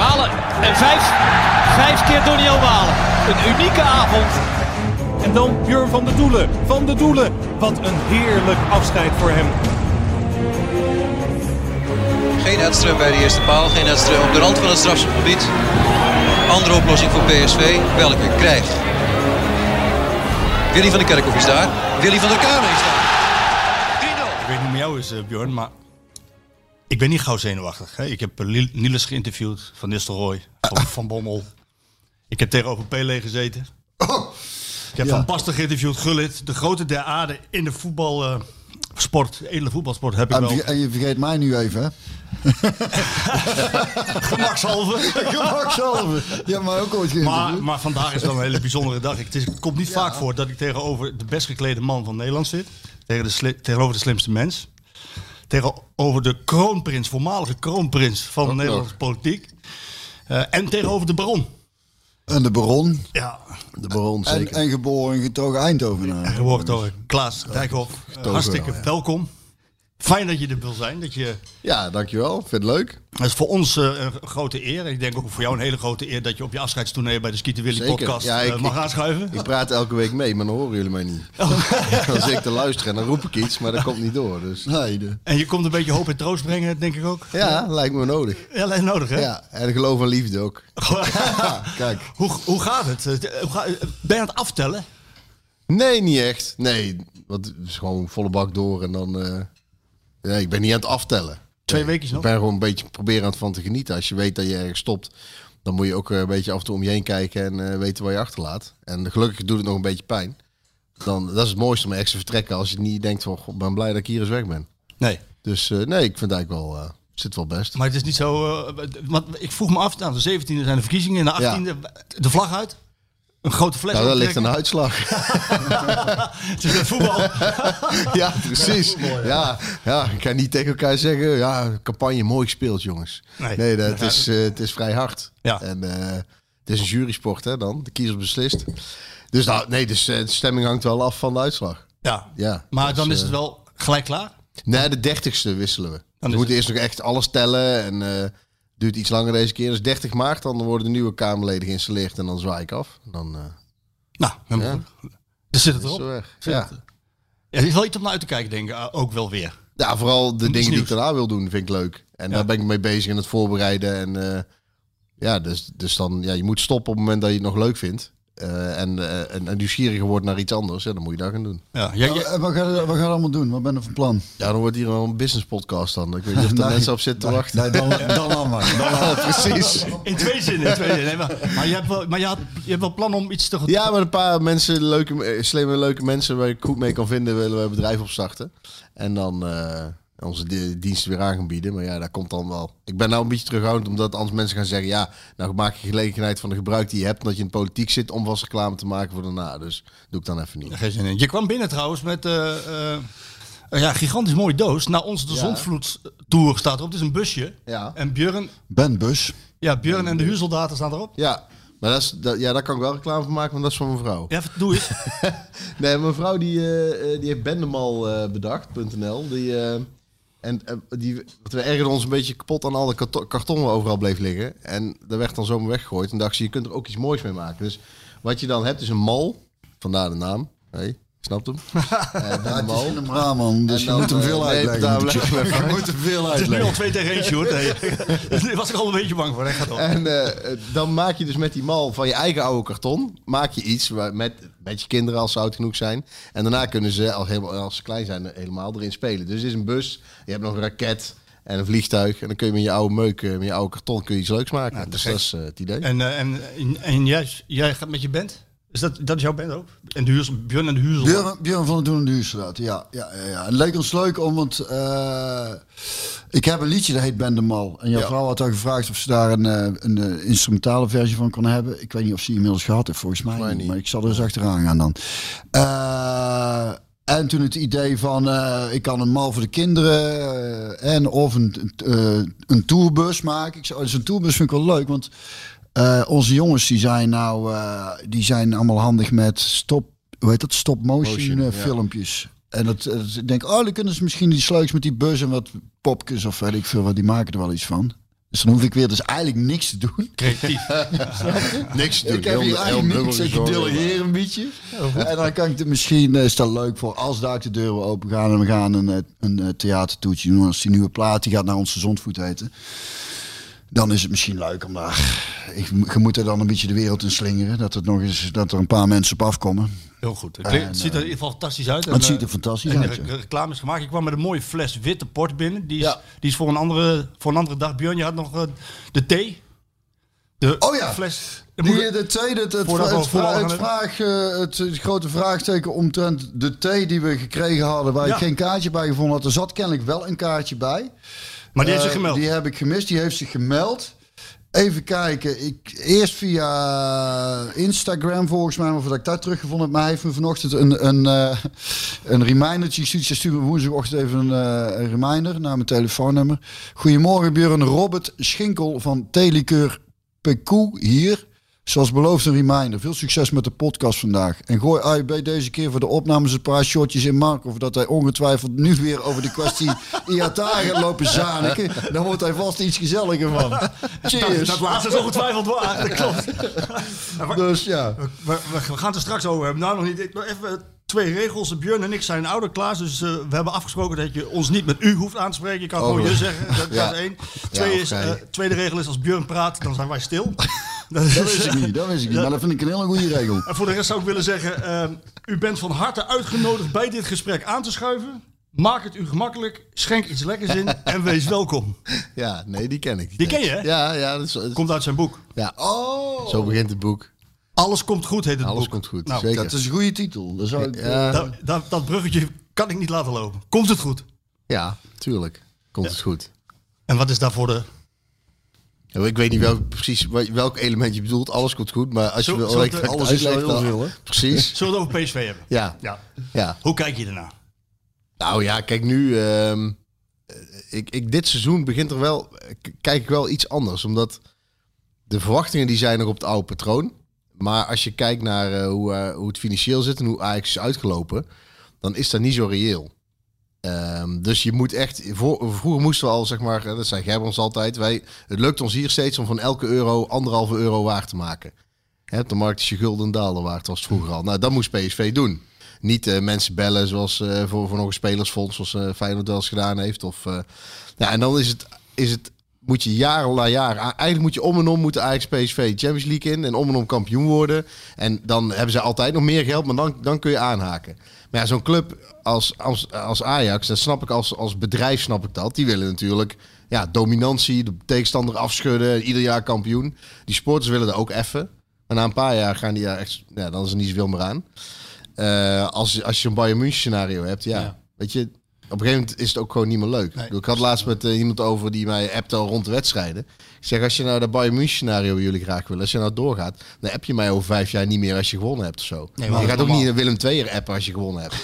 Malen en vijf, vijf keer Doniel Malen. Een unieke avond. En dan Björn van de Doelen. Van de Doelen. Wat een heerlijk afscheid voor hem. Geen Edström bij de eerste paal, geen Edström op de rand van het strafschopgebied. Andere oplossing voor PSV, welke krijg? Willy van der Kerkhoff is daar, Willy van der Kamer is daar. 3-0. Ik weet niet hoe met jou is, eh, Bjorn, maar ik ben niet gauw zenuwachtig. Hè? Ik heb eh, Niels geïnterviewd, Van Nistelrooy, van, van Bommel. Ik heb tegenover Pele gezeten. Ik heb Van Basten geïnterviewd, Gullit. De grote der aarde in de voetbalsport, de edele voetbalsport heb ik En, wel. en je vergeet mij nu even, hè? Gemakshalve. Gemakshalve. Hebt mij ook ooit Maar, maar vandaag is wel een hele bijzondere dag. Het, is, het komt niet vaak voor dat ik tegenover de best geklede man van Nederland zit. Tegen de tegenover de slimste mens. Tegenover de kroonprins, voormalige kroonprins van de Nederlandse politiek. Eh, en tegenover de baron. En de baron. Ja, De baron En, zeker. en geboren en getogen Eindhovenaar. geworden door Klaas Dijkhoff. Hartstikke wel, ja. welkom. Fijn dat je er wil zijn. Dat je, Ja, dankjewel. Vind het leuk. het is voor ons eh, een grote eer. En ik denk ook voor jou een hele grote eer dat je op je afscheidstournee bij de Skieten Willy Zeker. podcast Ja, eh, ik- mag ik- aanschuiven. Ik praat elke week mee, maar dan horen jullie mij niet. Oh. Dan zit ik te luisteren en dan roep ik iets, maar dat komt niet door. Dus. Nee, de- En je komt een beetje hoop en troost brengen, denk ik ook. Ja, lijkt me nodig. Ja, alleen nodig hè? Ja, en geloof en liefde ook. Kijk. hoe, hoe gaat het? Eh, hoe ga- eh, ben je aan het aftellen? Nee, niet echt. Nee, want het is gewoon volle bak door en dan... eh, nee, ik ben niet aan het aftellen. Twee Nee, weekjes nog? Ik ben gewoon een beetje proberen aan het van te genieten. Als je weet dat je ergens stopt, dan moet je ook eh, een beetje af en toe om je heen kijken en eh, weten waar je achterlaat. En gelukkig doet het nog een beetje pijn. Dan, dat is het mooiste om ergens te vertrekken als je niet denkt van, "God, ik ben blij dat ik hier eens weg ben. Nee. Dus eh, nee, ik vind eigenlijk wel, zit wel best. Maar het is niet zo... want ik vroeg me af, nou, de 17e zijn de verkiezingen, en de 18e de vlag uit. Een grote fles Nou, dat ligt aan de optrekken. uitslag. Het is het voetbal. ja, precies. Ja, ja, ik kan niet tegen elkaar zeggen, ja, campagne mooi gespeeld, jongens. Nee. Nee, dat, is, eh, het is vrij hard. Ja. En eh, het is een jurysport, hè, dan. De kiezer beslist. Dus nou, nee, dus, eh, de stemming hangt wel af van de uitslag. ja. Ja, Maar dus, dan is het wel gelijk klaar? Nee, de dertigste wisselen we. is we moeten het- eerst nog echt alles tellen en duurt iets langer deze keer. Dus 30 maart, dan worden de nieuwe Kamerleden geïnstalleerd en dan zwaai ik af. Dan eh Nou, helemaal Ja. goed. Dus zit het erop. zo weg. Zit Ja. het- Ja, is wel iets om naar uit te kijken, denk ik. eh, Ook wel weer. Ja, vooral de dingen die ik daarna wil doen, vind ik leuk. En Ja. daar ben ik mee bezig in het voorbereiden. En eh, ja, dus, dus dan, ja, je moet stoppen op het moment dat je het nog leuk vindt. Eh, en, eh, en, en nieuwsgieriger wordt naar iets anders, ja, dan moet je dat gaan doen. Ja, jij- jij- Eh, Wat ga, je, wat ga je allemaal doen? Wat ben je van plan? Ja, dan wordt hier wel een business podcast dan. Ik weet niet of er Nee. mensen op zitten te wachten. Nee, dan, dan al maar. Dan precies. in twee zinnen. In twee zinnen. Nee, maar maar, je, hebt wel, maar je, had, je hebt wel plan om iets te gaan Ja, maar een paar mensen, leuke, slimme, leuke mensen waar ik goed mee kan vinden, willen we een bedrijf opstarten. En dan eh, onze di- diensten weer aan gaan bieden. Maar ja, dat komt dan wel. Ik ben nou een beetje terughoudend, omdat anders mensen gaan zeggen: ja, nou maak je gelegenheid van de gebruik die je hebt, omdat je in de politiek zit, om vast reclame te maken voor daarna. Dus doe ik dan even niet. Geen zin in. Je kwam binnen trouwens met eh, eh, eh, ja, gigantisch mooie doos. Na ons de Ja. Zondvloed Tour staat erop. Het is een busje. Ja. En Björn, Ben Bus. ja, Björn en de huursoldaten staan erop. Ja, maar dat is, dat, ja, daar kan ik wel reclame van maken, want dat is van mijn vrouw. Ja, doe eens. Nee, mijn vrouw die, eh, eh, die heeft Bendemal eh, bedacht.nl. Die, eh, en eh, die, we ergerden ons een beetje kapot aan al de karton, overal bleef liggen. En dat werd dan zomaar weggegooid. En dacht ze, je kunt er ook iets moois mee maken. Dus wat je dan hebt is een mal. Vandaar de naam. Snapt hem? Eh, Ja, het is Brabant, dus En je dan, moet hem eh, veel uitleggen. daar moet je. hem veel Het is nu al uitleggen. twee tegen één, Sjoerd. Nee. Daar was ik al een beetje bang voor. Hè? Gaat. En eh, dan maak je dus met die mal van je eigen oude karton, maak je iets waar, met, met je kinderen als ze oud genoeg zijn. En daarna kunnen ze, als, helemaal, als ze klein zijn, helemaal erin spelen. Dus het is een bus, je hebt nog een raket en een vliegtuig. En dan kun je met je oude meuk, eh, met je oude karton, kun je iets leuks maken. Te dus dat is eh, het idee. En, eh, en, en, en jij, jij gaat met je band? Is dat, dat is jouw band ook? En de huurs, Björn en de Huurzel. Björn, Björn van der Doen en de Huurstraat, ja, ja, ja, ja. Het leek ons leuk om, want eh, ik heb een liedje dat heet Bendemal. En jouw Ja. vrouw had al gevraagd of ze daar een, eh, een eh, instrumentale versie van kon hebben. Ik weet niet of ze die inmiddels gehad heeft, volgens mij, Volgens mij niet. Maar ik zal er eens achteraan gaan dan. Eh, en toen het idee van, eh, ik kan een mal voor de kinderen en of een, eh, een tourbus maken. Ik zei, oh, dus een tourbus vind ik wel leuk, want eh, onze jongens die zijn nou, eh, die zijn allemaal handig met stop, hoe heet dat, stop motion, Motion, eh, ja. filmpjes. En dat, ik denk, oh, dan kunnen ze misschien die leuks met die bus en wat popjes of weet ik veel, wat die maken er wel iets van. Dus dan hoef ik weer dus eigenlijk niks te doen. Creatief. Niks te doen. Ik heb hier eigenlijk niks. Ik delegeer een beetje. En dan kan ik het misschien, is dat leuk voor als daar de deuren open gaan en we gaan een, een theatertoetje doen. Als die nieuwe plaat, die gaat naar onze zondvoet heten. Dan is het misschien leuk om daar, ik, je moet er dan een beetje de wereld in slingeren. Dat, het nog eens, dat er een paar mensen op afkomen. Heel goed. Het, En, ziet er in ieder geval fantastisch uit. Het En, ziet eh, er fantastisch en uit, de re- reclame is gemaakt. Ik kwam met een mooie fles witte port binnen. Die is, Ja. die is voor, een andere, voor een andere dag. Björn, je had nog eh, de thee. De Oh ja. fles. Die, de tweede, het, het, Voordat het, vra- vraag, eh, het, het grote vraagteken omtrent de thee die we gekregen hadden, waar Ja. ik geen kaartje bij gevonden had. Er zat kennelijk wel een kaartje bij. Maar die heeft Eh, zich gemeld. Die heb ik gemist. Die heeft zich gemeld. Even kijken. Ik, eerst via Instagram volgens mij, of dat ik daar teruggevonden heb. Maar hij heeft me vanochtend een, een, eh, een remindertje gestuurd. Ze stuurde me woensdagochtend even een, eh, een reminder naar mijn telefoonnummer. Goedemorgen Björn. Robert Schinkel van Theelikeur Pekoe hier. Zoals beloofd een reminder. Veel succes met de podcast vandaag. En gooi AIB deze keer voor de opnames een paar shotjes in Mark. Of dat hij ongetwijfeld nu weer over de kwestie IATA gaat lopen zaniken. Dan wordt hij vast iets gezelliger van. Cheers. Dat laatste is ongetwijfeld waar. Dat klopt. Dus ja. We, we, we gaan het er straks over hebben. Nou, nog niet. Ik- Even twee regels. Björn en ik zijn ouder Klaas. Dus eh, we hebben afgesproken dat je ons niet met u hoeft aan te spreken. Je kan gewoon Oh. je zeggen. Dat, Ja. is één. Twee Ja, is, eh, tweede regel is als Björn praat, dan zijn wij stil. dat Dat wist ik niet. Dat wist ik niet. Maar dat vind ik een hele goede regel. En voor de rest zou ik willen zeggen, ehm, u bent van harte uitgenodigd bij dit gesprek aan te schuiven. Maak het u gemakkelijk, schenk iets lekkers in en wees welkom. Ja, nee, die ken ik. Die ken je, hè? Ja, ja. Dat is, dat is- Komt uit zijn boek. ja. Oh. Zo begint het boek. Alles komt goed, heet het Alles boek. komt goed. Nou, Zeker. Dat is een goede titel. Dat zou ik, Ja. Dat, dat, dat bruggetje kan ik niet laten lopen. Komt het goed? Ja, tuurlijk. Komt het goed. En wat is daarvoor de... Ja, Ik weet niet welk, precies wel- welk element je bedoelt. Alles komt goed. Maar als je wil, alles is wel heel dan- veel, hè? Precies. Zullen we het over PSV hebben? Ja. Ja. ja. Hoe kijk je ernaar? Nou ja, kijk nu. ehm, ik, ik, dit seizoen begint er wel. Kijk ik wel iets anders. Omdat de verwachtingen die zijn nog op het oude patroon. Maar als je kijkt naar eh, hoe, eh, hoe het financieel zit en hoe Ajax is uitgelopen. Dan is dat niet zo reëel. Ehm, dus je moet echt. Vroeger moesten we al, zeg maar. eh, Dat zei Gerbrands altijd. Wij, het lukt ons hier steeds om van elke euro anderhalve euro waard te maken. Hè, de markt is je gulden dalen waard, was vroeger al. Nou, dat moest PSV doen. Niet mensen bellen zoals voor, voor nog een spelersfonds, zoals eh Feyenoord wel gedaan heeft. Of, ja, en dan is het, is het, moet je jaar na jaar, a- eigenlijk moet je om en om moeten Ajax PSV Champions League in en om en om kampioen worden. En dan hebben ze altijd nog meer geld, maar dan, dan kun je aanhaken. Maar ja, zo'n club als, als, als Ajax, dat snap ik als, als bedrijf, snap ik dat. Die willen natuurlijk ja, dominantie, de tegenstander afschudden, ieder jaar kampioen. Die sporters willen er ook even. Maar na een paar jaar gaan die daar echt, ja, dan is er niet zoveel meer aan. Eh, als, als je een Bayern München scenario hebt, ja, weet je, op een gegeven moment is het ook gewoon niet meer leuk. Ik had laatst met eh, iemand over die mij appte al rond de wedstrijden. Ik zeg, als je nou dat Bayern München scenario bij jullie graag wil, als je nou doorgaat, dan app je mij over vijf jaar niet meer als je gewonnen hebt of zo. Nee, maar je gaat ook niet een Willem II appen als je gewonnen hebt.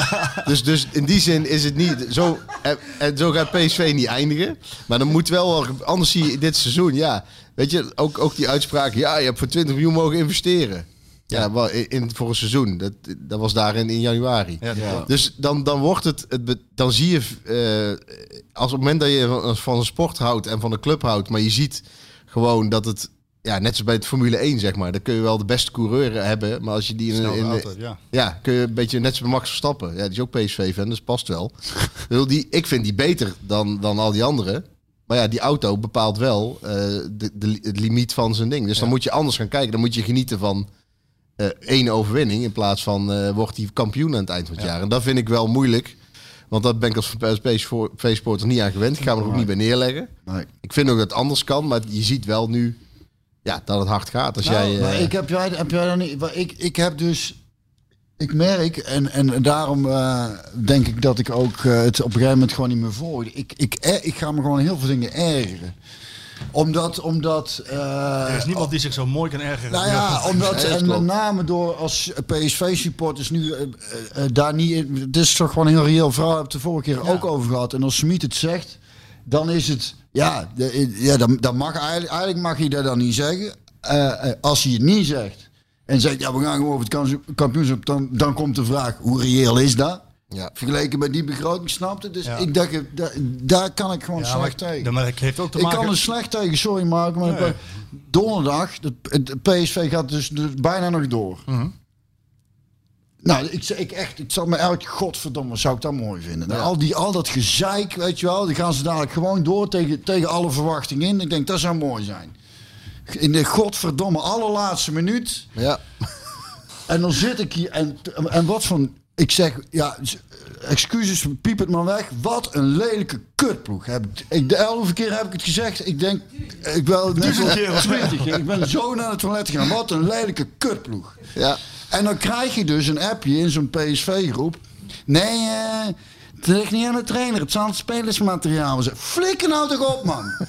dus, dus in die zin is het niet zo. En, en zo gaat PSV niet eindigen. Maar dan moet wel, anders zie je dit seizoen, ja. Weet je, ook, ook die uitspraak, ja, je hebt voor 20 miljoen mogen investeren. Ja, wel in, in- voor een seizoen. Dat, dat was daar in, in januari. Ja. Dus dan, dan wordt het, het dan zie je, eh, als op het moment dat je van, van een sport houdt en van een club houdt, maar je ziet gewoon dat het, ja, net zoals bij het Formule 1 zeg maar, dan kun je wel de beste coureur hebben, maar als je die in, in, auto, ja. ja, kun je een beetje net zoals bij Max Verstappen. Ja, die is ook PSV-fan, dus past wel. Ik bedoel, die, ik vind die beter dan, dan al die anderen. Maar ja, die auto bepaalt wel eh, de, de, het limiet van zijn ding. Dus dan moet je anders gaan kijken. Dan moet je genieten van eh, één overwinning in plaats van eh, wordt hij kampioen aan het eind van het jaar. En dat vind ik wel moeilijk. Want dat ben ik als PSV-sporter niet aan gewend. Ik ga me er ook niet bij neerleggen. Nee. Ik vind ook dat het anders kan, maar je ziet wel nu ja, dat het hard gaat. Als Nou, jij, eh, maar ik heb jij, heb jij dan niet. Ik, ik heb dus. Ik merk, en, en daarom eh, denk ik dat ik ook eh, het op een gegeven moment gewoon niet meer volg. Ik, ik, er- ik ga me gewoon heel veel dingen ergeren. Omdat, omdat eh, Er is niemand die zich zo mooi kan ergeren. nou ja, omdat, en met name door als PSV-supporters nu eh, eh, daar niet in. Het is toch gewoon een heel reëel verhaal, heb ik het de vorige keer ook over gehad. En als Smit het zegt, dan is het. Ja, de- ja dan, dan mag eigenlijk, eigenlijk mag je dat dan niet zeggen. Als hij het niet zegt en zegt, ja, we gaan gewoon over het kampioenschap, dan, dan komt de vraag, hoe reëel is dat? Ja. Vergeleken met die begroting, snapte? Dus Ja. ik dacht, eh, daar, daar kan ik gewoon Ja, maar slecht tegen. merk heeft ook te Ik maken... kan er slecht tegen, sorry Mark, maar Nee. donderdag, het, het PSV gaat dus, dus bijna nog door. Mhm. Nou, ik, ik echt, ik zou me elke godverdomme, zou ik dat mooi vinden. Al, die, al dat gezeik, weet je wel, die gaan ze dadelijk gewoon door tegen, tegen alle verwachtingen in. Ik denk, dat zou mooi zijn. In de godverdomme allerlaatste minuut. ja. En dan zit ik hier en, en wat van... Ik zeg, ja, excuses, piep het maar weg. Wat een lelijke kutploeg. Heb ik, de elfde keer heb ik het gezegd. Ik denk, ik wil net zo twintig keer. Ik ben zo naar het toilet gegaan. Wat een lelijke kutploeg. Ja. En dan krijg je dus een appje in zo'n PSV-groep. Nee, eh, het ligt niet aan de trainer. Het zal het spelersmateriaal zijn. Flikker nou toch op, man.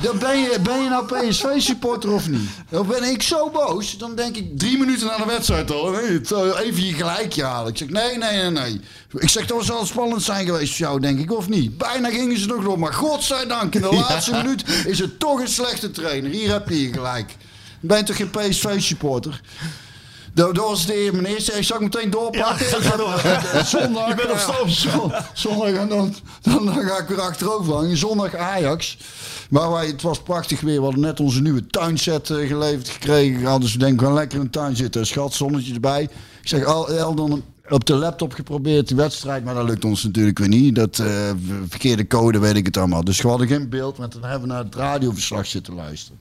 Dan ben, je, ben je nou PSV-supporter of niet? Dan ben ik zo boos. Dan denk ik drie minuten na de wedstrijd al. zou even je gelijkje halen. Ik zeg, nee, nee, nee, nee. Ik zeg, dat zal spannend zijn geweest voor jou, denk ik, of niet? Bijna gingen ze nog door. Maar godzijdank, in de laatste minuut is het toch een slechte trainer. Hier heb je je gelijk. Ben je toch geen PSV-supporter? Dat dat was de mijn eerste. Ik zag meteen doorpakken. Ja, ga door. Eh, Zondag. Je bent op stoom. zon- Zondag en dan, dan, dan ga ik weer achterover hangen. Zondag Ajax. Maar wij, het was prachtig weer. We hadden net onze nieuwe tuinset eh, geleverd gekregen. Dus we denken, we gaan lekker in de tuin zitten. Schat, zonnetje erbij. Ik zeg, al, dan op de laptop geprobeerd die wedstrijd. Maar dat lukt ons natuurlijk weer niet. Dat eh, verkeerde code, weet ik het allemaal. Dus we hadden geen beeld. Maar dan hebben we naar het radioverslag zitten luisteren.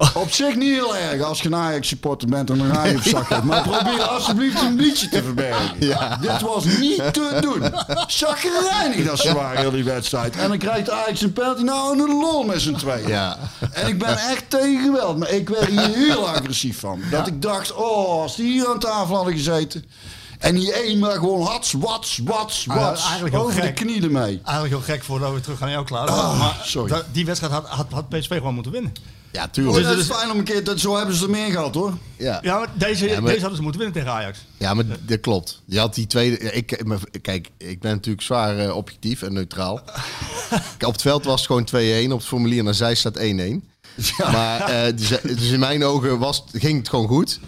Op zich niet heel erg als je een Ajax supporter bent en een radioverslag hebt. Maar probeer alsjeblieft een liedje te verbergen. Dit was niet te doen. Chagrijnig dat ze waren heel die wedstrijd. En dan krijgt Ajax een penalty. Nou, een lol met z'n tweeën. Ja. En ik ben echt tegen geweld. Maar ik werd hier heel agressief van. Dat ik dacht, oh, als die hier aan tafel hadden gezeten. En die één maar gewoon hats, wats, wats, Ah, wats. eigenlijk heel over de gek. knie ermee. Eigenlijk heel gek voordat we terug gaan naar jou, Klaas. Ah, maar sorry. da- die wedstrijd had, had, had PSV gewoon moeten winnen. Ja, tuurlijk. dat is fijn om een keer, dat, zo hebben ze er meer gehad hoor. Ja. Ja, maar deze, Ja, maar- deze hadden ze moeten winnen tegen Ajax. Ja, maar dat klopt. Je had die tweede. ja, Ik, maar kijk, ik ben natuurlijk zwaar eh, objectief en neutraal. Kijk, op het veld was het gewoon 2-1. Op het formulier naar zij staat 1-1. Maar eh, dus, dus in mijn ogen was, ging het gewoon goed.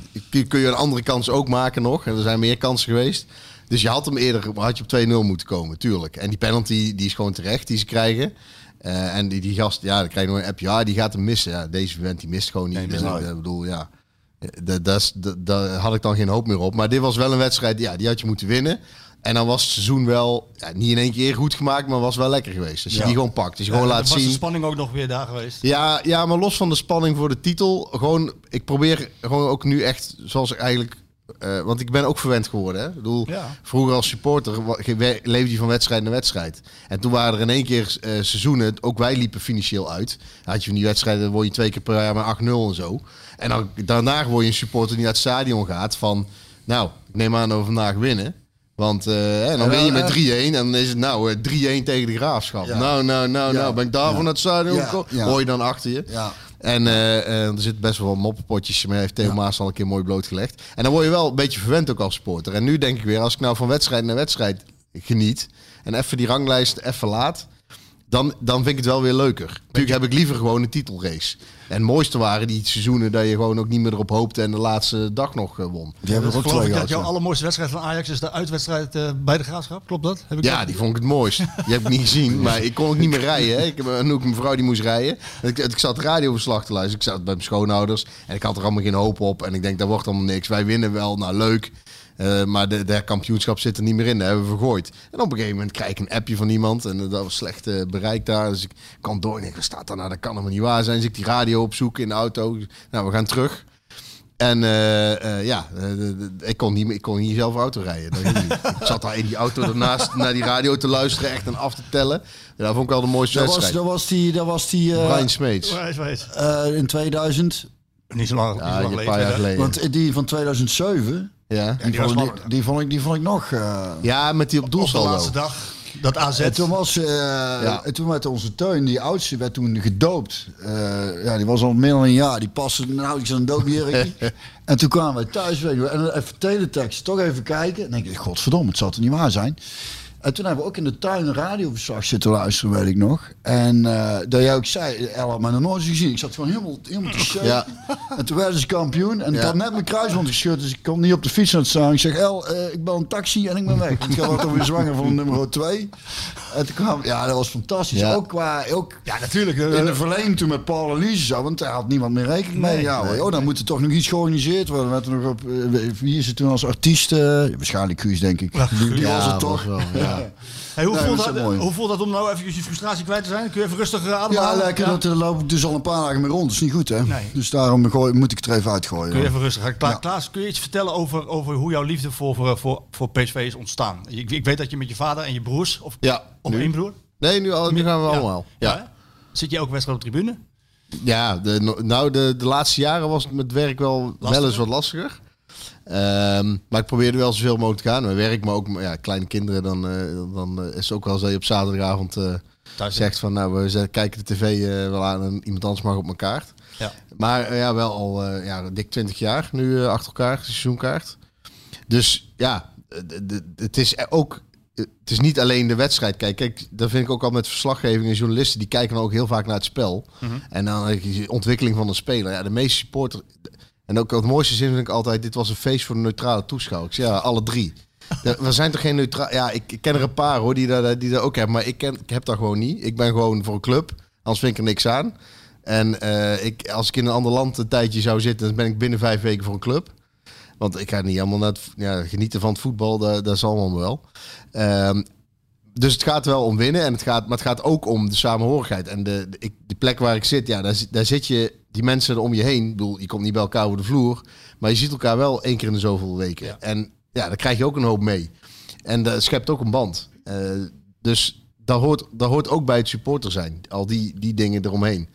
Kun, je een andere kans ook maken nog. En er zijn meer kansen geweest. Dus je had hem eerder had je op 2-0 moeten komen, tuurlijk. En die penalty die is gewoon terecht die ze krijgen. Eh, en die, die gast, ja, dan krijg je nog een app. Ja, die gaat hem missen. Ja, deze vent die mist gewoon niet. Nee, mist ik eh, bedoel, ja. Daar had ik dan geen hoop meer op. Maar dit was wel een wedstrijd, ja, die had je moeten winnen. En dan was het seizoen wel, ja, niet in één keer goed gemaakt, maar was wel lekker geweest. Als je Ja. die gewoon pakt, als je gewoon laat was de spanning ook nog weer daar geweest. Ja, ja, maar los van de spanning voor de titel, gewoon, ik probeer gewoon ook nu echt, zoals ik eigenlijk, eh, want ik ben ook verwend geworden. Hè? Ik bedoel, vroeger als supporter leefde je van wedstrijd naar wedstrijd. En toen waren er in één keer eh, seizoenen, ook wij liepen financieel uit. Dan had je van die wedstrijden, dan word je twee keer per jaar met 8-0 en zo. En dan, daarna word je een supporter die naar het stadion gaat van, nou, ik neem aan dat we vandaag winnen. Want eh, hè, dan win je met eh. 3-1 en dan is het nou eh, 3-1 tegen de graafschap. Ja. Nou, nou, nou, nou, ben ik daarvan naar het stadion Ja. Hoor je dan achter je. Ja. En eh, eh, er zit best wel moppenpotjes. Maar heeft Theo. Maas al een keer mooi blootgelegd. En dan word je wel een beetje verwend ook als supporter. En nu denk ik weer, als ik nou van wedstrijd naar wedstrijd geniet. En even die ranglijst even laat. Dan, dan vind ik het wel weer leuker. Natuurlijk heb ik liever gewoon een titelrace. En het mooiste waren die seizoenen dat je gewoon ook niet meer erop hoopte. En de laatste dag nog eh, won. Die hebben ook geloof ik dat jouw allermooiste wedstrijd van Ajax is de uitwedstrijd eh, bij de Graafschap. Klopt dat? Heb ik Ja, dat? die vond ik het mooist. Die heb ik niet gezien, maar ik kon ook niet meer rijden. Hè. Ik heb en ook mijn vrouw die moest rijden. Ik, ik zat radioverslag te luisteren. Ik zat bij mijn schoonouders en ik had er allemaal geen hoop op. En ik denk, dat wordt allemaal niks. Wij winnen wel, nou leuk. Eh, maar de, de kampioenschap zit er niet meer in. Dat hebben we vergooid. En op een gegeven moment krijg ik een appje van iemand. En eh, dat was slecht eh, bereik daar. Dus ik kan door. En ik, wat staat daar nou? Dat kan helemaal niet waar zijn. Dus ik die radio opzoeken in de auto. Nou, we gaan terug. En eh, eh, ja, eh, ik, kon niet, meer- ik kon niet zelf auto rijden. Dat niet. ik zat daar in die auto ernaast naar die radio te luisteren, echt en af te tellen. Ja, dat vond ik wel de mooiste Dat was, wedstrijd. dat was die, dat was die eh, Brian Smeets. Eh, in 2000. Niet zo lang, niet Ja, zo een lang paar jaar geleden. Want die van 2007, Ja. die, die was vond, ik- langer. die, vond ik, die vond ik nog... eh, ja, met die op Op de laatste dag, dat AZ. En toen was eh, en toen werd onze tuin, die oudste, werd toen gedoopt. Eh, ja, die was al meer dan een jaar. Die paste nou ik een doopjering. en toen kwamen wij thuis, en even teletext, toch even kijken. En denk ik, godverdomme, het zal toch niet waar zijn. En toen hebben we ook in de tuin een radioverslag zitten luisteren, weet ik nog. En eh dat jij ook zei, El had mij nog nooit eens gezien. Ik zat gewoon helemaal, helemaal te shaken. Ja. En toen werden ze kampioen. En ik had net mijn kruisband geschud, dus ik kon niet op de fiets aan het staan. Ik zeg, El, eh, ik bel een taxi en ik ben weg. Ik ga wat weer zwanger van nummer 2. En toen kwam, ja, dat was fantastisch. Ja. Ook qua, ook Ja, natuurlijk. in de verlenging toen met Paul en Lies zo, want daar had niemand meer rekening mee. Nee, ja, oh, dan moet er toch nog iets georganiseerd worden. Werd er nog op, eh, wie is het toen als artiest? eh, waarschijnlijk Guus, denk ik. Die, die was Ja, het toch. was wel, ja. Hey, hoe, Nee, voelt dat hoe voelt dat om nou even je frustratie kwijt te zijn? Kun je even rustig Ja, ademhalen? lekker. Dat eh, loop ik dus al een paar dagen mee rond. Dat is niet goed, hè? Nee. Dus daarom gooi- moet ik het er even uitgooien. Kun je even rustig. Kla Ja. Klaas, kun je iets vertellen over, over hoe jouw liefde voor, voor, voor, voor PSV is ontstaan? Ik, ik weet dat je met je vader en je broers, of, Ja, of één broer? Nee, nu, al- nu gaan we Ja. allemaal. Ja. Ja? Zit je elke wedstrijd op de tribune? ja de, nou, de, de laatste jaren was het met werk wel, wel eens wat lastiger. Ehm, maar ik probeerde wel zoveel mogelijk te gaan. Mijn werk, maar ook ja, kleine kinderen. Dan, eh, dan eh, is het ook wel zo dat je op zaterdagavond eh, zegt van... Nou, we kijken de tv wel aan en iemand anders mag op mijn kaart. Ja. Maar ja, wel al ja, dik 20 jaar nu achter elkaar, de seizoenkaart. Dus ja, de- de- het is ook. Het is niet alleen de wedstrijd. Kijk, kijk, dat vind ik ook al met verslaggeving en journalisten. Die kijken dan ook heel vaak naar het spel. En dan de ontwikkeling van een speler. Ja, de meeste supporter. En ook het mooiste zin vind ik altijd: dit was een feest voor de neutrale toeschouwers. Ja, alle drie. We zijn toch geen neutraal. Ja, ik, ken er een paar hoor die dat, die dat ook hebben. Maar ik, ken, ik heb dat gewoon niet. Ik ben gewoon voor een club. Anders vind ik er niks aan. En eh, ik, als ik in een ander land een tijdje zou zitten, dan ben ik binnen vijf weken voor een club. Want ik ga niet allemaal naar ja, genieten van het voetbal, dat, dat is allemaal wel. Ehm, dus het gaat wel om winnen, en het gaat, maar het gaat ook om de samenhorigheid. En de, de, die plek waar ik zit, ja, daar, daar zit je, die mensen er om je heen. Ik bedoel, je komt niet bij elkaar over de vloer, maar je ziet elkaar wel één keer in de zoveel weken. En ja, daar krijg je ook een hoop mee. En dat schept ook een band. Eh, dus dat hoort, dat hoort ook bij het supporter zijn. Al die, die dingen eromheen.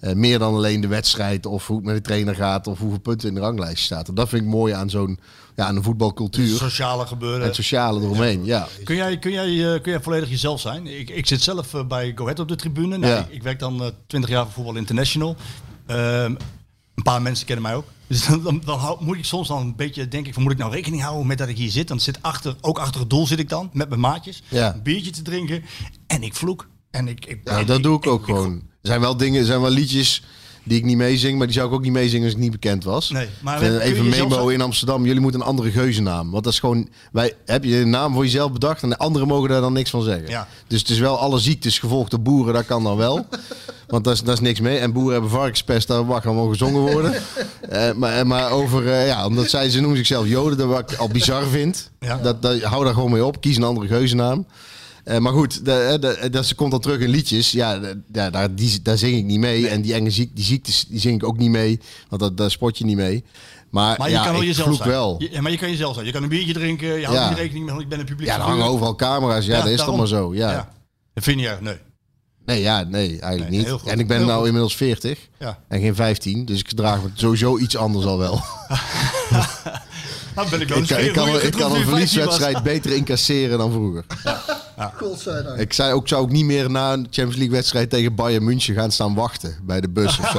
Eh, meer dan alleen de wedstrijd of hoe het met de trainer gaat of hoeveel punten in de ranglijst staat. En dat vind ik mooi aan zo'n ja, aan een voetbalcultuur. Sociale gebeuren. Het sociale eromheen, ja. Kun jij, kun, jij, eh, kun jij volledig jezelf zijn? Ik, ik zit zelf bij Go Ahead op de tribune. Nou, Ja. ik, ik werk dan eh 20 jaar voor Voetbal International. Ehm, een paar mensen kennen mij ook. Dus dan, dan, dan hou- moet ik soms dan een beetje denk ik van moet ik nou rekening houden met dat ik hier zit? Dan zit achter, ook achter het doel zit ik dan met mijn maatjes. Ja. Een biertje te drinken. En ik vloek. En ik, ik, Ja, dat doe ik ook gewoon. Er zijn wel dingen, er zijn wel liedjes die ik niet meezing, maar die zou ik ook niet meezingen als ik niet bekend was. Nee, maar even Memo in Amsterdam, jullie moeten een andere geuzennaam. Want dat is gewoon, wij, heb je een naam voor jezelf bedacht en de anderen mogen daar dan niks van zeggen. Ja. Dus het is wel alle ziektes gevolgd door boeren, dat kan dan wel. Want daar is, daar is niks mee. En boeren hebben varkenspest, daar mag allemaal gezongen worden. Eh, maar, maar over, eh, ja, omdat zij, ze noemen zichzelf Joden, dat wat ik al bizar vind. Ja. Dat, dat, hou daar gewoon mee op, kies een andere geuzennaam. Eh, maar goed, de, de, dat ze komt dan terug in liedjes. Ja, ja daar, die, daar zing ik niet mee. En die enge ziek, die ziektes die zing ik ook niet mee. Want dat, daar spot je niet mee. Maar, Maar je ja, kan wel jezelf zijn. wel. Je- ja, maar je kan jezelf zijn. Je kan een biertje drinken. Je houdt Ja. niet rekening mee, want ik ben een publiek. Ja, er hangen overal camera's. Ja, dat is toch maar zo. Ja. Dat vind je nee. Nee, ja, nee, eigenlijk Nee, niet. En ik ben Heel nou goed. inmiddels 40 Ja. en geen 15. Dus ik draag me sowieso iets anders al wel. Nou ben ik wel ik, kan, ik, kan, een ik kan een verlieswedstrijd beter incasseren dan vroeger. Godzijdank. Ik zei ook, zou ook niet meer na een Champions League wedstrijd tegen Bayern München gaan staan wachten bij de bus of zo.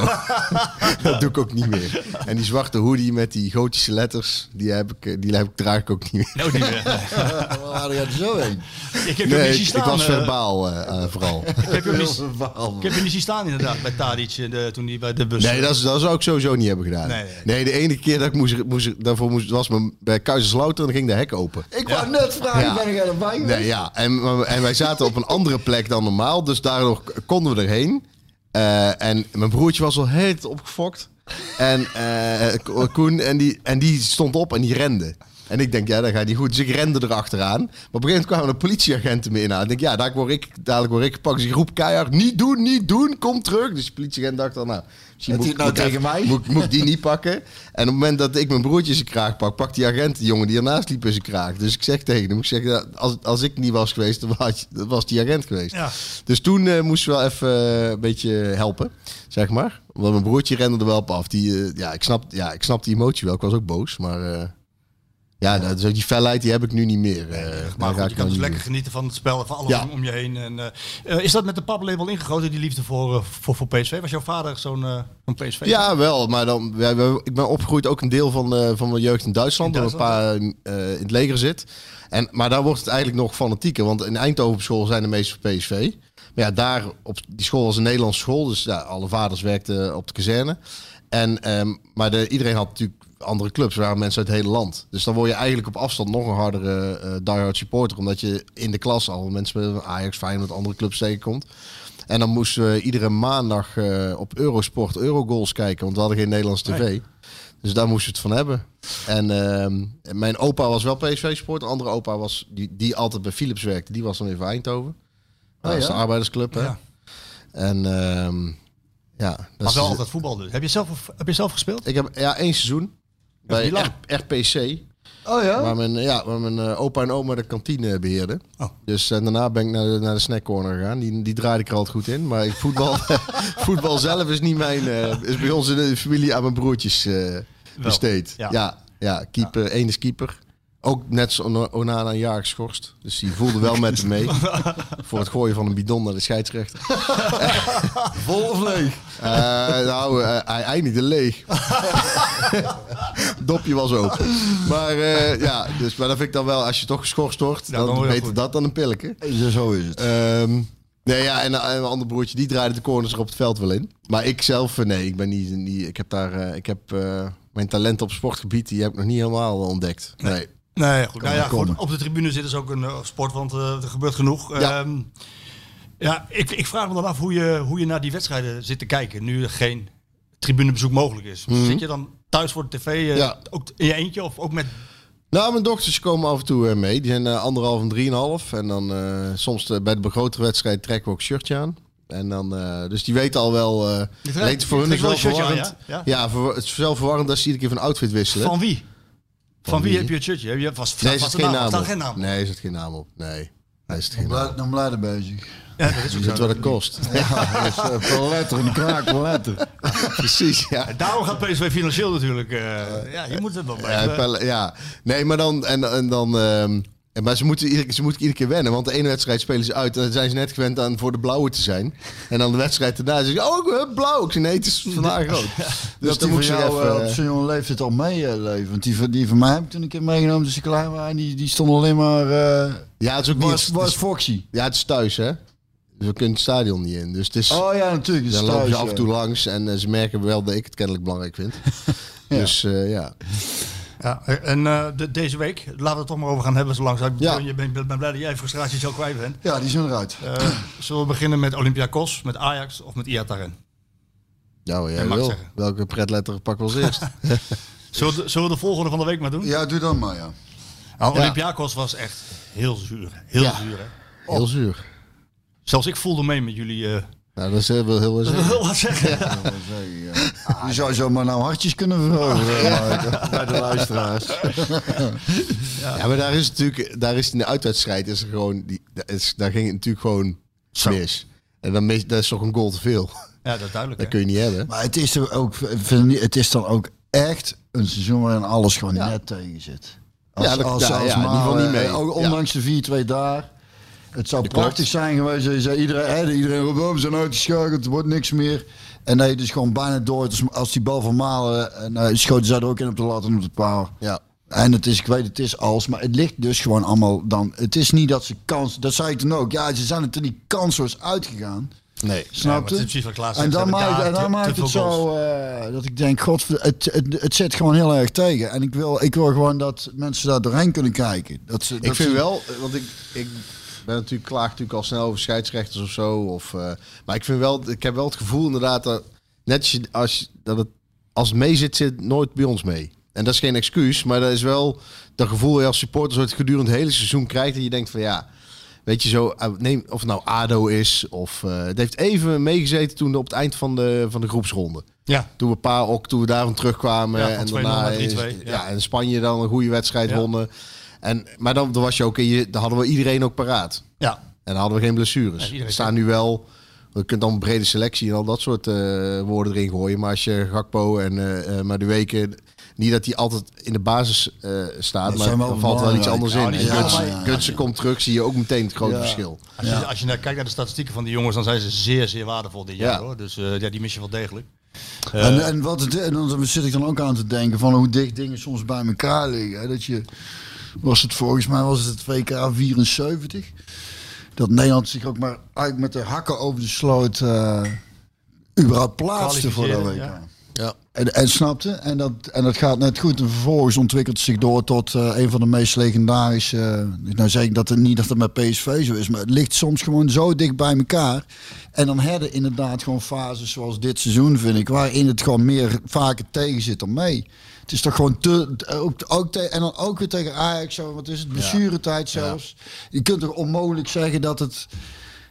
dat doe ik ook niet meer. En die zwarte hoodie met die gotische letters, die, heb ik, die heb ik, draag ik ook niet meer. Nee, ook niet meer. Waar jij er zo heen? Ik heb je Nee, ik, zien ik staan. was eh. verbaal eh, eh, vooral. Ik heb je niet, ik heb je niet zien staan inderdaad bij Tadic de, toen hij bij de bus... Nee, dat, is- dat zou ik sowieso niet hebben gedaan. Nee, Nee, nee. de enige keer dat ik moest, moest, daarvoor moest, was me bij Kaiserslautern en dan ging de hek open. Ik wou net vragen, Ja. ben erbij geweest? Nee, ja. En, en wij zaten op een andere plek dan normaal, dus daardoor konden we erheen. Eh, en mijn broertje was al heel opgefokt. En eh, Ko- Koen, en die, en die stond op en die rende. En ik denk, ja, dat gaat niet goed. Dus ik rende erachteraan. Maar op een gegeven moment kwamen de politieagenten me in aan. Ik denk, ja, dadelijk word ik, dadelijk word ik gepakt. Dus ik roep keihard, niet doen, niet doen, kom terug. Dus de politieagent dacht dan, nou... Misschien het nou moet, tegen mij? Moet, moet ik die niet pakken? En op het moment dat ik mijn broertje zijn kraag pak, pakt die agent die jongen die ernaast liep in zijn kraag. Dus ik zeg tegen hem, ik zeg, ja, als, als ik niet was geweest, dan was, dan was die agent geweest. Ja. Dus toen eh, moesten we wel even eh, een beetje helpen, zeg maar. Want mijn broertje rende er wel op af. Die, eh, ja, ik snap, ja, ik snap die emotie wel. Ik was ook boos, maar... ja, dat, zo die felheid die heb ik nu niet meer. eh, Maar goed, je kan dus lekker meer. genieten van het spel en van alles Ja. om, je heen. En, eh, eh, is dat met de paplepel ingegoten, die liefde voor, voor, voor PSV? Was jouw vader zo'n PSV? Ja, wel. Maar dan, ik ben opgegroeid ook een deel van, van mijn jeugd in Duitsland. In Door een paar in het leger zit. En, maar daar wordt het eigenlijk nog fanatieker. Want in Eindhoven op school zijn de meeste van PSV. Maar ja, daar op die school was een Nederlandse school. Dus ja, alle vaders werkten op de kazerne. En, ehm, maar de, iedereen had natuurlijk andere clubs. Waren mensen uit het hele land. Dus dan word je eigenlijk op afstand nog een hardere eh diehard supporter. Omdat je in de klas al mensen met Ajax, Feyenoord, andere clubs tegenkomt. En dan moesten we iedere maandag eh, op Eurosport Eurogoals kijken. Want we hadden geen Nederlands tv. Dus daar moesten we het van hebben. En ehm, mijn opa was wel PSV-sport. De andere opa was, die, die altijd bij Philips werkte. Die was dan even Eindhoven. Dat is ja? de arbeidersclub. Hè? Ja. En ehm, ja, dat Maar is, wel altijd voetbal dus. Heb je zelf, heb je zelf gespeeld? ik heb ja, één seizoen bij. R- RPC. Oh ja? Waar mijn, ja, waar mijn eh, opa en oma de kantine beheerden. Oh. Dus en daarna ben ik naar de, naar de snackcorner gegaan. Die, die draaide ik er altijd goed in. Maar ik- voetbal, voetbal zelf is niet mijn... eh, is bij ons in de familie aan mijn broertjes eh, besteed. ja. Ja, ja, keeper, één is keeper. Ook net zo Ona- Onana een jaar geschorst. Dus die voelde wel met hem mee. voor het gooien van een bidon naar de scheidsrechter. Vol of leeg? Eh, nou, eh, hij eindigde leeg. Dopje was open. Maar eh, ja, dus, maar dat vind ik dan wel, als je toch geschorst wordt, dan beter dat dan een pilletje. Zo, zo is het. Ehm, nee, ja, en, en mijn andere broertje, die draaide de corners er op het veld wel in. Maar ik zelf, nee, ik ben niet, niet ik heb daar, ik heb mijn talent op sportgebied, die heb ik nog niet helemaal ontdekt. Nee. Nee, goed. Nou ja, goed. Op de tribune zit dus ook een eh, sport, want eh, er gebeurt genoeg. Ja. Ehm, ja, ik, ik vraag me dan af hoe je, hoe je naar die wedstrijden zit te kijken. Nu er geen tribunebezoek mogelijk is. Zit je dan thuis voor de tv, eh, Mhm. Ja. ook in je eentje of ook met... Nou, mijn dochters komen af en toe mee. Die zijn anderhalf en drieënhalf. En dan soms bij de grotere wedstrijd trekken we ook shirtje aan. En dan, dus die weten al wel. trekt- leek voor hun is wel aan, verwarrend. ja? ja, Ja? verwar- het is wel verwarrend als ze iedere keer van outfit wisselen. Van wie? Van, wie wie? heb je het shirtje? Heb je vast, nee, is vast het een geen naam geen naam op? Nee, is het geen naam op. Nee, is het geen naam Blij- op. Dan blijven bezig. Ja, dat is ook zo. wat het kost. Ja, dus, eh, per letter, een kraak per letter. Precies, ja. Daarom gaat PSV financieel natuurlijk. eh, ja, je moet het wel pel- ja, nee, maar dan. En, en dan ehm, en maar ze moeten, iedere, ze moeten iedere keer wennen. Want de ene wedstrijd spelen ze uit. En dan zijn ze net gewend aan voor de blauwe te zijn. En dan de wedstrijd daarna zeggen ze: Oh, ik blauw. Ik Nee, het is vandaag rood. Dus Dus dan die moet jou even. eh, op zo'n jonge leeftijd al meeleven. Want die van, die van mij heb ik toen een keer meegenomen toen ze klein waren. Die, die stond alleen maar... eh ja, het is ook niet. was, het was Foxy. ja, het is thuis, hè? Dus we kunnen het stadion niet in. Dus het is. Oh ja, natuurlijk. dan dat lopen ze af en toe langs. En eh, ze merken wel dat ik het kennelijk belangrijk vind. Dus eh, ja. Ja, en eh, de- deze week, laten we het toch maar over gaan hebben zo langzaam. Ja. Je bent, ben blij dat jij frustraties zo kwijt bent. Ja, die zijn eruit. Eh, zullen we beginnen met Olympiakos, met Ajax of met Iataren? Ja, wat jij mag wil. zeggen. Welke pretletter pak we als eerst? Zullen we, de, zullen we de volgende van de week maar doen? Ja, doe dan maar, ja. Nou. Olympiakos was echt heel zuur. Heel zuur, hè? Heel zuur. Zelfs ik voelde mee met jullie. eh Nou, dat is heel, heel, heel, heel wat zeggen. Je zou zomaar nou hartjes kunnen veroveren Mark, bij de luisteraars. Ja, maar daar is natuurlijk, daar is in de uitwedstrijd is er gewoon, die, daar, is, daar ging het natuurlijk gewoon Zo. mis. En dan mis, dat is toch een goal te veel. Ja, dat is duidelijk. Dat hè? kun je niet hebben. Maar het is, er ook, het is dan ook echt een seizoen waarin alles gewoon Ja. net tegen zit. Ja, dat- ja, ja, in ieder geval Malen, niet mee. eh, Ja. Ondanks de 4-2 daar. Het zou prachtig zijn geweest. Je zei iedereen, hè, iedereen roept, oh, we zijn uitgeschakeld, er wordt niks meer. En nee, dus gewoon bijna door. Dus als die bal van Malen, en, eh, schoten zij er ook in op de lat en op de paal. Ja. En het is, ik weet, het is als, maar het ligt dus gewoon allemaal dan. Het is niet dat ze kans, dat zei ik toen ook. Ja, ze zijn er toen die kansloos uitgegaan. Nee. Snap je? En dan maakt, daar en dan te- maakt te het zo eh, dat ik denk, god, het, het, het zit gewoon heel erg tegen. En ik wil, ik wil gewoon dat mensen daar doorheen kunnen kijken. Dat ze, Ik vind ze- wel, want ik, ik ben natuurlijk klaag natuurlijk al snel over scheidsrechters of zo. Of, eh, maar ik vind wel, ik heb wel het gevoel inderdaad dat net als, dat het als het mee zit, zit nooit bij ons mee. en dat is geen excuus, maar dat is wel dat gevoel dat je als supporter het gedurende het hele seizoen krijgt. En je denkt van ja, weet je zo, eh, neem, of het nou ADO is of... eh, het heeft even meegezeten toen op het eind van de, van de groepsronde. Ja. Toen we paar ook, toen we daarvan terugkwamen. Ja, en 2-0 daarna naar 3-2, is- ja. ja. en Spanje dan een goede wedstrijd Ja. wonnen. En, maar dan, dan was je ook, in je, dan hadden we iedereen ook paraat. Ja. En dan hadden we geen blessures. Er staan nu wel, je kunt dan een brede selectie en al dat soort eh, woorden erin gooien. Maar als je Gakpo en eh eh Madueke, niet dat die altijd in de basis eh, staat, maar er wel valt wel iets anders in. Gutsen, komt terug, zie je ook meteen het grote Ja. verschil. Als, je, als je naar kijkt naar de statistieken van die jongens, dan zijn ze zeer, zeer waardevol dit jaar Ja. hoor. Dus eh, ja, die mis je wel degelijk. Eh, En, en, wat het, en dan zit ik dan ook aan te denken van hoe dicht dingen soms bij elkaar liggen. Hè? Dat je, was het volgens mij was het het WK 74. Dat Nederland zich ook maar eigenlijk met de hakken over de sloot eh überhaupt plaatste voor dat WK. Ja. Ja. En, en snapte, en dat, en dat gaat net goed. En vervolgens ontwikkelt het zich door tot eh, een van de meest legendarische. eh, nou zeg ik dat het niet dat het met PSV zo is, maar het ligt soms gewoon zo dicht bij elkaar. En dan hebben inderdaad gewoon fases zoals dit seizoen, vind ik, waarin het gewoon meer vaker tegen zit dan mee. Het is toch gewoon te. Ook, ook te, en dan ook weer tegen Ajax, zo, wat is het? Blessuretijd zelfs. Je kunt toch onmogelijk zeggen dat het.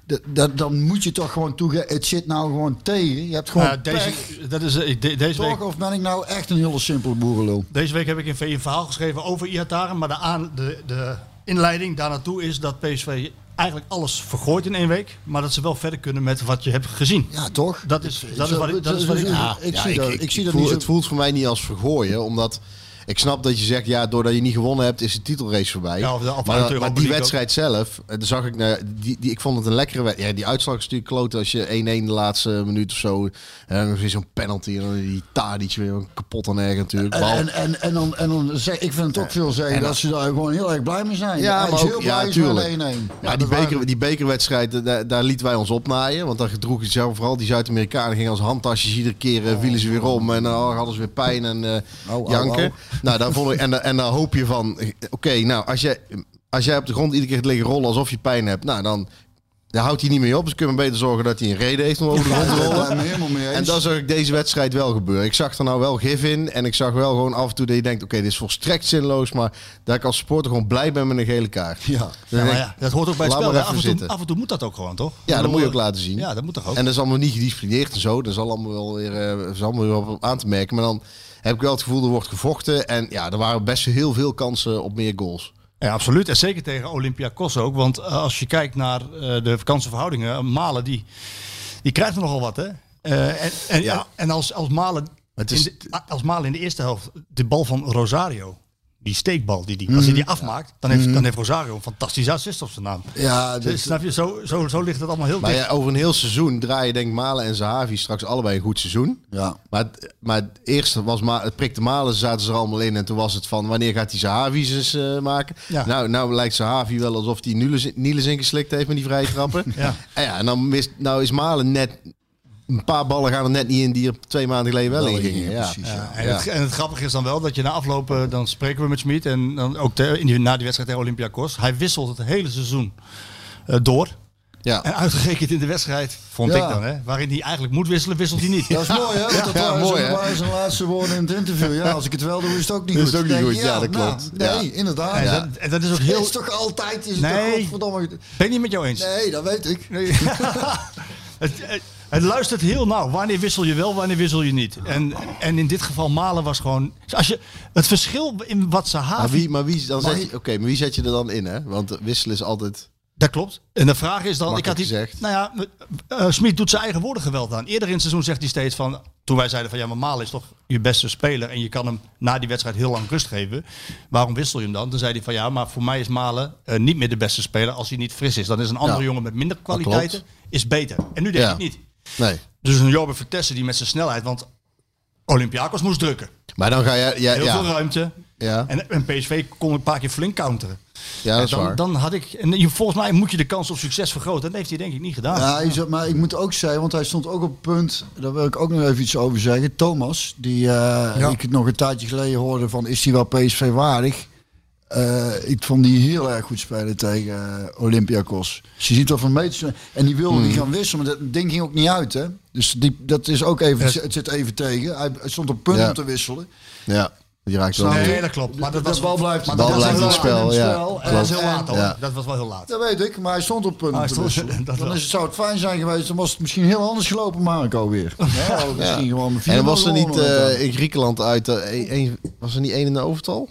Dat, dat, dan moet je toch gewoon toegeven, het zit nou gewoon tegen. Je hebt gewoon Nou, deze, pech. dat is, eh, de- deze, week? Of ben ik nou echt een hele simpele boerenlul? deze week heb ik in een verhaal geschreven over Iataren. Maar de, aan, de, de inleiding daar naartoe is dat PSV eigenlijk alles vergooit in één week. Maar dat ze wel verder kunnen met wat je hebt gezien. Ja, toch? Dat is, dat is wat ik, dat is wat ik Ja, ik zie dat- ik zie dat niet Het voelt voor mij niet als vergooien, omdat ik snap dat je zegt, ja, doordat je niet gewonnen hebt, is de titelrace voorbij. Ja, of de- of uit de maar, die wedstrijd zelf, eh, daar zag ik, nou, die, die, ik vond het een lekkere wedstrijd. Ja, die uitslag is natuurlijk kloot als je 1-1 de laatste minuut of zo, en dan is weer zo'n penalty en dan die Tadic weer kapot aan erg natuurlijk. En, Bal- en, en, en dan, en dan zeg ik vind het ook veel zeggen dat ze daar gewoon heel erg blij mee zijn. Ja, maar is ook- heel ja, blij is tuurlijk. met 1-1. Ja, die, beker, die bekerwedstrijd, eh, daar, daar lieten wij ons opnaaien. Want daar gedroeg je zelf vooral. Die Zuid-Amerikanen gingen als handtasjes. Iedere keer eh, vielen ze weer om. En dan hadden ze weer pijn en eh, au, janken. Nou, daar vond ik, en, en dan hoop je van... Oké, nou, als jij, als jij op de grond iedere keer gaat liggen rollen alsof je pijn hebt... Nou, dan... Daar houdt hij niet mee op. Dus kunnen we beter zorgen dat hij een reden heeft om over de grond te rollen. En dat zag ik deze wedstrijd wel gebeuren. Ik zag er nou wel gif in. En ik zag wel gewoon af en toe dat je denkt... Oké, dit is volstrekt zinloos. Maar dat ik als supporter gewoon blij ben met een gele kaart. Ja. Ja, maar dat hoort ook bij het spel. Af en, toe, zitten. af en toe moet dat ook gewoon, toch? Ja, dat moet je ook laten zien. Ja, dat moet toch ook. En dat is allemaal niet gedisciplineerd en zo. Dat is allemaal wel weer, eh, dat is allemaal weer op aan te merken. Maar dan heb ik wel het gevoel er wordt gevochten. En ja, er waren best heel veel kansen op meer goals. Ja, absoluut. En zeker tegen Olympiakos ook. Want eh, als je kijkt naar eh, de vakantieverhoudingen, eh, Malen die, die krijgt er nogal wat, hè? En, en, Ja. en, en als, als, Malen Het is- in de, als Malen in de eerste helft de bal van Rosario, die steekbal, die, die, als hij die afmaakt, dan heeft, dan heeft Rosario een fantastische assist op zijn naam. Ja, Dus, dit, snap je, zo, zo, zo ligt het allemaal heel Maar dicht. ja, over een heel seizoen draaien denk ik Malen en Zahavi straks allebei een goed seizoen. ja. Maar, het- maar het eerste was maar het prikte Malen zaten ze er allemaal in. En toen was het van wanneer gaat hij Zahavi's eens eh, maken. Ja. Nou, nou lijkt Zahavi wel alsof hij Niels, Niels ingeslikt heeft met die vrije trappen. Ja. En ja, en dan mist, nou is Malen net... Een paar ballen gaan er net niet in die er twee maanden geleden wel, in gingen. Ja. precies, ja. En, het, en het grappige is dan wel dat je na afloop, eh, dan spreken we met Smit en dan ook te- in die, na die wedstrijd tegen Olympiakos. Hij wisselt het hele seizoen eh, door. Ja. En uitgerekend in de wedstrijd, vond Ja. ik dan, hè, waarin hij eigenlijk moet wisselen, wisselt hij niet. Dat is mooi, hè? Want dat Ja, mooi, zijn, hè? waren zijn laatste woorden in het interview. Ja, als ik het wel doe, is het ook niet Is goed. het ook niet goed, ik, ja, dat nou, klopt. nee, Ja. inderdaad. En, Ja. dat, en dat is ook Het heel... is toch altijd, is het Nee. toch godverdomme... Ben je niet met jou eens? Nee, dat weet ik. Het, het, het luistert heel nauw. Wanneer wissel je wel, wanneer wissel je niet? En, en in dit geval Malen was gewoon... Als je, het verschil in wat ze Maar haven... wie, maar wie, dan Maar zet je- oké, maar wie zet je er dan in, hè? Want wisselen is altijd... Dat klopt. En de vraag is dan, ik had die, gezegd. nou ja, eh Smit doet zijn eigen woorden geweld aan. Eerder in het seizoen zegt hij steeds van, toen wij zeiden van ja, maar Malen is toch je beste speler en je kan hem na die wedstrijd heel lang rust geven. Waarom wissel je hem dan? Toen zei hij van ja, maar voor mij is Malen eh, niet meer de beste speler als hij niet fris is. Dan is een andere Ja. jongen met minder kwaliteiten is beter. En nu denk Ja. ik niet. Nee. Dus een Jorbe Vertessen die met zijn snelheid, want Olympiakos moest drukken. Maar dan ga je... Ja, Heel veel ruimte. ja, En, en PSV kon een paar keer flink counteren. ja, dat is dan, waar. dan had ik, en je- volgens mij moet je de kans op succes vergroten. Dat heeft hij denk ik niet gedaan. Ja, maar ik moet ook zeggen, want hij stond ook op het punt, daar wil ik ook nog even iets over zeggen. Thomas, die eh, ik het nog een tijdje geleden hoorde van, is hij wel PSV waardig? Eh, ik vond die heel erg goed spelen tegen eh, Olympiakos. Dus je ziet wel van meters. En die wilde niet gaan wisselen, maar dat ding ging ook niet uit. Hè? Dus die, dat is ook even, het zit even tegen. Hij, hij stond op punt Ja. om te wisselen. Ja. Die raakt wel. Nee, dat klopt. Maar dat De was bal blijft- maar dat blijft wel- in het spel, ja. En- Dat was heel laat hoor. ja. Dat was wel heel laat. Dat weet ik, maar hij stond op een Hij stond- dat Dan wel. is het, zou het fijn zijn geweest, dan was het misschien heel anders gelopen, Marco weer. Ja, of misschien gewoon En was er niet eh, in Griekenland uit, een- een- was er niet één in de overtal?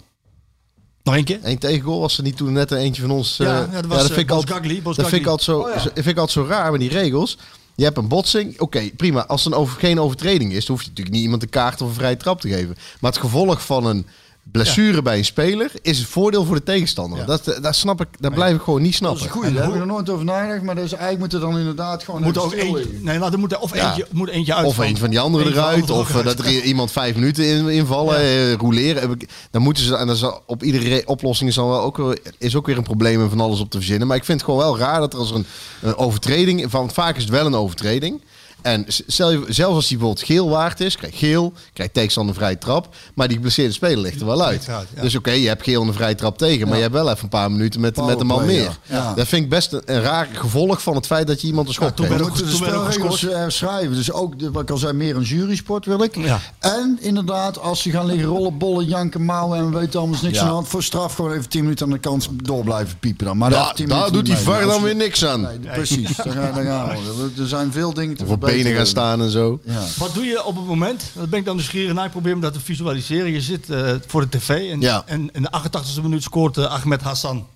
Nog één keer? Eén tegengoal was er niet toen net een eentje van ons. eh, Ja, ja, dat was, vind eh, ik altijd- Bosgagli, Dat vind ik altijd zo, Oh, ja. vind ik altijd zo raar met die regels. Je hebt een botsing, oké, prima. Als er een over, geen overtreding is, dan hoef je natuurlijk niet iemand een kaart of een vrije trap te geven. Maar het gevolg van een blessure bij een speler is het voordeel voor de tegenstander. Ja. Dat, dat snap ik, dat blijf ik gewoon niet Dat is snappen. goed, daar heb ik er nooit over nagedacht, maar dus eigenlijk moet er dan inderdaad gewoon Moet ook eentje, nee, nou, er moet er of Ja. eentje, moet eentje uit. Of een van die anderen eruit. Of eh, dat er iemand vijf minuten in, invallen, eh, ik- Dan moeten ze, en dat is op iedere re- oplossing is, dan wel ook, is ook weer een probleem en van alles op te verzinnen. Maar ik vind het gewoon wel raar dat er als er een, een overtreding, van vaak is het wel een overtreding. En zelfs als die bijvoorbeeld geel waard is, krijgt geel, krijgt tegenstander een vrije trap. Maar die geblesseerde speler ligt er wel uit. Ja. Dus oké, je hebt geel en een vrije trap tegen. Maar je hebt wel even een paar minuten met, met een man meer. ja. Ja. Dat vind ik best een, een raar gevolg van het feit dat je iemand een schop toen We ook- de spelregels eh, schrijven. Dus ook, de- wat ik al zei, meer een jurysport wil ik. Ja. En inderdaad, als ze gaan liggen rollen, bollen, janken, mouwen en we weten anders niks Ja. aan de hand. Voor straf gewoon even 10 minuten aan de kant door blijven piepen dan. Maar daar Ja, heeft 10 daar minuten doet die. VAR dan weer niks aan. Nee, precies, daar gaan, daar gaan we. Er- zijn veel dingen te verbeteren. Benen gaan staan en zo. Ja. Wat doe je op het moment, dat ben ik dan nieuwsgierig naar, ik probeer me dat te visualiseren. Je zit eh, voor de tv en, Ja. en in de 88e minuut scoort eh, Ahmed Hassan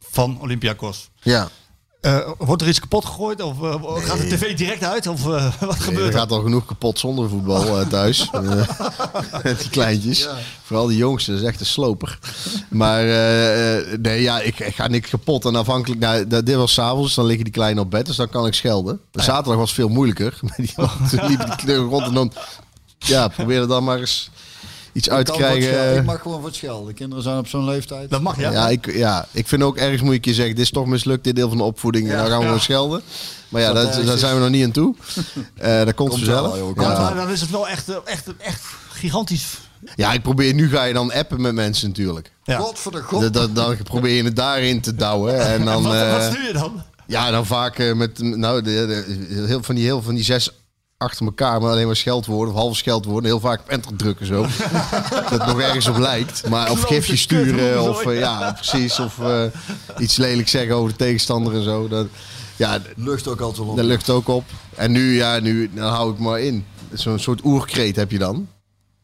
van Olympiakos. Ja. Eh, wordt er iets kapot gegooid of eh, gaat de tv direct uit of eh, wat Nee, gebeurt er er? gaat al genoeg kapot zonder voetbal thuis. Met die kleintjes. Vooral die jongste, dat is echt een sloper. Maar nee, ja, ik, ik ga niks kapot. En afhankelijk, nou, dit was s'avonds, dus dan liggen die kleinen op bed. Dus dan kan ik schelden. De zaterdag was veel moeilijker. Die, liep die rond en dan... Ja, probeer er dan maar eens iets uit te Ik krijgen. Mag gewoon voor het schelden. De kinderen zijn op zo'n leeftijd. Dat mag ja. Ja, ik, ja, ik vind ook ergens moet ik je zeggen, dit is toch mislukt, dit deel van de opvoeding. En dan gaan we gewoon schelden. Maar ja, Dat dat, ergens daar zijn we nog niet aan toe. Eh dat komt, Komt vanzelf. wel, Maar- ja. dan is het wel echt, eh, echt, echt gigantisch. ja, ik probeer, nu ga je dan appen met mensen natuurlijk. Ja. God voor de god. Dat, dat, dan probeer je het daarin te douwen. En dan, wat, wat eh, stuur je dan? ja, dan vaak eh, met nou, de, de- heel, van, die, heel van die zes achter elkaar, maar alleen maar scheldwoorden of half scheldwoorden. Heel vaak op enter drukken zo. dat het nog ergens op lijkt. Maar of Klote gifje sturen of ja, precies. Of eh, iets lelijk zeggen over de tegenstander en zo. Dat, ja, Lucht ook altijd op. dat lucht ook op. En nu, ja, nu dan hou ik maar in. Zo'n soort oerkreet heb je dan.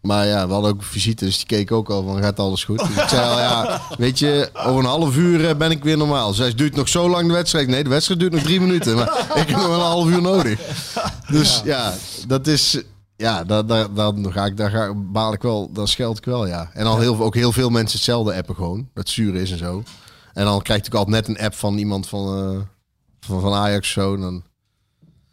Maar ja, we hadden ook visite, dus die keek ook al van gaat alles goed. Dus ik zei al, ja, weet je, over een half uur eh, ben ik weer normaal. Zij duurt nog zo lang de wedstrijd. Nee, de wedstrijd duurt nog drie minuten. Maar ik heb nog een half uur nodig. Dus ja, dat is, ja, daar, daar, dan ga ik, daar ga, baal ik wel, dan scheld ik wel, ja. En dan heel, ook heel veel mensen hetzelfde appen gewoon, dat zuur is en zo. En dan krijg ik altijd net een app van iemand van, eh, van, van Ajax zo. Dan,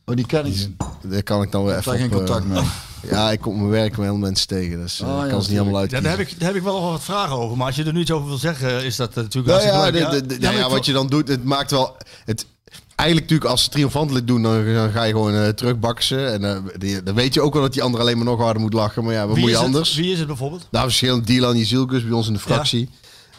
Oh, die ken ik. daar kan ik dan weer even daar geen op, eh, contact mee. Ja, ik kom op mijn werk met heel mensen tegen. Dus eh, Oh, ik ja, kan ze niet allemaal Ja, uit. daar, heb ik, daar heb ik wel nog wat vragen over. Maar als je er nu iets over wil zeggen, is dat eh, natuurlijk Nou ja, hartstikke de, leuk. de, de- Ja, ja, wat je dan doet, het maakt wel. Het, eigenlijk natuurlijk als ze triomfantelijk doen, dan, dan ga je gewoon eh terugbaksen. En eh, die- dan weet je ook wel dat die ander alleen maar nog harder moet lachen. Maar ja, wat moet je het? anders? Wie is het bijvoorbeeld? Nou, verschillend Dylan Jezilkus bij ons in de fractie.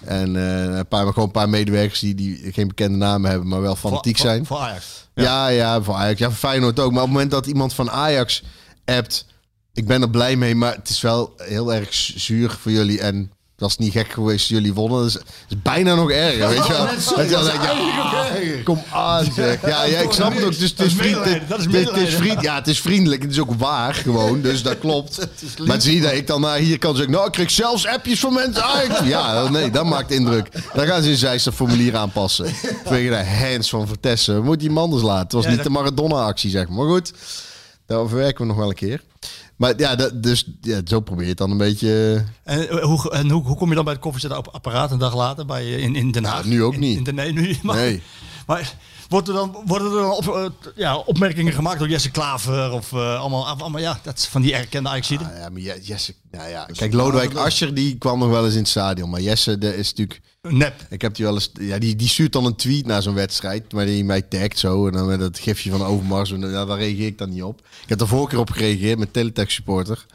En eh, een paar, gewoon een paar medewerkers die, die geen bekende namen hebben, maar wel fanatiek zijn. Voor, voor Ajax. Ja. ja, voor Ajax. Ja, voor Feyenoord ook. Maar op het moment dat iemand van Ajax appt, ik ben er blij mee, maar het is wel heel erg zuur voor jullie. En dat is niet gek geweest jullie wonnen. Dat is, bijna nog erger, weet je wel. Dat ja, kom aan zeg. Ja, ja, ik snap het ook. Dus het is, vriend, is het, vriend, ja, het is vriendelijk. Het is ook waar gewoon, dus dat klopt. Maar zie je dat ik dan naar hier kan zeggen, nou, ik kreeg zelfs appjes van mensen. Ah, ik- ja, nee, dat maakt indruk. Dan gaan ze in Zeist dat formulier aanpassen. Vanwege de hands van Vertessen. We moeten die man dus laten. Het was niet de Maradona-actie, zeg maar. Maar goed, daar verwerken we nog wel een keer. Maar ja, dat, dus ja, zo probeer je het dan een beetje... En, eh, hoe, en hoe, hoe kom je dan bij het koffiezetapparaat een dag later bij, je in, in Den Haag? nu ook In- niet. In, de, nee, nu niet. Maar, Nee. maar wordt er dan, worden er dan op, eh, ja, opmerkingen gemaakt door Jesse Klaver? Of eh, allemaal, allemaal, ja, dat is van die erkende ajax Ah, ja, maar Je- Jesse... Nou ja, kijk, Lodewijk Asscher die kwam nog wel eens in het stadion. Maar Jesse, dat is natuurlijk... Nep. Ik heb die wel eens... Ja, die, die stuurt dan een tweet naar zo'n wedstrijd. Maar die mij tagt zo. En dan met dat gifje van Overmars. En, ja, daar reageer ik dan niet op. Ik heb er vorige keer op gereageerd met Teletext supporter.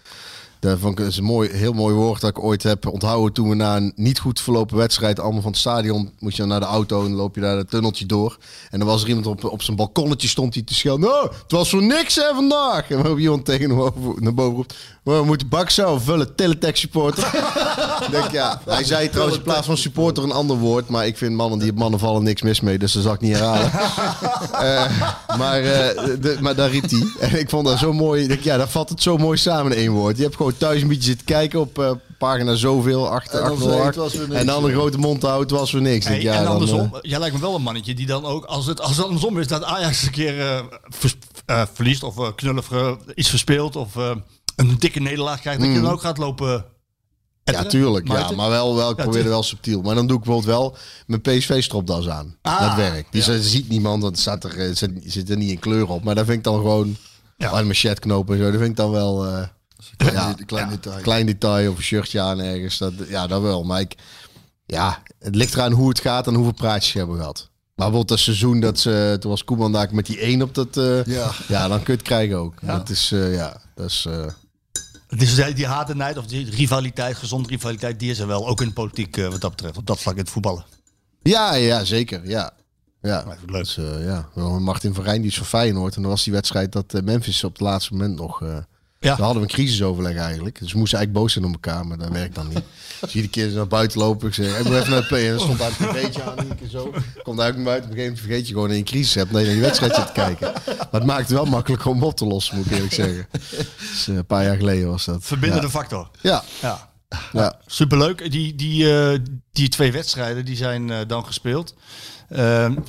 Dat is een mooi, heel mooi woord dat ik ooit heb onthouden toen we na een niet goed verlopen wedstrijd allemaal van het stadion moest je dan naar de auto en dan loop je daar het tunneltje door. En dan was er iemand op, op zijn balkonnetje stond hij te schelden. Nou, het was voor niks hè vandaag. En waarop iemand tegen hem naar boven roept. "Oh, We moeten bak zo vullen, teletext supporter. Denk, ja, hij zei trouwens in plaats van supporter een ander woord. Maar ik vind mannen die op mannen vallen niks mis mee. Dus dat zal ik niet herhalen. Eh, maar, eh, de, maar daar riep hij. En ik vond dat zo mooi. Denk, ja, daar valt het zo mooi samen in één woord. Je hebt gewoon thuis een beetje zitten kijken op eh, pagina zoveel. Achter, En dan zei je, 808. het was weer niks, en dan een grote mond houden. Het was weer niks. Hey, denk, ja, en dan, andersom, eh, jij lijkt me wel een mannetje die dan ook, als het, als het andersom is, dat Ajax een keer vers- verliest of knullig iets verspeelt of een dikke nederlaag krijgt, dat je dan ook gaat lopen. Mm. ja, tuurlijk. Ja, maar wel, wel, ik Ja, wel subtiel. Maar dan doe ik bijvoorbeeld wel mijn PSV-stropdas aan. Ah, dat werkt. Die ze- ziet niemand, want het staat er, eh, zit, zit er niet in kleur op. Maar daar vind ik dan gewoon... Ja. Ja. Aan mijn knopen en zo, dat vind ik dan wel... eh, ja, Een klein detail. klein detail of een shirtje aan ergens. Dat, ja, dat wel. Maar ik, ja, het ligt eraan hoe het gaat en hoeveel praatjes je hebben gehad. Maar bijvoorbeeld dat seizoen dat ze, toen was Koeman daar met die één op dat, eh, Ja. ja, dan kun je het krijgen ook. Ja. Dat is, eh, ja, dat is, is die- haat en nijd of die rivaliteit, gezonde rivaliteit, die is er wel. Ook in de politiek eh, wat dat betreft. Op dat vlak in het voetballen. ja, ja, zeker, ja. Ja, leuk. Dus, eh, ja. Martin van Rijn die is voor Feyenoord en dan was die wedstrijd dat eh, Memphis op het laatste moment nog. Ja. Hadden we een crisisoverleg eigenlijk. Dus we moesten eigenlijk boos zijn op elkaar, maar dat werkt dan niet. Dus iedere keer naar buiten lopen. Ik zeg, ik moet even naar het play. En dan stond daar een beetje aan. Keer zo. Komt daar ook naar buiten. Op een gegeven moment vergeet je gewoon je een crisis hebt. Je naar die wedstrijd zit te kijken. Maar het maakt het wel makkelijk om op te lossen, moet ik eerlijk zeggen. Dus, eh, een paar jaar geleden was dat. Verbindende ja. factor. Ja, Ja. ja. Superleuk. Die, die, eh, die twee wedstrijden die zijn eh, dan gespeeld.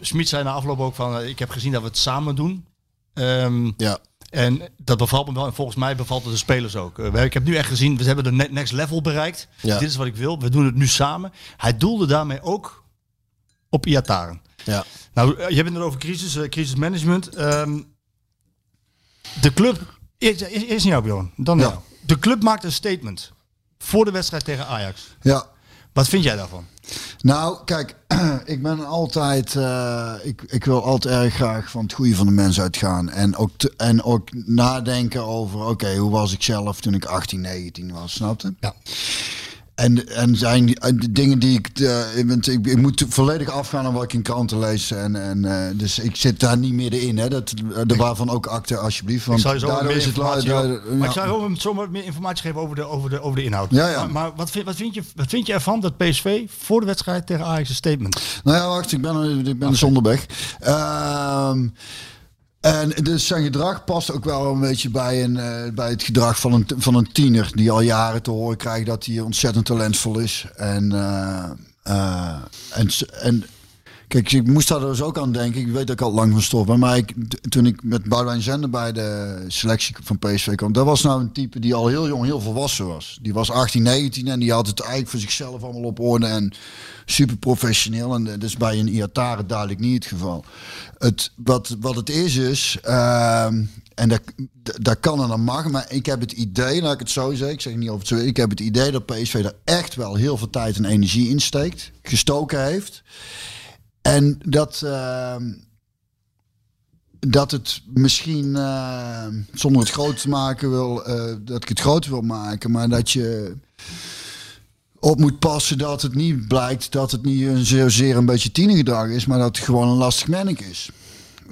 Smit zei na afloop ook van, ik heb gezien dat we het samen doen. Ehm, ja. En dat bevalt me wel. En volgens mij bevalt het de spelers ook. Eh, ik heb nu echt gezien, we hebben de ne- next level bereikt. Ja. Dit is wat ik wil. We doen het nu samen. Hij doelde daarmee ook op Iataren. ja. Nou, eh, je hebt het over crisis, eh, crisismanagement. Ehm, de club, is, is, is niet jou Bjorn, dan Ja. De club maakt een statement voor de wedstrijd tegen Ajax. Ja. Wat vind jij daarvan? Nou, kijk, ik ben altijd, eh, ik, ik wil altijd erg graag van het goede van de mens uitgaan. En ook, te- en ook nadenken over, oké, hoe was ik zelf toen ik 18, 19 was, snapte? Ja. En, en zijn de dingen die ik, eh, ik, ben- ik, ik moet volledig afgaan aan wat ik in kranten lees. En, en, eh, dus ik zit daar niet meer in. Hè. Dat, de waarvan ook akte, alsjeblieft. Want Ik zal je zo meer is het ja. Maar ik zou meer informatie geven over de, over de, over de inhoud. Ja, ja. Maar, maar wat, vind, wat, vind je, wat vind je ervan dat PSV voor de wedstrijd tegen Ajax een statement? Nou ja, wacht, ik ben, ik ben zonder weg. Ehm, en dus zijn gedrag past ook wel een beetje bij, een, eh, bij het gedrag van een, van een tiener die al jaren te horen krijgt dat hij ontzettend talentvol is. En, eh, eh, en, en kijk, ik moest daar dus ook aan denken. Ik weet dat ik al lang van stof ben, maar ik, toen ik met Boudewijn Zender bij de selectie van PSV kwam, dat was nou een type die al heel jong, heel volwassen was. Die was 18, 19 en die had het eigenlijk voor zichzelf allemaal op orde en super professioneel. En dat is bij een Iatare duidelijk niet het geval. Het, wat, wat het is, is, ehm, en dat, dat kan en dat mag, maar ik heb het idee, laat ik het zo zeggen, ik zeg niet of het zo is, ik heb het idee dat PSV er echt wel heel veel tijd en energie in steekt, gestoken heeft. En dat, ehm, dat het misschien, eh, zonder het groot te maken wil, eh, dat ik het groot wil maken, maar dat je op moet passen dat het niet blijkt dat het niet een zozeer een beetje tienergedrag is, maar dat het gewoon een lastig manneke is.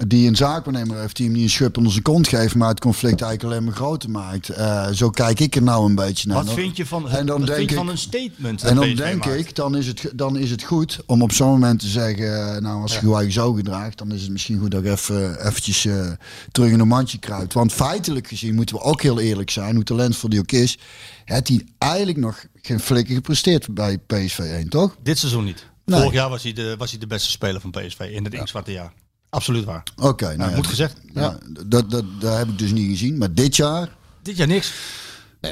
Die een zaakwaarnemer heeft die hem niet een schub onder zijn kont geeft, maar het conflict eigenlijk alleen maar groter maakt. Eh, zo kijk ik er nou een beetje naar. Wat vind je van, En dan denk ik- van een statement? En dan PSV denk maakt? ik, dan is, het, dan is het goed om op zo'n moment te zeggen, eh, nou als je gewoon zo gedraagt, dan is het misschien goed dat ik even eventjes eh, terug in een mandje kruipt. Want feitelijk gezien moeten we ook heel eerlijk zijn, hoe talentvol die ook is, heeft hij eigenlijk nog geen flikker gepresteerd bij PSV 1, toch? Dit seizoen niet. Nee. Vorig jaar was hij, de, was hij de beste speler van PSV in het inktzwarte jaar. Absoluut waar. Oké, Nou, nou ja, moet gezegd. Ja, dat, dat, dat heb ik dus niet gezien. Maar dit jaar Dit jaar niks.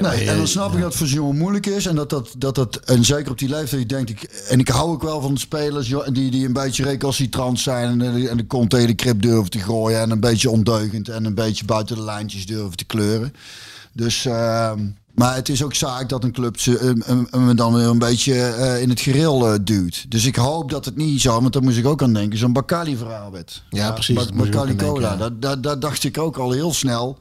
Nee, en dan snap ik dat het voor zo'n jongen moeilijk is. En dat dat, dat dat, en zeker op die leeftijd, je denkt ik, en ik hou ook wel van de spelers die, die een beetje recalcitrant zijn. En, de- en de kont tegen de krip durven te gooien. En een beetje ondeugend. En een beetje buiten de lijntjes durven te kleuren. Dus, ehm, maar het is ook zaak dat een club hem dan weer een beetje eh, in het gereel eh, duwt. Dus ik hoop dat het niet zo, want daar moest ik ook aan denken, zo'n Bakali verhaal werd. Ja, precies, aan denken, Cola, ja. dat, dat, dacht ik ook al heel snel.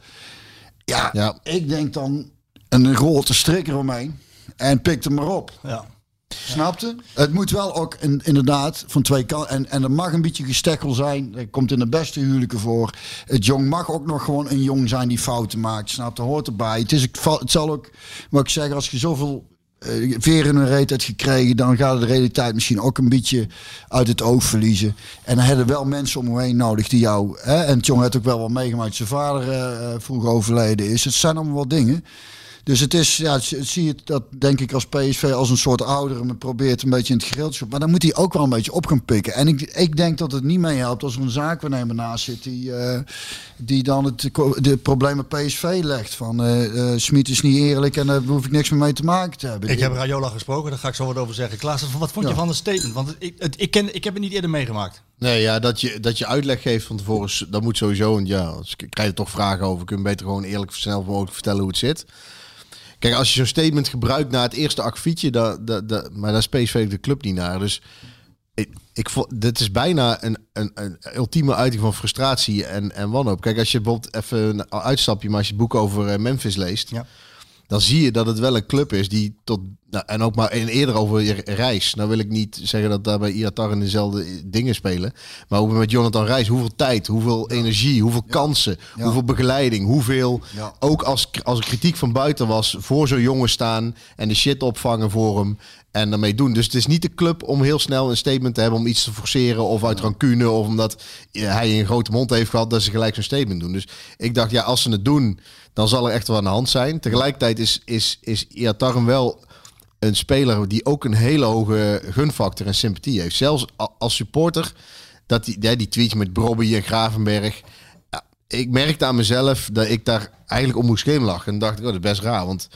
Ja, Ja. ik denk dan een grote strik eromheen en pikt hem maar op. Ja. Snapte? Het moet wel ook in- inderdaad van twee kanten. En, en er mag een beetje gestekkel zijn. Dat komt in de beste huwelijken voor. Het jong mag ook nog gewoon een jong zijn die fouten maakt. Snap? Dat hoort erbij. Het, is, het zal ook, wat ik zeg, als je zoveel eh, veer in een reet hebt gekregen, dan gaat de realiteit misschien ook een beetje uit het oog verliezen. En dan hebben wel mensen om je heen nodig die jou. Hè, en jong heeft ook wel wat meegemaakt. Zijn vader eh, vroeg overleden is. Het zijn allemaal wat dingen. Dus het is, ja, zie je het dat denk ik als PSV als een soort oudere me probeert een beetje in het gereel te schoppen. Maar dan moet hij ook wel een beetje op gaan pikken. En ik, ik denk dat het niet meehelpt als er een zaakwaarnemer naast zit die, eh, die dan het de problemen PSV legt. Van eh eh Smit is niet eerlijk en daar hoef ik niks meer mee te maken te hebben. Ik heb Rayola gesproken, daar ga ik zo wat over zeggen. Klaas, wat vond je Ja. van het statement? Want ik, het, ik, ken, ik heb het niet eerder meegemaakt. Nee, ja, dat je, dat je uitleg geeft van tevoren, dat moet sowieso. Want ja, als ik krijg er toch vragen over. Kun je beter gewoon eerlijk snel mogelijk vertellen hoe het zit. Kijk, als je zo'n statement gebruikt na het eerste akkefietje, dat, dat, dat, maar daar PSV de club niet naar. Dus ik, ik vond, dit is bijna een, een, een ultieme uiting van frustratie en, en wanhoop. Kijk, als je bijvoorbeeld even een uitstapje, maar als je het boek over eh, Memphis leest, Ja. dan zie je dat het wel een club is die tot, nou, en ook maar en eerder over je reis. Nou wil ik niet zeggen dat daar bij Iatar in dezelfde dingen spelen, maar hoe met Jonathan Reis, hoeveel tijd, hoeveel energie, hoeveel kansen, Ja. hoeveel begeleiding, hoeveel ook als, als er kritiek van buiten was, voor zo'n jongen staan en de shit opvangen voor hem en daarmee doen. Dus het is niet de club om heel snel een statement te hebben om iets te forceren of uit rancune of omdat hij een grote mond heeft gehad dat ze gelijk zo'n statement doen. Dus ik dacht, ja, als ze het doen, dan zal er echt wel aan de hand zijn. Tegelijkertijd is, is, is Iatarum wel een speler die ook een hele hoge gunfactor en sympathie heeft. Zelfs als supporter, dat die, ja, die tweetje met Brobby en Gravenberg. Ja, ik merkte aan mezelf dat ik daar eigenlijk om moest glimlachen. En dacht ik, oh, dat is best raar. Want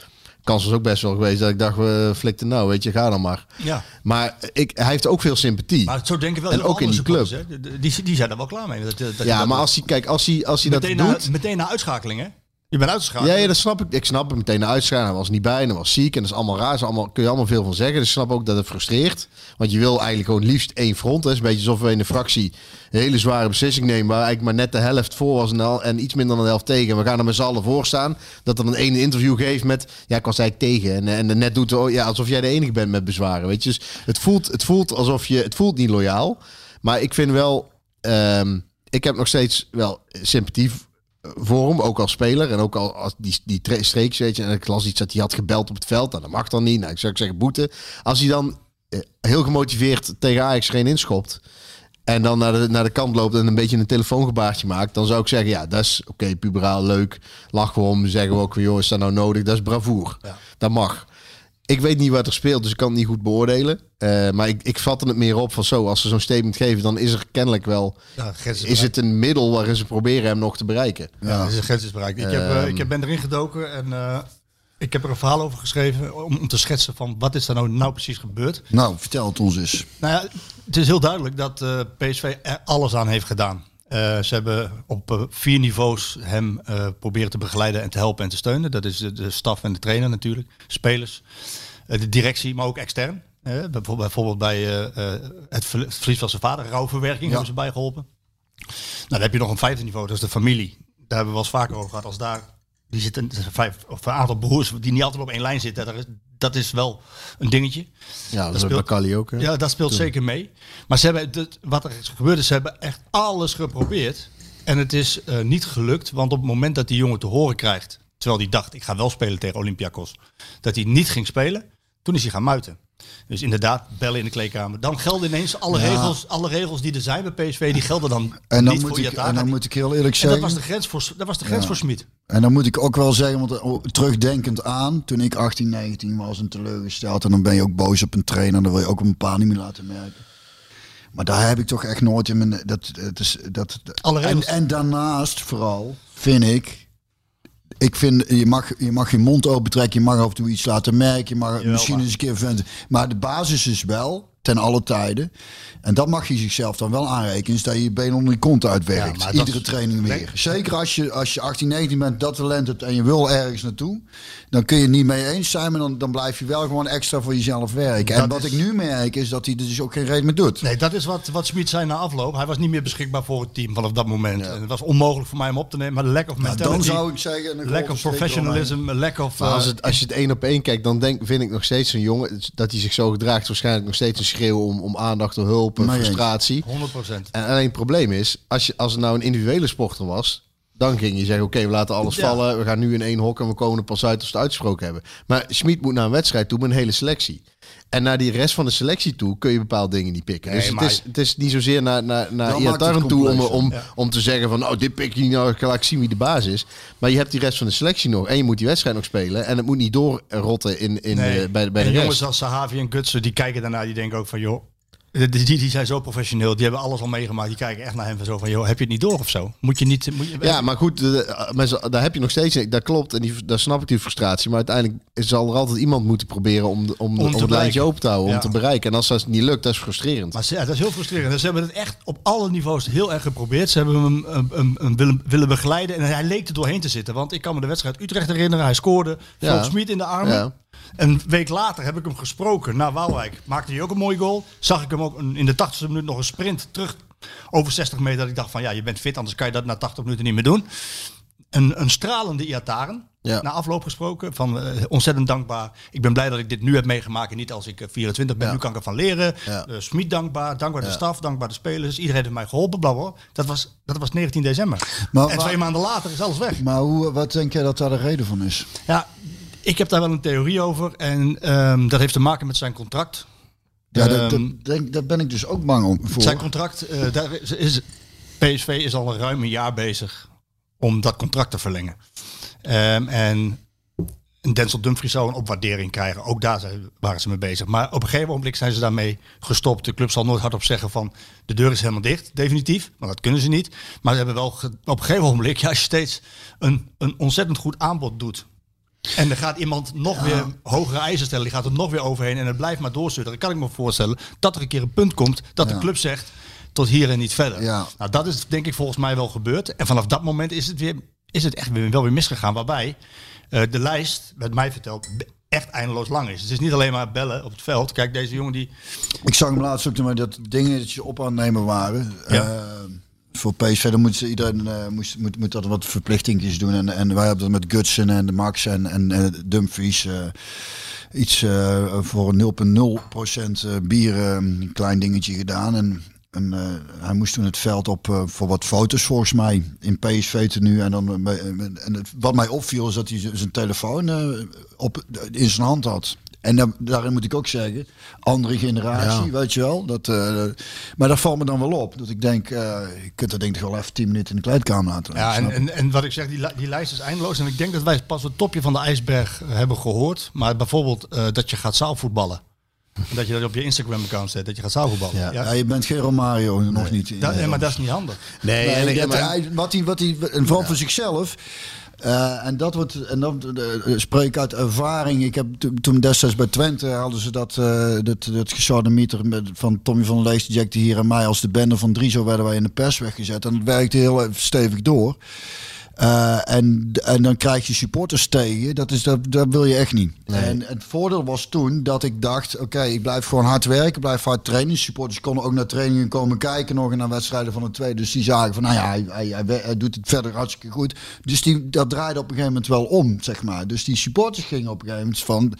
kans was ook best wel geweest dat ik dacht, we flikten nou, weet je, ga dan maar. Ja. Maar ik, hij heeft ook veel sympathie. Maar zo denken wel En ook in die club. hè. Die, die, zijn er wel klaar mee. Dat, dat ja, dat maar als hij, kijk, als hij, als hij dat meteen, na, doet... meteen na uitschakeling, hè? Je bent. Ja, ja, dat snap ik. Ik snap het meteen uitschrijven. Hij was niet bij en hij was ziek en dat is allemaal raar. Is allemaal, kun je allemaal veel van zeggen. Dus ik snap ook dat het frustreert. Want je wil eigenlijk gewoon liefst één front. Het is een beetje alsof we in de fractie een hele zware beslissing nemen. Waar eigenlijk maar net de helft voor was en, al- en iets minder dan de helft tegen. En we gaan er met z'n allen voor staan. Dat dan een ene interview geeft met, ja, ik was eigenlijk tegen. En, en de net doet, oh, ja, alsof jij de enige bent met bezwaren. Weet je, dus het voelt, het voelt alsof je, het voelt niet loyaal. Maar ik vind wel, ehm, ik heb nog steeds wel sympathie voor hem, ook als speler en ook al als die, die tre- streeks, weet je. En ik las iets dat hij had gebeld op het veld. Nou, dat mag dan niet. Nou, ik zou ik zeggen boete. Als hij dan eh, heel gemotiveerd tegen Ajax geen inschopt en dan naar de, naar de kant loopt en een beetje een telefoongebaartje maakt, dan zou ik zeggen, ja, dat is oké, puberaal, leuk. Lachen we om, zeggen we ook, joh, is dat nou nodig? Dat is bravoer. Dat mag. Ik weet niet wat er speelt, dus ik kan het niet goed beoordelen. Eh, maar ik, ik vatte het meer op van zo, als ze zo'n statement geven, dan is er kennelijk wel, Ja, is het een middel waarin ze proberen hem nog te bereiken. Ja, dat is een grens is bereikt. Ik, heb, eh, Ehm. ik heb, ben erin gedoken en eh, ik heb er een verhaal over geschreven om, om te schetsen van wat is er nou, nou precies gebeurd. Nou, vertel het ons eens. Nou ja, het is heel duidelijk dat eh, PSV er alles aan heeft gedaan. Eh, ze hebben op eh, vier niveaus hem eh, proberen te begeleiden en te helpen en te steunen. Dat is de, de staf en de trainer natuurlijk, spelers, de directie, maar ook extern. Bijvoorbeeld, bij het ver- het verlies van zijn vader, rouwverwerking, hebben ze bij geholpen. Nou, dan heb je nog een vijfde niveau, dat is de familie. Daar hebben we wel eens vaker over gehad. Als daar, die zitten, vijf, of een aantal broers die niet altijd op één lijn zitten, dat is, dat is wel een dingetje. Ja, dat, speelt- bij Kali ook. hè? Ja, dat speelt zeker mee. Maar ze hebben wat er gebeurd is, ze hebben echt alles geprobeerd. En het is eh, niet gelukt, want op het moment dat die jongen te horen krijgt, terwijl hij dacht, ik ga wel spelen tegen Olympiakos, dat hij niet ging spelen, toen is hij gaan muiten. Dus inderdaad, bellen in de kleedkamer. Dan gelden ineens alle, Ja. regels, alle regels die er zijn bij PSV, die gelden dan En dan, niet moet voor ik, en dan moet ik heel eerlijk En dat zeggen. was de grens voor, dat was de grens Ja. voor Smit. En dan moet ik ook wel zeggen, want oh, terugdenkend aan, toen ik 18, 19 was en teleurgesteld. En dan ben je ook boos op een trainer, dan wil je ook een paar niet meer laten merken. Maar daar heb ik toch echt nooit in mijn. Dat, is, dat, Alle en daarnaast vooral vind ik. Ik vind, je mag, je mag je mond open trekken, je mag af en toe iets laten merken, je mag Jawel, misschien maar- eens een keer vinden. Maar de basis is wel ten alle tijden. En dat mag je zichzelf dan wel aanrekenen, is dat je je been onder je kont uitwerkt. Ja, Iedere is- training weer. Nee. Zeker als je, als je 18, 19 bent, dat talent hebt en je wil ergens naartoe. Dan kun je het niet mee eens zijn, maar dan, dan blijf je wel gewoon extra voor jezelf werken. En wat is- ik nu merk, is dat hij er dus ook geen reden meer doet. Nee, dat is wat, wat Smit zei na afloop. Hij was niet meer beschikbaar voor het team vanaf dat moment. En het was onmogelijk voor mij om op te nemen. Maar lack of Nou, mentality, dan zou ik zeggen... een lack of professionalism, lack of... Als, eh, het, als je het één op één kijkt, dan denk, vind ik nog steeds een jongen dat hij zich zo gedraagt. Waarschijnlijk nog steeds een schreeuw om, om aandacht, om hulp, en frustratie. 100%. En alleen het probleem is, als, je, als het nou een individuele sporter was, dan ging je zeggen: Oké, we laten alles Ja. vallen. We gaan nu in één hok en we komen er pas uit als we het uitgesproken hebben. Maar Schmid moet naar een wedstrijd toe met een hele selectie. En naar die rest van de selectie toe kun je bepaalde dingen niet pikken. Nee, dus maar- het is, het is niet zozeer naar, naar, naar Iataren toe om, om, ja. om te zeggen van... Oh, dit pik je niet nou, ik zien wie de baas is. Maar je hebt die rest van de selectie nog. En je moet die wedstrijd nog spelen. En het moet niet doorrotten in, in, Nee. eh, bij, bij en de jongens rest. als Sahavi en Gutsen, die kijken daarna, die denken ook van, joh, die, die, die zijn zo professioneel, die hebben alles al meegemaakt. Die kijken echt naar hem van zo van, joh, heb je het niet door of zo? Moet je niet... Moet je, Ja, maar goed, daar heb je nog steeds, dat klopt, en die, daar snap ik die frustratie. Maar uiteindelijk zal er altijd iemand moeten proberen om, om, Om het lijntje open te houden, Ja. om te bereiken. En als dat niet lukt, dat is frustrerend. Maar ja, dat is heel frustrerend. Dus Ze hebben het echt op alle niveaus heel erg geprobeerd. Ze hebben hem willen, willen begeleiden en hij leek er doorheen te zitten. Want ik kan me de wedstrijd Utrecht herinneren. Hij scoorde, Ja. vloog Smit in de armen. Ja. Een week later heb ik hem gesproken naar Waalwijk. Maakte hij ook een mooie goal. Zag ik hem ook een- in de 80ste minuut nog een sprint terug over 60 meter. Dat ik dacht van ja, je bent fit, anders kan je dat na 80 minuten niet meer doen. Een, een stralende Iataren. Ja. Na afloop gesproken. Van eh, ontzettend dankbaar. Ik ben blij dat ik dit nu heb meegemaakt. En niet als ik eh, 24 ben. Ja. Nu kan ik ervan leren. Ja. Uh, Smit dankbaar. Dankbaar de staf. Dankbaar de spelers. Iedereen heeft mij geholpen. Bla, bla. Dat, was, dat was 19 december. Maar- en maar- twee maanden later is alles weg. Maar hoe, wat denk jij dat daar de reden van is? Ja, ik heb daar wel een theorie over. En ehm, dat heeft te maken met zijn contract. Ja, dat, Ehm, dat, denk, daar ben ik dus ook bang om voor. Zijn contract, eh, daar is, is, PSV is al een ruim een jaar bezig om dat contract te verlengen. Ehm, en Denzel Dumfries zou een opwaardering krijgen. Ook daar zijn, waren ze mee bezig. Maar op een gegeven moment zijn ze daarmee gestopt. De club zal nooit hardop zeggen van de deur is helemaal dicht, definitief. Want dat kunnen ze niet. Maar ze hebben wel op een gegeven moment, ja, als je steeds een, een ontzettend goed aanbod doet. En er gaat iemand nog weer hogere eisen stellen. Die gaat er nog weer overheen. En het blijft maar doorsturen. Dan kan ik me voorstellen dat er een keer een punt komt dat de club zegt tot hier en niet verder. Ja. Nou, dat is denk ik volgens mij wel gebeurd. En vanaf dat moment is het, weer, is het echt weer, wel weer misgegaan. Waarbij eh, de lijst, werd mij verteld, echt eindeloos lang is. Het is niet alleen maar bellen op het veld. Kijk, deze jongen die... Ik zag hem laatst ook maar dat dingen dat je op aan het nemen waren. Ja. Eh, voor PSV dan moet iedereen eh, moest, moet, moet dat wat verplichtingjes doen. En, en wij hebben dat met Gutsen en de Max en, en eh, Dumfries. eh, iets eh, voor een 0,0% eh, bier een klein dingetje gedaan. En, en hij moest toen het veld op voor wat foto's volgens mij in PSV tenue. En, dan, en wat mij opviel is dat hij zijn telefoon op, in zijn hand had. En daar- daarin moet ik ook zeggen, andere generatie, Ja. weet je wel. Dat, eh, maar dat valt me dan wel op. Dat ik denk, eh, je kunt dat denk ik wel even 10 minuten in de kleedkamer laten. Ja, en, en, en wat ik zeg, die, die lijst is eindeloos. En ik denk dat wij pas het topje van de ijsberg hebben gehoord. Maar bijvoorbeeld eh, dat je gaat zaalvoetballen. En dat je dat op je Instagram-account zet, dat je gaat zaalvoetballen. Ja. ja, je bent geen Romario, nog niet. Dat- nee, maar dat is niet handig. Nee, en, en- wat hij, wat hij, en vooral voor zichzelf. Eh, en dat wordt, en dat eh, spreek ik uit ervaring. Ik heb to- toen destijds bij Twente hadden ze dat, eh dat, dat met van Tommy van Lees, Jack hier en mij als de bende van drie. Zo werden wij in de pers weggezet. En dat werkte heel stevig door. Eh, en, en dan krijg je supporters tegen. Dat, is, dat, dat wil je echt niet. En het voordeel was toen dat ik dacht: oké, ik blijf gewoon hard werken, blijf hard trainen. Supporters konden ook naar trainingen komen kijken, nog en naar wedstrijden van de tweede. Dus die zagen van: nou ja, hij, hij, hij, hij doet het verder hartstikke goed. Dus die, dat draaide op een gegeven moment wel om, zeg maar. Dus die supporters gingen op een gegeven moment van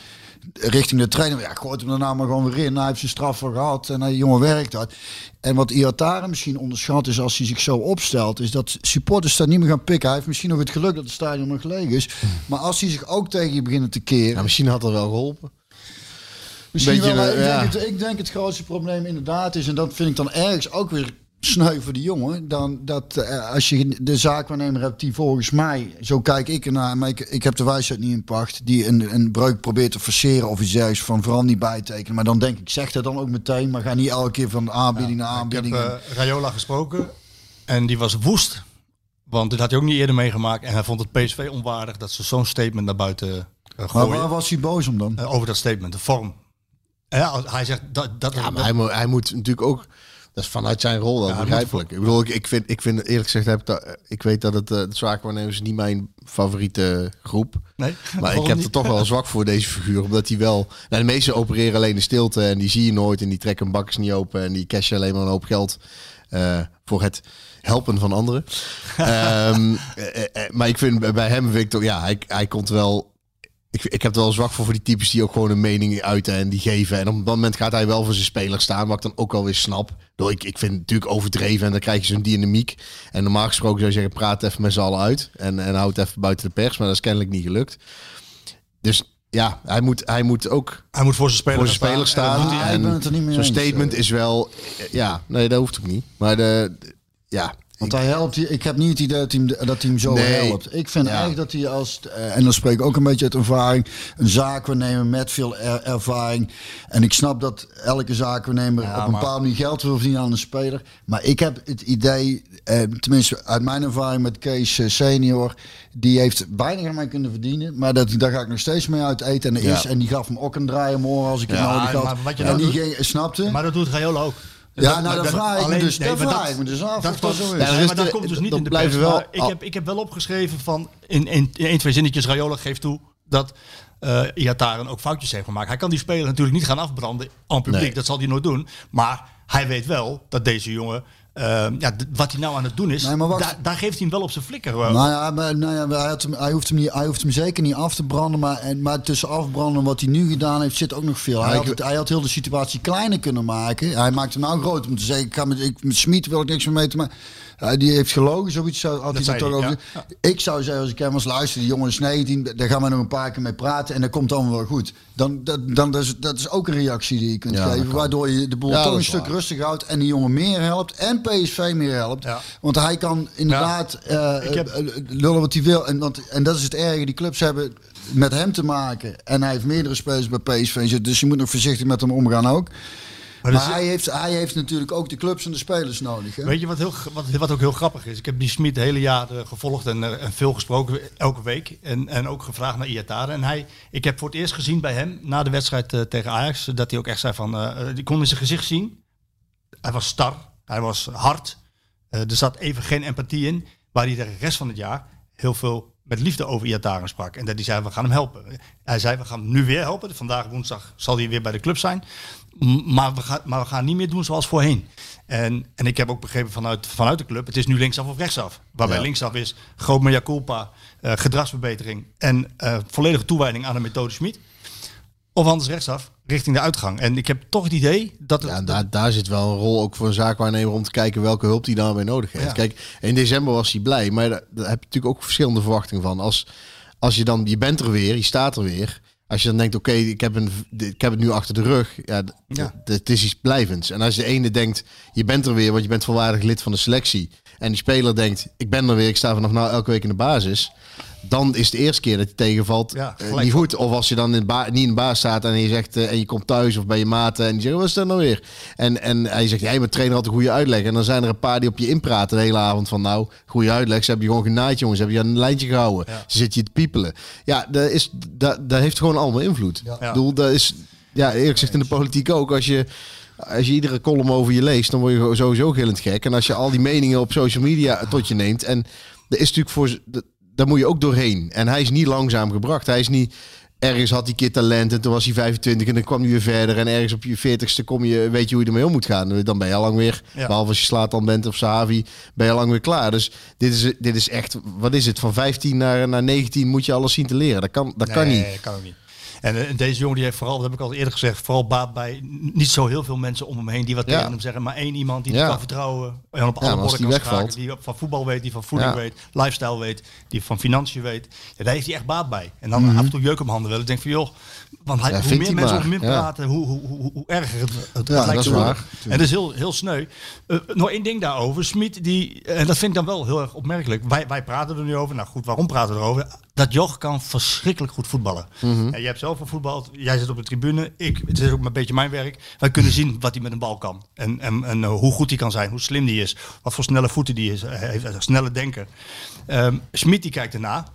richting de trainer. Ja, gooit hem daarna maar gewoon weer in. Hij heeft zijn straf voor gehad en hij jongen werkt hard. En wat Iataren misschien onderschat is als hij zich zo opstelt, is dat supporters dat niet meer gaan pikken. Hij heeft misschien nog het geluk dat het stadion nog leeg is. Maar als die zich ook tegen je beginnen te keren. ja, misschien had dat wel geholpen. Misschien beetje, wel, ik, ja. denk het, ik denk het grootste probleem inderdaad is, en dat vind ik dan ergens ook weer sneu voor de jongen, dan dat eh, als je de zaakwaarnemer hebt die volgens mij, zo kijk ik ernaar, maar ik, ik heb de wijsheid niet in pacht, die een, een breuk probeert te forceren of iets dergelijks van vooral niet bijtekenen. Maar dan denk ik, zeg dat dan ook meteen, maar ga niet elke keer van aanbieding naar Ik heb aanbieding. eh, Rayola gesproken en die was woest. Want dit had hij ook niet eerder meegemaakt. En hij vond het PSV onwaardig dat ze zo'n statement naar buiten eh, maar gooien. waar was hij boos om dan? Over dat statement, de vorm. Ja, hij zegt dat... dat Ja, maar hij, moet, hij moet natuurlijk ook. Dat is vanuit zijn rol wel Ja, begrijpelijk. Ik bedoel, ik, ik, vind, ik vind eerlijk gezegd, heb ik, dat, ik weet dat het uh, de zaakwaarnemers niet mijn favoriete groep. Nee? Maar ik heb er toch wel zwak voor deze figuur. Omdat hij wel. Nou, de meesten opereren alleen in stilte en die zie je nooit. En die trekken bakkers niet open. En die cashen alleen maar een hoop geld eh, voor het helpen van anderen. Ehm, eh, eh, maar ik vind bij hem, Victor, ja, hij, hij komt wel. Ik, ik heb er wel zwak voor voor die types die ook gewoon een mening uiten en die geven. En op dat moment gaat hij wel voor zijn speler staan, wat ik dan ook alweer snap. Door ik, ik vind het natuurlijk overdreven en dan krijg je zo'n dynamiek. En normaal gesproken zou je zeggen, praat even met z'n allen uit en, en houd even buiten de pers. Maar dat is kennelijk niet gelukt. Dus ja, hij moet, hij moet ook Hij moet voor zijn speler, voor zijn speler staan. mee Zo'n statement eh. is wel, ja, nee, dat hoeft ook niet. Maar de, de- ja, Want hij helpt, ik heb niet het idee dat hij hem, dat hij hem zo Nee. helpt. Ik vind Ja. eigenlijk dat hij als, eh, en dan spreek ik ook een beetje uit ervaring, een zaakwaarnemer met veel er- ervaring. En ik snap dat elke zaakwaarnemer op een maar- bepaalde manier geld wil verdienen aan een speler. Maar ik heb het idee, eh, tenminste uit mijn ervaring met Kees eh, senior, die heeft weinig aan mij kunnen verdienen. Maar dat, daar ga ik nog steeds mee uit eten. En, Ja. eerste, en die gaf me ook een draai als ik het Ja, nodig had. maar wat je en nou die doet- snapte? Maar dat doet Rayola ook. Ja, nou dan vraag ik me dus, nee, vraag dat- ik me dus af dat dat zo is. Ja, Nee, maar dat komt dus niet in de pers. wel- maar ik, heb, ik heb wel opgeschreven van... In, in, in één, twee zinnetjes, Rayola geeft toe dat eh Iataren ook foutjes heeft gemaakt. Hij kan die speler natuurlijk niet gaan afbranden aan publiek. Nee. Dat zal hij nooit doen. Maar hij weet wel dat deze jongen... eh, ja, wat hij nou aan het doen is, Nee, daar, daar geeft hij hem wel op zijn flikker. Nou ja, maar, nou ja hij, had hem, hij, hoeft hem niet, hij hoeft hem zeker niet af te branden. Maar, en, maar tussen afbranden en wat hij nu gedaan heeft, zit ook nog veel. Hij, had, het, hij had heel de situatie kleiner kunnen maken. Hij maakt hem nou groot om te zeggen: ik ga met, ik, met Smit wil ik niks meer mee te maken. Hij die heeft gelogen, zoiets had hij zei dat toch over. ja. Ik zou zeggen, als ik hem was luister, die jongen is 19, daar gaan we nog een paar keer mee praten en dat komt allemaal wel goed. Dan, dat, dan, dat, is, dat is ook een reactie die je kunt Ja, geven, waardoor je de boel Ja, toch een stuk rustig houdt en die jongen meer helpt en PSV meer helpt. Want hij kan inderdaad eh, Ik heb- eh, lullen wat hij wil. En, want, en dat is het erge. Die clubs hebben met hem te maken. En hij heeft meerdere spelers bij PSV. Dus je moet nog voorzichtig met hem omgaan ook. Maar, Maar dus- hij, heeft, hij heeft natuurlijk ook de clubs en de spelers nodig. Hè? Weet je wat, heel, wat, wat ook heel grappig is? Ik heb die Smit het hele jaar gevolgd en, eh, en veel gesproken, elke week. En, en ook gevraagd naar Iataren. En hij, ik heb voor het eerst gezien bij hem, na de wedstrijd eh, tegen Ajax, dat hij ook echt zei van, eh, die kon in zijn gezicht zien. Hij was star, hij was hard. Er zat even geen empathie in, waar hij de rest van het jaar heel veel met liefde over Iataren sprak. En dat hij zei, we gaan hem helpen. Hij zei, we gaan hem nu weer helpen. Vandaag woensdag zal hij weer bij de club zijn. Maar we, gaan, maar we gaan niet meer doen zoals voorheen. En, en ik heb ook begrepen vanuit, vanuit de club, het is nu linksaf of rechtsaf. Waarbij Ja. linksaf is groot mea culpa, eh, gedragsverbetering en eh, volledige toewijding aan de methode Schmid. Of anders rechtsaf, richting de uitgang. En ik heb toch het idee dat het... Ja, daar, daar zit wel een rol ook voor een zaakwaarnemer om te kijken welke hulp hij daarbij nodig heeft. Ja. Kijk, in december was hij blij, maar daar, daar heb je natuurlijk ook verschillende verwachtingen van. Als, als je dan, je bent er weer, je staat er weer. Als je dan denkt, oké, ik, heb een- ik heb het nu achter de rug. Ja, Ja. het is iets blijvends. En als de ene denkt, je bent er weer, want je bent volwaardig lid van de selectie. En die speler denkt, ik ben er weer, ik sta vanaf nou elke week in de basis. Dan is het de eerste keer dat je tegenvalt Ja, eh, niet goed. Of als je dan in niet in de baas staat en je zegt eh, en je komt thuis of bij je maten en die zeggen wat is dat nou weer? En, en hij zegt, jij mijn trainer had een goede uitleg. En dan zijn er een paar die op je inpraten de hele avond van nou, goede uitleg. Ze hebben je gewoon genaaid jongens, ze hebben je aan een lijntje gehouden. Ze zitten je te piepelen. Ja, dat, is, dat, dat heeft gewoon allemaal invloed. Ik bedoel, dat is, ja eerlijk gezegd in de politiek ook. Als je, als je iedere column over je leest, dan word je sowieso gillend gek. En als je al die meningen op social media tot je neemt en er is natuurlijk voor... Daar moet je ook doorheen. En hij is niet langzaam gebracht. Hij is niet... Ergens had hij keer talent en toen was hij 25 en dan kwam hij weer verder. En ergens op je 40ste kom je, weet je hoe je ermee om moet gaan. Dan ben je al lang weer, Ja. behalve als je slaat dan bent of Sahavi, ben je al lang weer klaar. Dus dit is, dit is echt, wat is het, van 15 naar, naar 19 moet je alles zien te leren. Dat kan, dat kan Nee, niet. dat kan ook niet. En eh, deze jongen die heeft vooral, dat heb ik al eerder gezegd, vooral baat bij niet zo heel veel mensen om hem heen die wat Ja. tegen hem zeggen, maar één iemand die kan vertrouwen en op alle borden die kan wegvalt. die van voetbal weet, die van voeding weet, lifestyle weet, die van financiën weet. Ja, daar heeft hij echt baat bij. En dan Mhm. af en toe jeuk hem handen wel. Ik denk van joh, want hij, Ja, hoe meer mensen over hem Ja. praten, hoe, hoe, hoe, hoe erger het, het Ja, lijkt te worden. waar. En dat is heel, heel sneu. Eh, nog één ding daarover. Smit, die, en dat vind ik dan wel heel erg opmerkelijk. Wij, wij praten er nu over. Nou goed, waarom praten we erover? Dat Joch kan verschrikkelijk goed voetballen. En jij hebt zelf gevoetbald. Jij zit op de tribune. Ik, het is ook een beetje mijn werk. Wij kunnen zien wat hij met een bal kan. En, en, en eh, hoe goed hij kan zijn. Hoe slim die is. Wat voor snelle voeten die is. Hij heeft een snelle denker. Ehm Smit die kijkt erna.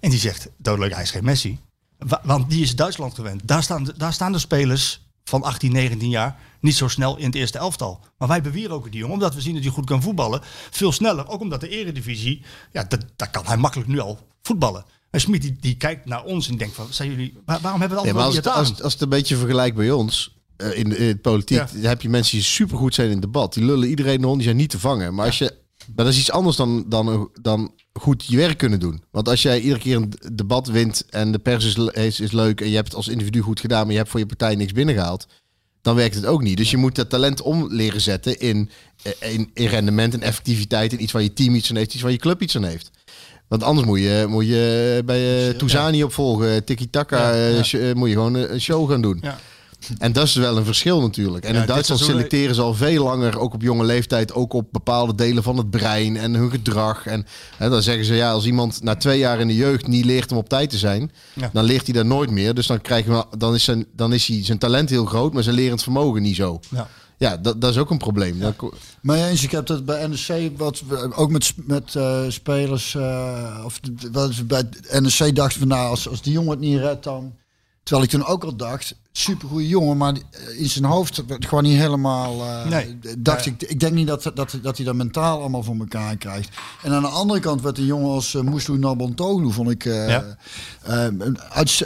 En die zegt, doodleuk, hij is geen Messi. Wa- Want die is Duitsland gewend. Daar staan, de- daar staan de spelers van 18, 19 jaar niet zo snel in het eerste elftal. Maar wij beweren die jongen, omdat we zien dat hij goed kan voetballen. Veel sneller, ook omdat de eredivisie, ja, dat, daar kan hij makkelijk nu al voetballen. En Smit die, die kijkt naar ons en denkt van, zijn jullie, waar- waarom hebben we maar altijd als, als, het- als het een beetje vergelijkt bij ons, eh, in, het politiek, Ja. dan heb je mensen die supergoed zijn in het debat. Die lullen iedereen rond, die zijn niet te vangen. Maar, als je, maar dat is iets anders dan, dan, dan goed je werk kunnen doen. Want als jij iedere keer een debat wint en de pers is, is, is leuk en je hebt het als individu goed gedaan, maar je hebt voor je partij niks binnengehaald, dan werkt het ook niet. Dus je moet dat talent om leren zetten in, eh, in, in rendement en effectiviteit en iets waar je team iets aan heeft, iets waar je club iets aan heeft. Want anders moet je, moet je bij uh, Touzani opvolgen, Tiki Taka, Ja, ja. sh- eh, moet je gewoon een show gaan doen. Ja. En dat is wel een verschil natuurlijk. En Ja, in Duitsland selecteren ze al veel langer, ook op jonge leeftijd, ook op bepaalde delen van het brein en hun gedrag. En hè, dan zeggen ze, ja, als iemand na twee jaar in de jeugd niet leert om op tijd te zijn, Ja. dan leert hij dat nooit meer. Dus dan, krijgen we, dan, is zijn, dan is hij zijn talent heel groot, maar zijn lerend vermogen niet zo. Ja. Ja, dat, dat is ook een probleem. Maar eens, ik heb dat bij NEC, wat, we- ook met, met eh, spelers, eh, of de- wat we bij NEC dachten van nou, als, als die jongen het niet redt dan. Terwijl ik toen ook al dacht, supergoeie jongen, maar in zijn hoofd werd gewoon niet helemaal. eh, Nee. Dacht ik, ik denk niet dat, dat, dat hij dat mentaal allemaal voor elkaar krijgt. En aan de andere kant werd een jongen als uh, Moeslu Nabontoglu, vond ik eh, Ja.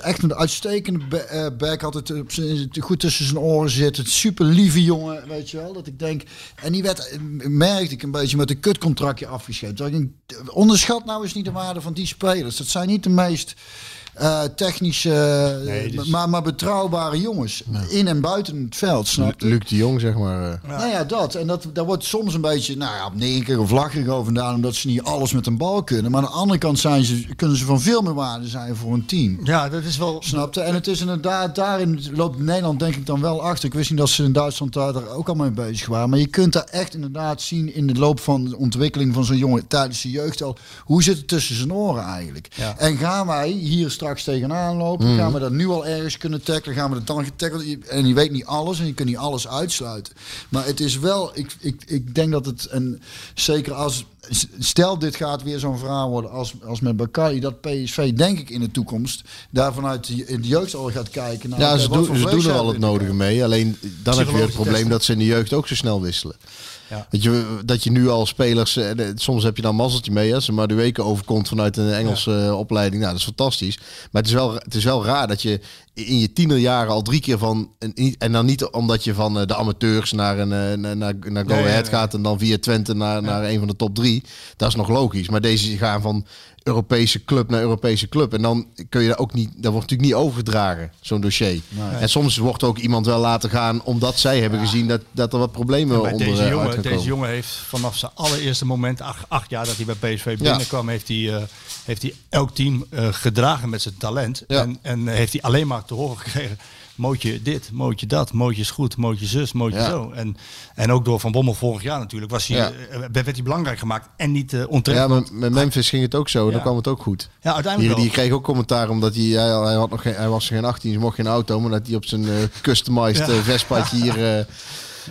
echt een uitstekende ba- back. Had het goed tussen zijn oren zitten. Super lieve jongen, weet je wel. Dat ik denk. En die werd, merkte ik een beetje met een kutcontractje afgescheept. Dat ik denk, onderschat nou eens niet de waarde van die spelers. Dat zijn niet de meest eh, technische, Nee, dus- maar, maar betrouwbare jongens. In en buiten het veld, snap je? Luc de Jong, zeg maar. eh. Nou ja, dat. En dat, daar wordt soms een beetje, nou ja, neker of lacherig over gedaan, omdat ze niet alles met een bal kunnen. Maar aan de andere kant zijn ze, kunnen ze van veel meer waarde zijn voor een team. ja, dat is wel... Snapte? En het is inderdaad, daarin loopt Nederland denk ik dan wel achter. Ik wist niet dat ze in Duitsland daar daar ook al mee bezig waren. Maar je kunt daar echt inderdaad zien in de loop van de ontwikkeling van zo'n jongen tijdens de jeugd al. Hoe zit het tussen zijn oren eigenlijk? Ja. En gaan wij hier straks tegenaan lopen? Gaan we dat nu al ergens kunnen tackelen? Gaan we dat dan getackeld? En je weet niet alles en je kunt niet alles uitsluiten. Maar het is wel, ik, ik, ik denk dat het, en zeker als, stel dit gaat weer zo'n verhaal worden als, als met Bakari, dat PSV denk ik in de toekomst daar vanuit de, in de jeugd al gaat kijken. naar, Ja, ze, doen, ze doen er al het nodige mee. Alleen dan heb je het probleem dat ze in de jeugd ook zo snel wisselen. Ja. Je, dat je nu al spelers, eh, soms heb je dan mazzeltje mee als maar de weken overkomt vanuit een Engelse eh, opleiding. Nou, dat is fantastisch. Maar het is, wel, het is wel raar dat je in je tienerjaren al drie keer van, en- dan niet omdat je van eh, de amateurs naar, een, naar, naar, Go Ahead nee. gaat en dan via Twente naar, naar een van de top drie. Dat is nog logisch. Maar deze gaan van Europese club naar Europese club. En dan kun je daar ook niet, dat wordt natuurlijk niet overgedragen, zo'n dossier. En soms wordt ook iemand wel laten gaan omdat zij hebben gezien dat, dat er wat problemen Bij onder deze, eh, jongen, deze jongen heeft vanaf zijn allereerste moment, acht, acht jaar dat hij bij PSV binnenkwam, heeft, hij, eh, heeft hij elk team eh, gedragen met zijn talent. Ja. En, en heeft hij alleen maar te horen gekregen, mootje dit, mootje dat, mootje is goed, mootje zus, mootje Ja. zo. En, en ook door Van Bommel vorig jaar natuurlijk, was hij, Ja. eh, werd hij belangrijk gemaakt en niet onterecht. Ja, want- met, Memphis ging het ook zo. En dan kwam het ook goed. ja, uiteindelijk Die, die kreeg ook commentaar omdat hij, hij, hij, had nog geen, hij was geen 18, ze mocht geen auto. Maar dat hij op zijn eh, customized Vespaatje hier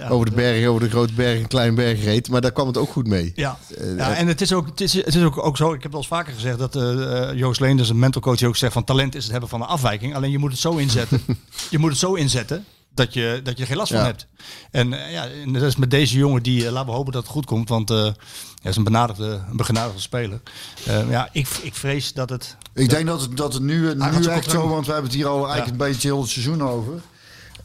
over de berg, over de grote berg, een klein berg reed. Maar daar kwam het ook goed mee. Ja, Eh, ja eh, en het is, ook, het, is, het is ook, ook zo, ik heb al eens vaker gezegd, dat eh, Joost Leenders, een mentalcoach, die ook zegt van talent is het hebben van een afwijking. Alleen je moet het zo inzetten, je moet het zo inzetten dat je, dat je er geen last van Ja. hebt. En ja, en dat is met deze jongen, die, laten we hopen dat het goed komt, want hij is een benadigde, een begenadigde speler. Ja, ik, ik vrees dat het... Ik denk dat het, dat het nu, nu echt zo, want we hebben het hier al eigenlijk een beetje heel het seizoen over.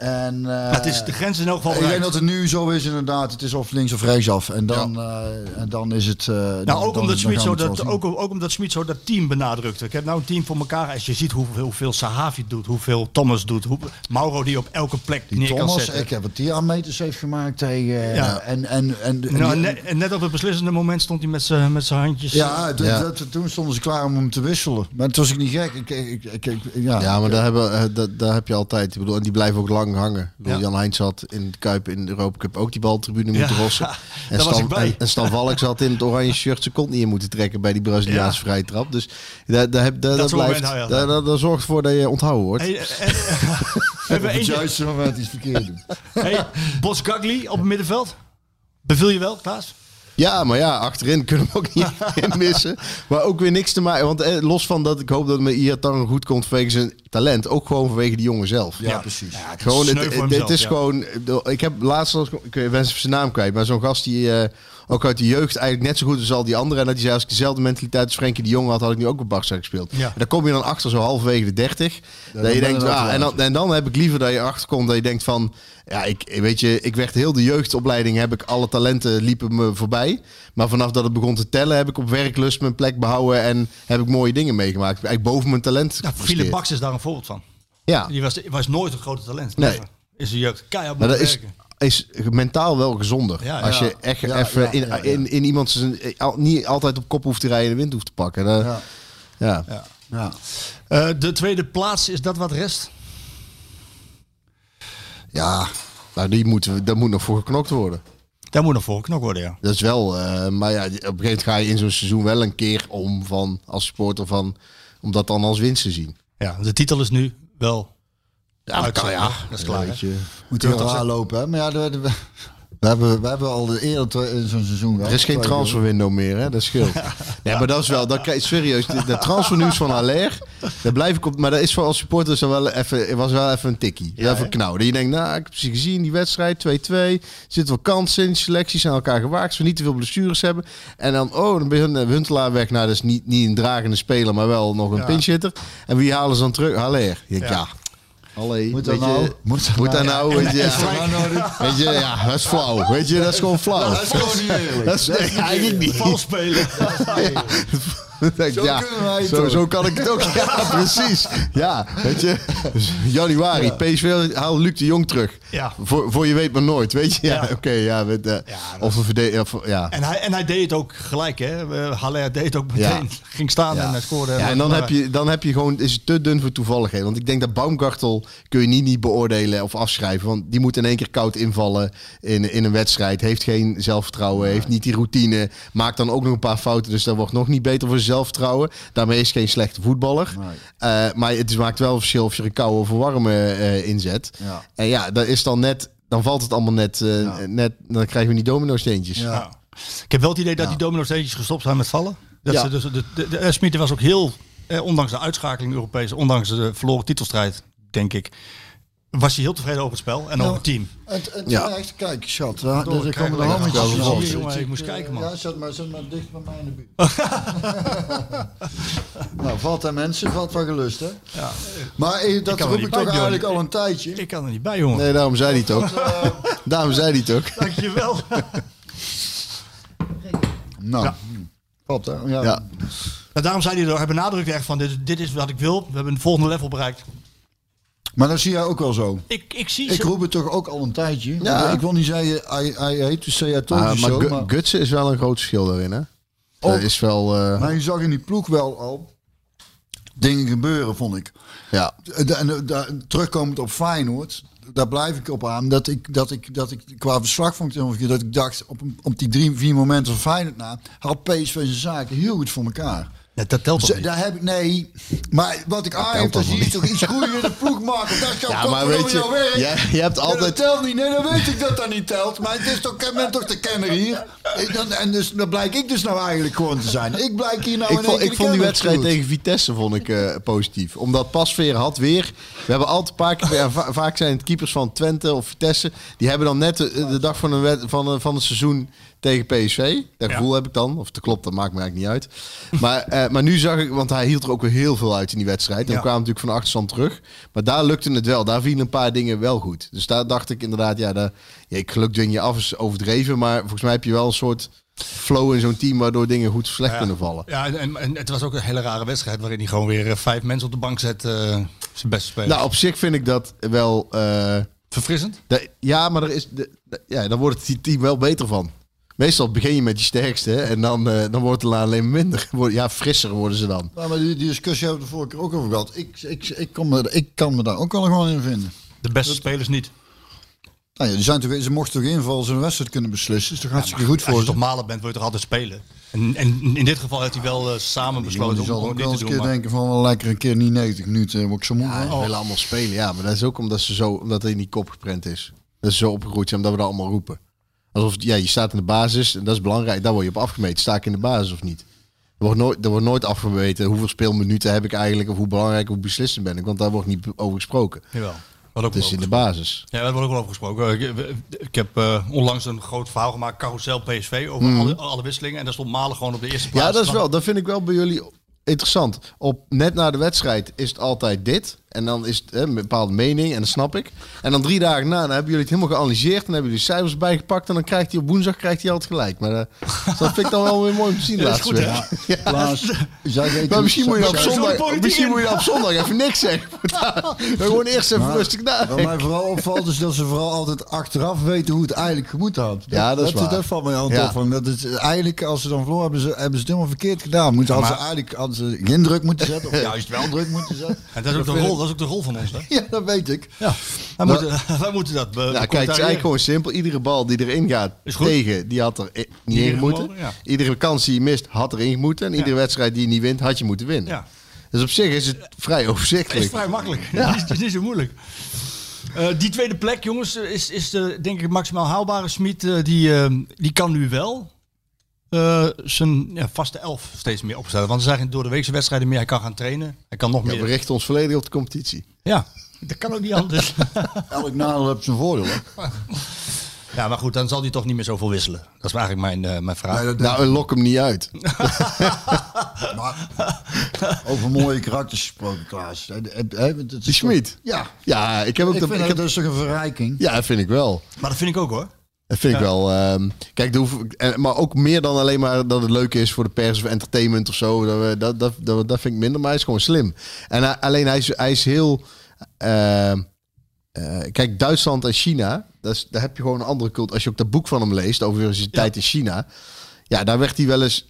En, eh, Maar het is de grens in elk geval ik denk bereikt. dat het nu zo is inderdaad. Het is of links of rechts af. En dan, eh, en dan is het... eh, dan- Nou, ook dan- omdat dan zo dat, ook, ook omdat Smit zo dat team benadrukte. Ik heb nou een team voor elkaar. Als je ziet hoeveel, hoeveel Sahavi doet, hoeveel Thomas doet, hoe, Mauro die op elke plek zien. neer Die kan Thomas, zetten. ik heb het die aan meters heeft gemaakt tegen... Ja. En, en, en, en, Nou, die- net, en net op het beslissende moment stond hij met zijn met zijn handjes. ja. Dat, toen stonden ze klaar om hem te wisselen. Maar het was ik niet gek. Ik, ik, ik, ik- ja, Ja, maar daar, hebben, eh, dat, daar heb je altijd. Ik bedoel, en die blijven ook lang hangen. Ik bedoel, Ja. Jan Heijns had in de Kuip in de Europa Cup ook die baltribune moeten Ja, rossen. En Stan, ik bij. en, en Stan Valk zat in het oranje shirt zijn kont niet in moeten trekken bij die Braziliaanse Ja. vrije trap. Dus daar, daar, heb, daar, dat soort blijft, daar, daar, daar zorgt voor dat je onthouden wordt. Hey, eh, eh, we hebben op het eentje. juiste moment iets verkeerd doen. Hey, Bos Gagli op het middenveld. Beviel je wel, Klaas? Ja, maar ja, achterin kunnen we ook niet in missen. Maar ook weer niks te maken. Want eh, los van dat ik hoop dat het met Iatang goed komt vanwege zijn talent. Ook gewoon vanwege die jongen zelf. Ja, precies. Gewoon, het, voor het, is ja. gewoon. Ik heb laatst, ik ben even zijn naam kwijt, maar zo'n gast die eh, ook uit de jeugd eigenlijk net zo goed als al die anderen. En dat hij zei: als ik dezelfde mentaliteit als Frenkie de Jong had, had ik nu ook op Barca gespeeld. Ja. En dan kom je dan achter zo halverwege de 30. dat je denkt, ah, en, dan, en dan heb ik liever dat je achterkomt dat je denkt van. Ja, ik weet je, ik werd heel de jeugdopleiding, heb ik alle talenten liepen me voorbij. Maar vanaf dat het begon te tellen, heb ik op werklust mijn plek behouden en heb ik mooie dingen meegemaakt. Eigenlijk boven mijn talent. Ja. Philip Baks is daar een voorbeeld van. Ja, Die was, was nooit een grote talent. Nee. Is de jeugd keihard dat is, werken. Is mentaal wel gezonder. Ja, Als je echt even in. In, in iemand zijn, al- niet altijd op kop hoeft te rijden en de wind hoeft te pakken. Ja. ja. Ja. Eh, de tweede plaats, is dat wat rest? Ja, nou, die moeten we, daar moet nog voor geknokt worden. Daar moet nog voor geknokt worden, ja. Dat is wel, eh, maar ja, op een gegeven moment ga je in zo'n seizoen wel een keer om van als supporter van, om dat dan als winst te zien. ja. De titel is nu wel Ja, dat kan, ja. Dat is klaar, je. Moet heel raar lopen, hè? Maar ja, de, de- we, hebben, we hebben al de eerder in zo'n seizoen gehad. Er is geen transferwindow meer, hè? Dat scheelt. Nee, maar dat is wel, dat krijg serieus. De, transfernieuws van Haller, daar blijf ik op. Maar dat is voor als supporters dan wel even, was wel even een tikkie. Ja, even hè? knauw. Dat je denkt, nou, ik heb ze gezien, die wedstrijd, 2-2. Er zitten wel kansen in, selecties zijn elkaar gewaakt. Ze niet te veel blessures hebben. En dan, oh, dan ben je Huntelaar weg. Nou, dat is niet, niet een dragende speler, maar wel nog een Ja. pinch hitter. En wie halen ze dan terug? Haller. Ja. ja. Allee, Moet dat nou? Moet moet dat nou? nou? Weet je, ja. Weet je, ja, dat is flauw. Weet je, dat is gewoon flauw. Dat is gewoon niet eerlijk. Dat is, eigenlijk niet. Vals spelen. Zo wij het zo, kan ik het ook. Ja, precies. Ja, weet je. Januari, PSV haal Luc de Jong terug. Ja. Voor, voor je weet maar nooit, weet je. Ja, Ja. oké. ja, met, eh, Ja, of een verdediger. of- Ja. En hij, en hij deed het ook gelijk, hè. Haller deed het ook meteen. Ja. Ging staan Ja. en hij scoorde. Ja, en dan heb, je, dan heb je gewoon, is het te dun voor toevalligheden. Want ik denk dat Baumgartel kun je niet, niet beoordelen of afschrijven. Want die moet in één keer koud invallen in, in een wedstrijd. Heeft geen zelfvertrouwen, heeft niet die routine. Maakt dan ook nog een paar fouten, dus dat wordt nog niet beter voor zelfvertrouwen. Daarmee is geen slechte voetballer. Eh, maar het maakt wel verschil of je een koude of een warme eh, inzet. Ja. En ja, dat is dan net, dan valt het allemaal net, eh, Ja. net dan krijgen we die domino steentjes. Ja. Ik heb wel het idee dat Ja. die domino steentjes gestopt zijn met vallen. Dat Ja. ze dus, de, de, de, de Smit was ook heel, eh, ondanks de uitschakeling Europees, ondanks de verloren titelstrijd, denk ik, was hij heel tevreden over het spel en over het team. Het, het Ja. echt, kijk, schat. Daar, komen de jongen, ik moest kijken, man. Ja, zet maar, zet maar dicht bij mij in de buurt. nou, valt aan mensen, valt van gelust, hè? Ja. Maar eh, dat roep ik bij, toch eigenlijk al een tijdje. Ik kan er niet bij, jongen. Nee, daarom zei hij het ook. daarom zei hij het ook. Dankjewel. Nou, Ja. hè? Ja. Ja. Nou, daarom zei hij er, hij benadrukt echt van, dit, dit is wat ik wil. We hebben een volgende level bereikt. Maar dat zie jij ook wel zo. Ik, ik zie Ik roep het toch ook al een tijdje. Ja. Ik wil niet zeggen, hij, hij heet dus say I told Ah, you maar so, Gu- maar, Gutsen is wel een groot verschil daarin, hè? Dat Ook. is wel... eh, maar je zag in die ploeg wel al dingen gebeuren, vond ik. ja. De- En de- de- terugkomend op Feyenoord, daar blijf ik op aan. Dat ik, dat ik, dat ik qua verslag vond ik dat ik dacht op, op die drie, vier momenten van Feyenoord na, had PSV zijn zaken heel goed voor elkaar. Dat telt toch Ze- daar heb ik, nee, maar wat ik aan heb, telt zie toch iets groeien in de ploeg maken. Dat is jouw Ja, maar weet je, werk. jij- je hebt altijd- dat telt niet. Nee, dan weet ik dat dat niet telt. Maar het is toch, ik ben toch de kenner hier. Ik- dan- En dus, dan blijk ik dus nou eigenlijk gewoon te zijn. Ik blijk hier nou Ik in vond, ik vond die wedstrijd goed. tegen Vitesse vond ik, eh, positief. Omdat Pasveer had weer... We hebben altijd een paar keer... ja, va- vaak zijn het keepers van Twente of Vitesse... Die hebben dan net de, de dag van, een wed- van, van het seizoen tegen PSV. Dat gevoel heb ik dan. Of het klopt, dat maakt me eigenlijk niet uit. Maar, eh, maar nu zag ik... Want hij hield er ook weer heel veel uit in die wedstrijd. En Ja. we kwamen natuurlijk van achterstand terug. Maar daar lukte het wel. Daar vielen een paar dingen wel goed. Dus daar dacht ik inderdaad... Ja, daar, ja ik geluk dwing je af is overdreven. Maar volgens mij heb je wel een soort flow in zo'n team... waardoor dingen goed of slecht kunnen vallen. Ja, en, het was ook een hele rare wedstrijd waarin hij gewoon weer eh, vijf mensen op de bank zet. eh, zijn beste speler. Nou, op zich vind ik dat wel. Verfrissend. de- ja, maar er is, de, de- ja, dan wordt het team wel beter van. Meestal begin je met die sterkste en dan, eh, dan wordt het alleen maar minder. Ja, frisser worden ze dan. Ja, maar die, die discussie hebben we de vorige keer ook over gehad. Ik, ik, ik, kom ik kan me daar ook wel gewoon in vinden. De beste spelers niet. Nou ja, die zijn toch, ze mochten toch invallen ze een wedstrijd kunnen beslissen. is toch hartstikke goed Als voor je ze. toch malen bent, wil je toch altijd spelen. En, en in dit geval heeft hij wel eh, samen Die besloten om zal ook dit wel te eens een doen. keer maar- denken van wel lekker een keer niet 90 minuten. Word ik zo moe. Ja, willen allemaal spelen. Ja, maar dat is ook omdat ze zo, omdat hij in die kop geprent is. Dat is zo opgegroeid zijn, omdat we dat allemaal roepen. Alsof ja, je staat in de basis en dat is belangrijk. Daar word je op afgemeten. Sta ik in de basis of niet? Er wordt nooit, er wordt nooit afgemeten hoeveel speelminuten heb ik eigenlijk of hoe belangrijk of beslissend ben ik. Want daar wordt niet over gesproken. Jawel. Wat ook Dus wel in de basis. Ja, daar wordt ook wel over gesproken. Ik, ik heb eh, onlangs een groot verhaal gemaakt, carousel PSV, over alle, alle wisselingen. En daar stond Malen gewoon op de eerste plaats. Mhm. Ja, dat is wel. Dat vind ik wel bij jullie interessant. Op net na de wedstrijd is het altijd dit. En dan is het hè, een bepaalde mening en dat snap ik. En dan drie dagen na, dan hebben jullie het helemaal geanalyseerd. En hebben jullie cijfers bijgepakt. En dan krijgt hij op woensdag krijgt hij altijd gelijk. Maar eh, dat vind ik dan wel weer mooi om te zien Ja, dat? Klaas, zij weten- Maar misschien moet je op zondag, misschien moet je op zondag even niks zeggen. Gewoon eerst even Maar rustig Wat nadenken. mij vooral opvalt is dat ze vooral altijd achteraf weten hoe het eigenlijk gemoeten had. Ja, dat is waar. Dat valt mij altijd Ja. op. Van, dat is eigenlijk, als ze dan verloren hebben, ze, hebben ze het helemaal verkeerd gedaan. Moeten, hadden, ze eigenlijk, hadden ze geen druk moeten zetten, of juist wel druk moeten zetten. En dat is, ook de rol, dat is ook de rol van ons. Hè? Ja, dat weet ik. Ja. Wij, moeten, wij moeten dat. be- Nou, kijk, het is eigenlijk gewoon simpel. Iedere bal die erin gaat tegen, die had er niet in Iedere moeten. ja. Iedere kans die je mist, had erin moeten. En iedere wedstrijd die je niet wint, had je moeten winnen. Ja. Dus op zich is het vrij Het is overzichtelijk. vrij makkelijk. Ja. Het, is, het is niet zo moeilijk. Eh, die tweede plek, jongens, is, is de, denk ik maximaal haalbare. Smit, eh, die, eh, die kan nu wel eh, zijn ja, vaste elf steeds meer opstellen. Want er zijn door de weekse wedstrijden meer. Hij kan gaan trainen. Hij kan nog Ja, meer. we richten ons volledig op de competitie. Ja, dat kan ook niet anders. Elk nadeel heeft zijn voordeel. Hè? ja, maar goed, dan zal hij toch niet meer zoveel wisselen. Dat is eigenlijk mijn, eh, mijn vraag. Nee, Nou, lok hem niet uit. Maar over mooie karakters gesproken, Klaas. Die Schmid. Ja, Ja, ik heb ook ik de, vind ik dat heb, dus toch een verrijking. Ja, dat vind ik wel. Maar dat vind ik ook hoor. Dat vind ik wel. ehm, kijk, de hoef- maar ook meer dan alleen maar dat het leuk is voor de pers of entertainment of zo. Dat, dat, dat, dat, dat vind ik minder, maar hij is gewoon slim. En hij- alleen hij is, hij is heel. ehm, eh, kijk, Duitsland en China, dat is, daar heb je gewoon een andere cult. Als je ook dat boek van hem leest over zijn tijd in China, ja, daar werd hij wel eens.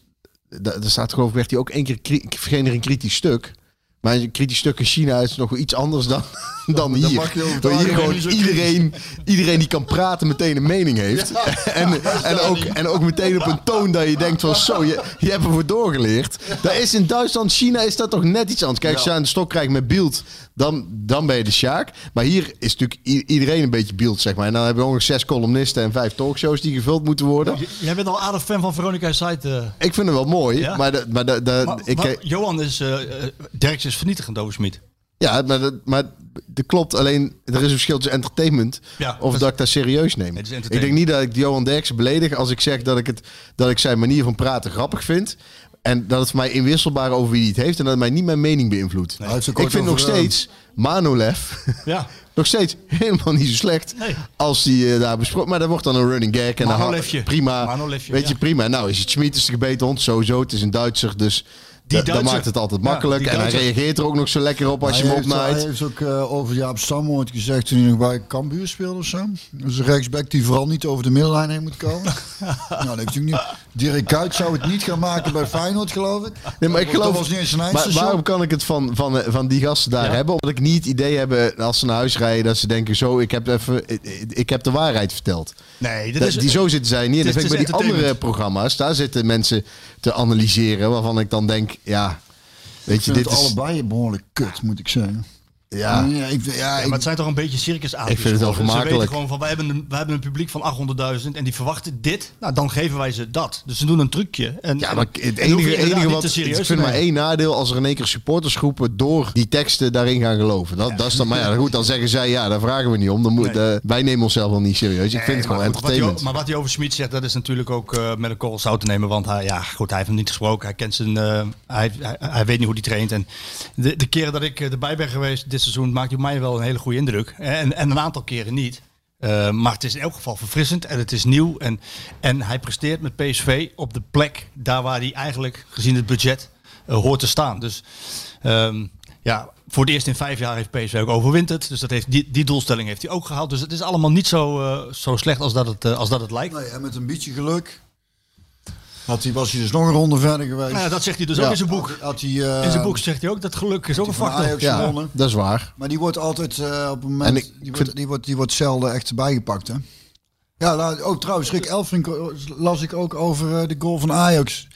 Daar daar staat geloof ik, werd hij ook één keer. Ik vergeet een kritisch stuk. Maar een kritisch stuk in China is nog iets anders dan, dan Dan hier. mag je hier gewoon iedereen, iedereen die kan praten meteen een mening heeft. En, en, ook, en ook meteen op een toon dat je denkt van zo, je, je hebt ervoor doorgeleerd. Dat is in Duitsland, China is dat toch net iets anders. Kijk, als je aan de stok krijgt met beeld, dan, dan ben je de Sjaak. Maar hier is natuurlijk iedereen een beetje beeld, zeg maar. En dan hebben we nog zes columnisten en vijf talkshows die gevuld moeten worden. J- Jij bent al aardig fan van Veronica's site. eh. Ik vind het wel mooi, Ja? maar, de, maar, de, de, Maar- ik, maar Johan is, eh eh, Derks is vernietigend over Smit. Ja, maar dat, maar dat klopt. Alleen er is een verschil tussen entertainment Ja, of dat- dat ik dat serieus neem. Ik denk niet dat ik Johan Derksen beledig als ik zeg dat ik, het, dat ik zijn manier van praten grappig vind. En dat het voor mij inwisselbaar over wie hij het heeft. En dat het mij niet mijn mening beïnvloedt. Ik vind nog over, steeds Manolev Ja. nog steeds helemaal niet zo slecht. Nee. Als die eh, daar besproken. Maar dat wordt dan een running gag. En dan prima. Manolefje, weet je, prima. Nou is het Schmid is de gebeten hond sowieso. Het is een Duitser. Dus Die da- dat maakt het altijd makkelijk. en hij reageert er ook nog zo lekker op als je hem opnaait. hij heeft ook eh, over Jaap Stam ooit gezegd toen hij nog bij Cambuur speelde of zo. Dus een rechtsback die vooral niet over de middenlijn heen moet komen. nou, dat heeft natuurlijk niet. Dirk Kuyt zou het niet gaan maken bij Feyenoord, geloof ik. Nee, maar ik Dat geloof. was niet eens zijn maar waarom kan ik het van, van, eh, van die gasten daar Ja. hebben? Omdat ik niet het idee heb als ze naar huis rijden dat ze denken: zo, ik heb, even, ik, ik heb de waarheid verteld. Nee, dat Dat- is, die zo zitten zij niet. En dat ik bij die andere programma's, daar zitten mensen te analyseren waarvan ik dan denk: ja, weet je, dit het is. allebei behoorlijk kut, moet ik zeggen. Ja, ja, ik, ja, Ja, ik- maar het zijn toch een beetje circus Ik vind het wel Ze weten vermakelijk. gewoon van, wij hebben, een, wij hebben een publiek van 800.000 en die verwachten dit. Nou, dan geven wij ze dat. Dus ze doen een trucje. En, Ja, maar het enige, enige wat ik vind maar één nadeel als er in één keer supportersgroepen door die teksten daarin gaan geloven. Dat, dat is dan, maar ja, goed, dan zeggen zij ja, daar vragen we niet om. Dan moet, Nee. eh, wij nemen onszelf wel niet serieus. Ik Nee, vind het gewoon goed, wat hij entertainment. maar wat hij over Schmid zegt, dat is natuurlijk ook eh, met een korrel zout te nemen. Want hij, ja, goed, hij heeft hem niet gesproken. Hij, kent zijn, eh, hij, hij, hij weet niet hoe hij traint. En de, de keren dat ik erbij ben geweest seizoen, maakt hij mij wel een hele goede indruk. En, en een aantal keren niet. Eh, maar het is in elk geval verfrissend en het is nieuw. En, en hij presteert met PSV op de plek daar waar hij eigenlijk, gezien het budget, eh, hoort te staan. Dus ehm, ja, voor het eerst in vijf jaar heeft PSV ook overwinterd. Dus dat heeft, die, die doelstelling heeft hij ook gehaald. Dus het is allemaal niet zo, eh, zo slecht als dat het, als dat het lijkt. nee, en met een beetje geluk had hij, was hij dus nog een ronde verder geweest. Nou ja, dat zegt hij dus Ja. ook in zijn boek. Had hij, eh, In zijn boek zegt hij ook dat geluk is ook een factor. Ajax Ja, gewonnen. dat is waar. Maar die wordt altijd eh, op een moment. En ik die, vind- wordt, die, wordt, die wordt zelden echt bijgepakt. Hè? Ja, nou, ook trouwens, Rick Elfrink eh, las ik ook over de goal van Ajax.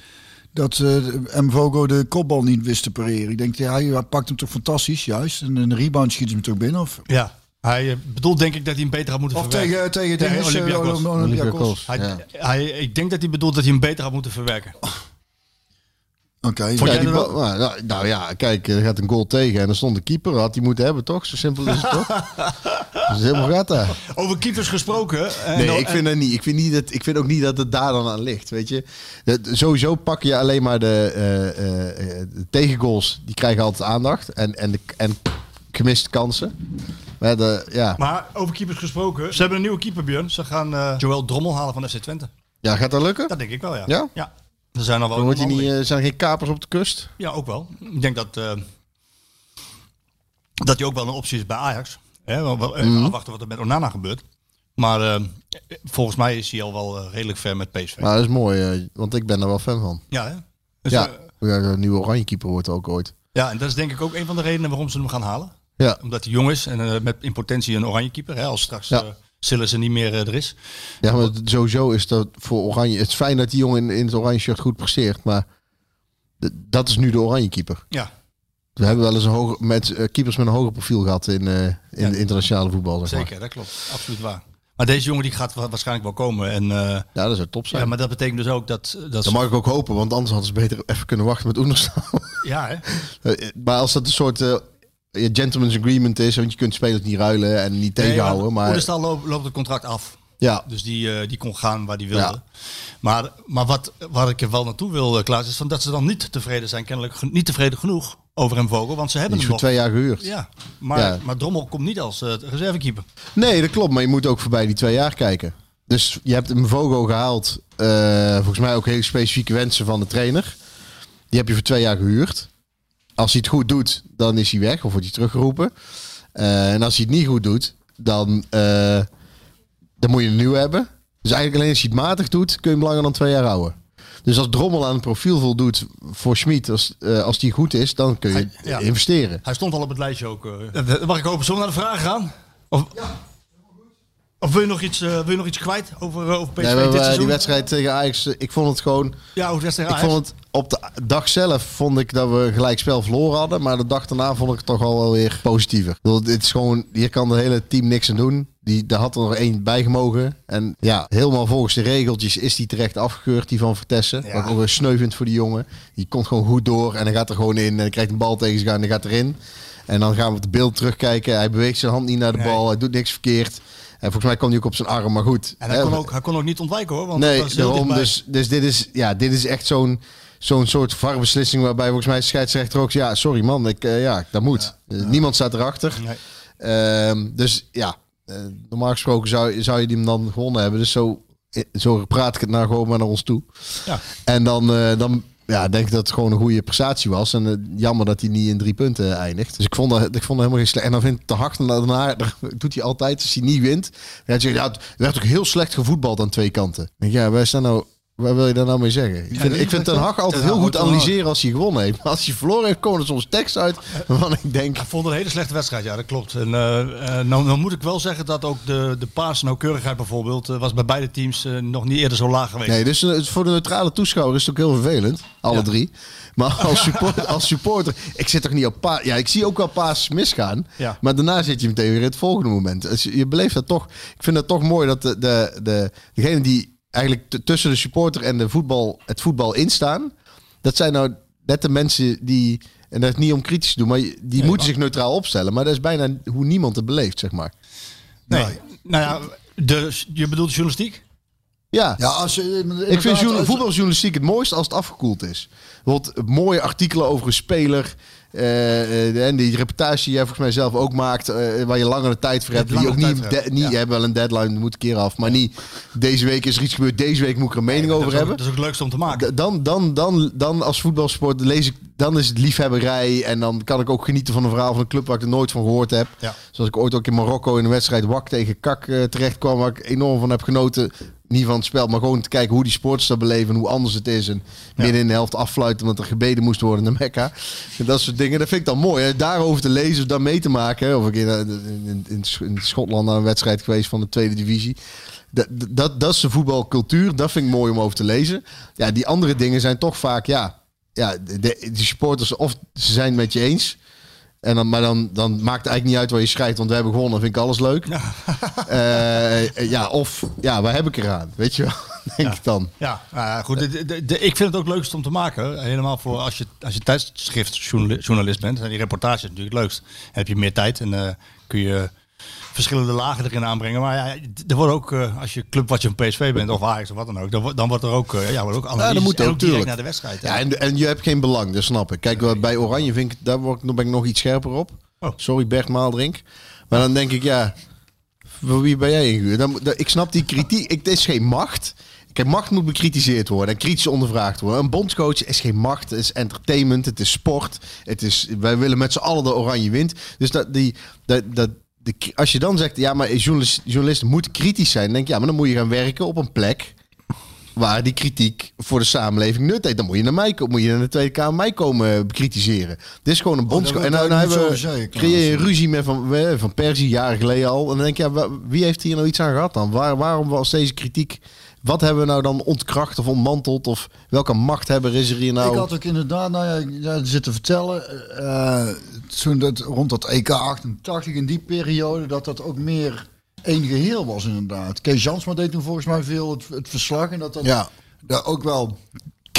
Dat eh Mvogo de kopbal niet wist te pareren. Ik denk, ja, hij pakt hem toch fantastisch, juist. En een rebound schiet hem toch binnen? Of, Ja. Hij eh, bedoelt denk ik dat hij hem beter had moeten Of verwerken. tegen, tegen, Tegen tegen Olympiakos. Olympiakos. Olympiakos. Hij, Ja. hij, ik denk dat hij bedoelt dat hij hem beter had moeten verwerken. Oké. Ja, die bal- nou, nou, nou ja, kijk, er gaat een goal tegen en er stond een keeper. Had hij moeten hebben, toch? Zo simpel is het toch? Dus helemaal gaat daar. Over keepers gesproken. en Nee, nou- ik vind, het niet. Ik, vind niet dat, ik vind ook niet dat het daar dan aan ligt, weet je. Dat, sowieso pak je alleen maar de, eh, eh, eh, de tegengoals. Die krijgen altijd aandacht. En, en, de, en gemiste kansen. Maar de, ja. Maar over keepers gesproken. Ze hebben een nieuwe keeper, Björn. Ze gaan eh Joël Drommel halen van FC Twente. ja, gaat dat lukken? Dat denk ik wel, ja. Ja? Ja. Er zijn al wel Dan wordt hij niet, eh, zijn er geen kapers op de kust? Ja, ook wel. Ik denk dat, eh, dat hij ook wel een optie is bij Ajax. Hè, wel, wel, even Mhm. afwachten wat er met Onana gebeurt. Maar eh, volgens mij is hij al wel redelijk ver met PSV. Maar dat is mooi, want ik ben er wel fan van. ja, hè? Dus, ja, ja, de nieuwe oranje keeper wordt ook ooit. ja, en dat is denk ik ook een van de redenen waarom ze hem gaan halen. Ja, Omdat hij jong is en eh, met in potentie een oranje keeper. Hè, als straks Ja. eh Sillissen niet meer eh, er is. ja maar sowieso is dat voor oranje... Het is fijn dat die jongen in, in het oranje shirt goed presteert, maar... Dat is nu de oranje keeper. Ja, We hebben wel eens een hoger, met, keepers met een hoger profiel gehad in, in Ja. de internationale voetbal. Zeg maar. zeker. Dat klopt. Absoluut waar. Maar deze jongen die gaat wa- waarschijnlijk wel komen. En, Ja, dat zou top zijn. ja, maar dat betekent dus ook dat... dat Dat mag ik ook hopen, want anders hadden ze beter even kunnen wachten met Oenerstal. ja, hè? Maar als dat een soort ja, gentleman's agreement is, want je kunt spelers niet ruilen en niet tegenhouden. maar Oenestal loopt, loopt het contract af. ja, Dus die, eh, die kon gaan waar die wilde. Ja. Maar, maar wat, waar ik er wel naartoe wil, Klaas, is van dat ze dan niet tevreden zijn. Kennelijk niet tevreden genoeg over hem Vogel. Want ze hebben hem voor nog. twee jaar gehuurd. Ja, maar, Ja. maar Drommel komt niet als eh, reservekeeper. Nee, dat klopt, maar je moet ook voorbij die twee jaar kijken. Dus je hebt een Vogo gehaald, eh, volgens mij ook hele specifieke wensen van de trainer. Die heb je voor twee jaar gehuurd. Als hij het goed doet, dan is hij weg of wordt hij teruggeroepen. Eh, en als hij het niet goed doet, dan, eh, dan moet je een nieuwe hebben. Dus eigenlijk alleen als hij het matig doet, kun je hem langer dan twee jaar houden. Dus als Drommel aan het profiel voldoet voor Schmid, als, eh, als die goed is, dan kun je Hij- ja. investeren. Hij stond al op het lijstje ook. mag ik zullen we naar de vragen gaan? Of, of wil, je nog iets, eh, wil je nog iets kwijt over, over PSV Nee, maar, dit seizoen? die wedstrijd tegen Ajax, ik vond het gewoon... Ja, over de wedstrijd Ik Ajax. vond het op de dag zelf vond ik dat we gelijk spel verloren hadden. Maar de dag daarna vond ik het toch al wel weer positiever. Bedoel, dit is gewoon, hier kan het hele team niks aan doen. Die, daar had er nog één bij gemogen. En ja, helemaal volgens de regeltjes is die terecht afgekeurd, die van Vertessen. Ja. Wat ook weer sneu vind voor die jongen. Die komt gewoon goed door en hij gaat er gewoon in. En hij krijgt een bal tegen zich aan en hij gaat erin. En dan gaan we op het beeld terugkijken. Hij beweegt zijn hand niet naar de Nee. bal. Hij doet niks verkeerd. En volgens mij kwam hij ook op zijn arm, maar goed. En hij kon, ook, hij kon ook niet ontwijken hoor. Want Nee, daarom. Dus, dus dit, is, ja, dit is echt zo'n zo'n soort varbeslissing waarbij volgens mij de scheidsrechter ook zegt, ja, sorry man, ik, eh, ja, dat moet. Eh, Niemand staat erachter. Nee. Ehm, dus ja, eh, normaal gesproken zou, zou je die hem dan gewonnen hebben. Dus zo, zo praat ik het nou gewoon maar naar ons toe. Ja. En dan, dan ja, denk ik dat het gewoon een goede prestatie was. En jammer dat hij niet in drie punten eindigt. Dus ik vond dat, ik vond dat helemaal geen slecht. En dan vindt Te Hag daarna, dat doet hij altijd als hij niet wint. Dan zeggen, ja, het werd ook heel slecht gevoetbald aan twee kanten. Ja, waar, staan nou, waar wil je daar nou mee zeggen? Ik vind, dat ik vind Ten Hag altijd heel Hag goed analyseren als hij gewonnen heeft. Maar als hij verloren heeft, komen er soms tekst uit waarvan ik denk... Ik vond het een hele slechte wedstrijd, ja, dat klopt. En eh, nou, nou moet ik wel zeggen dat ook de, de paasnauwkeurigheid bijvoorbeeld... eh, was bij beide teams nog niet eerder zo laag geweest. Nee, dus voor de neutrale toeschouwer is het ook heel vervelend. Alle Ja. drie. Maar als supporter, als supporter, ik zit toch niet op paas. Ja, ik zie ook wel paas misgaan. Ja. Maar daarna zit je meteen weer in het volgende moment. Dus je beleeft dat toch. Ik vind het toch mooi dat de, de, de, degene die eigenlijk tussen de supporter en de voetbal, het voetbal instaan. Dat zijn nou net de mensen die. En dat is niet om kritisch te doen, maar die Nee, moeten maar- zich neutraal opstellen. Maar dat is bijna hoe niemand het beleeft, zeg maar. Nee. Nou ja, de, je bedoelt de journalistiek? Ja. Ja, als je, Ik vind voetbaljournalistiek het mooiste als het afgekoeld is. Bijvoorbeeld mooie artikelen over een speler. Eh, eh, en die reportage die jij volgens mij zelf ook maakt. eh, waar je langere tijd voor hebt. Die ook niet, de- niet ja. hebt wel een deadline, moet een keer af. Maar niet deze week is er iets gebeurd. Deze week moet ik er een mening over ook, hebben. Dat is ook het leukste om te maken. Dan, dan, dan, dan als voetbalsport lees ik, dan is het liefhebberij. En dan kan ik ook genieten van een verhaal van een club waar ik er nooit van gehoord heb. Ja. Zoals ik ooit ook in Marokko in een wedstrijd Wak tegen Kak eh, terecht kwam. Waar ik enorm van heb genoten. Niet van het spel, maar gewoon te kijken hoe die sporters dat beleven. En hoe anders het is. En midden in de helft afluiten omdat er gebeden moest worden in de Mekka. En dat soort dingen. Dat vind ik dan mooi. Hè? Daarover te lezen of daar mee te maken. Of ik in, in, in, in Schotland naar een wedstrijd geweest van de tweede divisie. Dat, dat, dat is de voetbalcultuur. Dat vind ik mooi om over te lezen. Ja, die andere dingen zijn toch vaak, ja, ja de, de supporters of ze zijn het met je eens. En dan, maar dan, dan maakt het eigenlijk niet uit waar je schrijft, want we hebben gewonnen. vind ik alles leuk. Eh, ja, of ja, waar heb ik eraan? Weet je wel, denk ik dan. Ja, nou ja, goed. De, de- de- ik vind het ook leukst om te maken. Helemaal voor als je, als je tijdschriftjournalist bent. En die reportage is natuurlijk het leukst. Dan heb je meer tijd en eh, kun je verschillende lagen erin aanbrengen. Maar ja, er wordt ook, eh, als je club wat je een PSV bent of Ajax of wat dan ook, dan, wordt- dan wordt er ook, eh, ja, wordt ook analyse. Ja, dat moet en ook, direct naar de wedstrijd. hè. Ja, en, en je hebt geen belang, dat snap ik. Kijk, wat bij Oranje vind ik, daar word ik, ben ik nog iets scherper op. Oh. Sorry Bert Maaldrink. Maar dan denk ik, ja, voor wie ben jij ingehuurd? Dan, dan- ik snap die kritiek. Ik, het is geen macht. Kijk, macht moet bekritiseerd worden en kritisch ondervraagd worden. Een bondscoach is geen macht, het is entertainment, het is sport. Het is, wij willen met z'n allen de oranje wint. Dus dat, die, dat, dat, de, als je dan zegt, ja, maar journalist, journalisten moeten kritisch zijn. Dan denk ik, ja, maar dan moet je gaan werken op een plek waar die kritiek voor de samenleving nut heeft. Dan moet je naar mij komen, moet je naar de Tweede Kamer mij komen bekritiseren. Dit is gewoon een bondscoach. daar en nou, nou hebben we, creëer je ruzie met van, van Persie, jaren geleden al. En dan denk je, ja, wie heeft hier nou iets aan gehad dan? Waar, waarom was deze kritiek... Wat hebben we nou dan ontkracht of ontmanteld? Of welke machthebber is er hier nou? Ik had ook inderdaad, nou ja, zitten vertellen, eh, toen dat, rond dat EK 88 in die periode, dat dat ook meer één geheel was inderdaad. Kees Jansma deed toen volgens mij veel het, het verslag en dat dat Ja. daar ook wel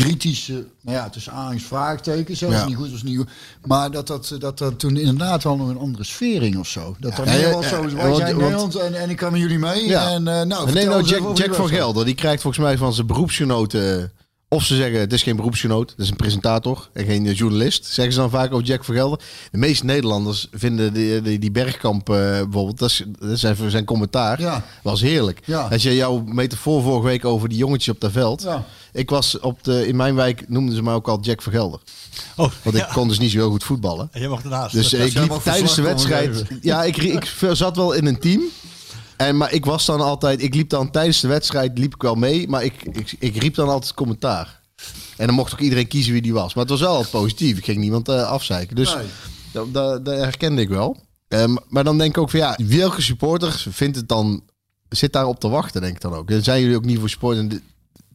kritische, nou ja, tussen aanhalingstekens vraagtekens, hè, Ja. niet goed, was niet goed. Maar dat dat, dat dat toen inderdaad wel nog een andere sfeer ging of zo. Dat dan Ja, meer ja, zo, wij want- zijn Nederland en, en ik kan met jullie mee. Ja. En, eh, nou, nee, vertel nou, Jack, van. Gelder, die krijgt volgens mij van zijn beroepsgenoten... Of ze zeggen, het is geen beroepsgenoot, het is een presentator en geen eh, journalist. Zeggen ze dan vaak over Jack van Gelder. De meeste Nederlanders vinden die, die, die Bergkamp eh, bijvoorbeeld, dat is, dat is even zijn commentaar, Ja. was heerlijk. Ja. Als je jouw metafoor vorige week over die jongetjes op dat veld. Ja. Ik was op de, in mijn wijk, noemden ze mij ook al Jack van Gelder. Oh, Want ik kon dus niet zo heel goed voetballen. En jij mag ernaast. Dus ik liep tijdens de wedstrijd. Ja, ik, ik zat wel in een team. En, maar ik was dan altijd. Ik liep dan tijdens de wedstrijd liep ik wel mee. Maar ik, ik, ik riep dan altijd commentaar. En dan mocht ook iedereen kiezen wie die was. Maar het was wel positief. Ik ging niemand eh, afzeiken. Dus Nee. dat, dat, dat herkende ik wel. Ehm, maar dan denk ik ook van ja, welke supporter vindt het dan. Zit daarop te wachten, denk ik dan ook. Dan zijn jullie ook niet voor sport.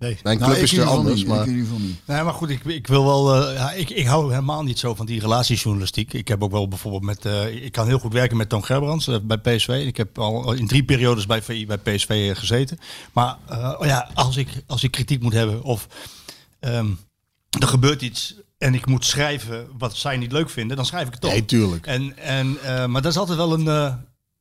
Nee. mijn Nou, club is er anders. niet, Maar ik in ieder geval niet. Nee, maar goed, ik, ik wil wel. eh, ja, ik, ik hou helemaal niet zo van die relatiejournalistiek. Ik heb ook wel bijvoorbeeld met. eh, ik kan heel goed werken met Toon Gerbrands eh, bij PSV. Ik heb al in drie periodes bij, VI bij PSV gezeten. Maar ja, als ik, als ik kritiek moet hebben of ehm, er gebeurt iets en ik moet schrijven wat zij niet leuk vinden, dan schrijf ik het toch. Nee, tuurlijk. En, en, eh, maar dat is altijd wel een. eh,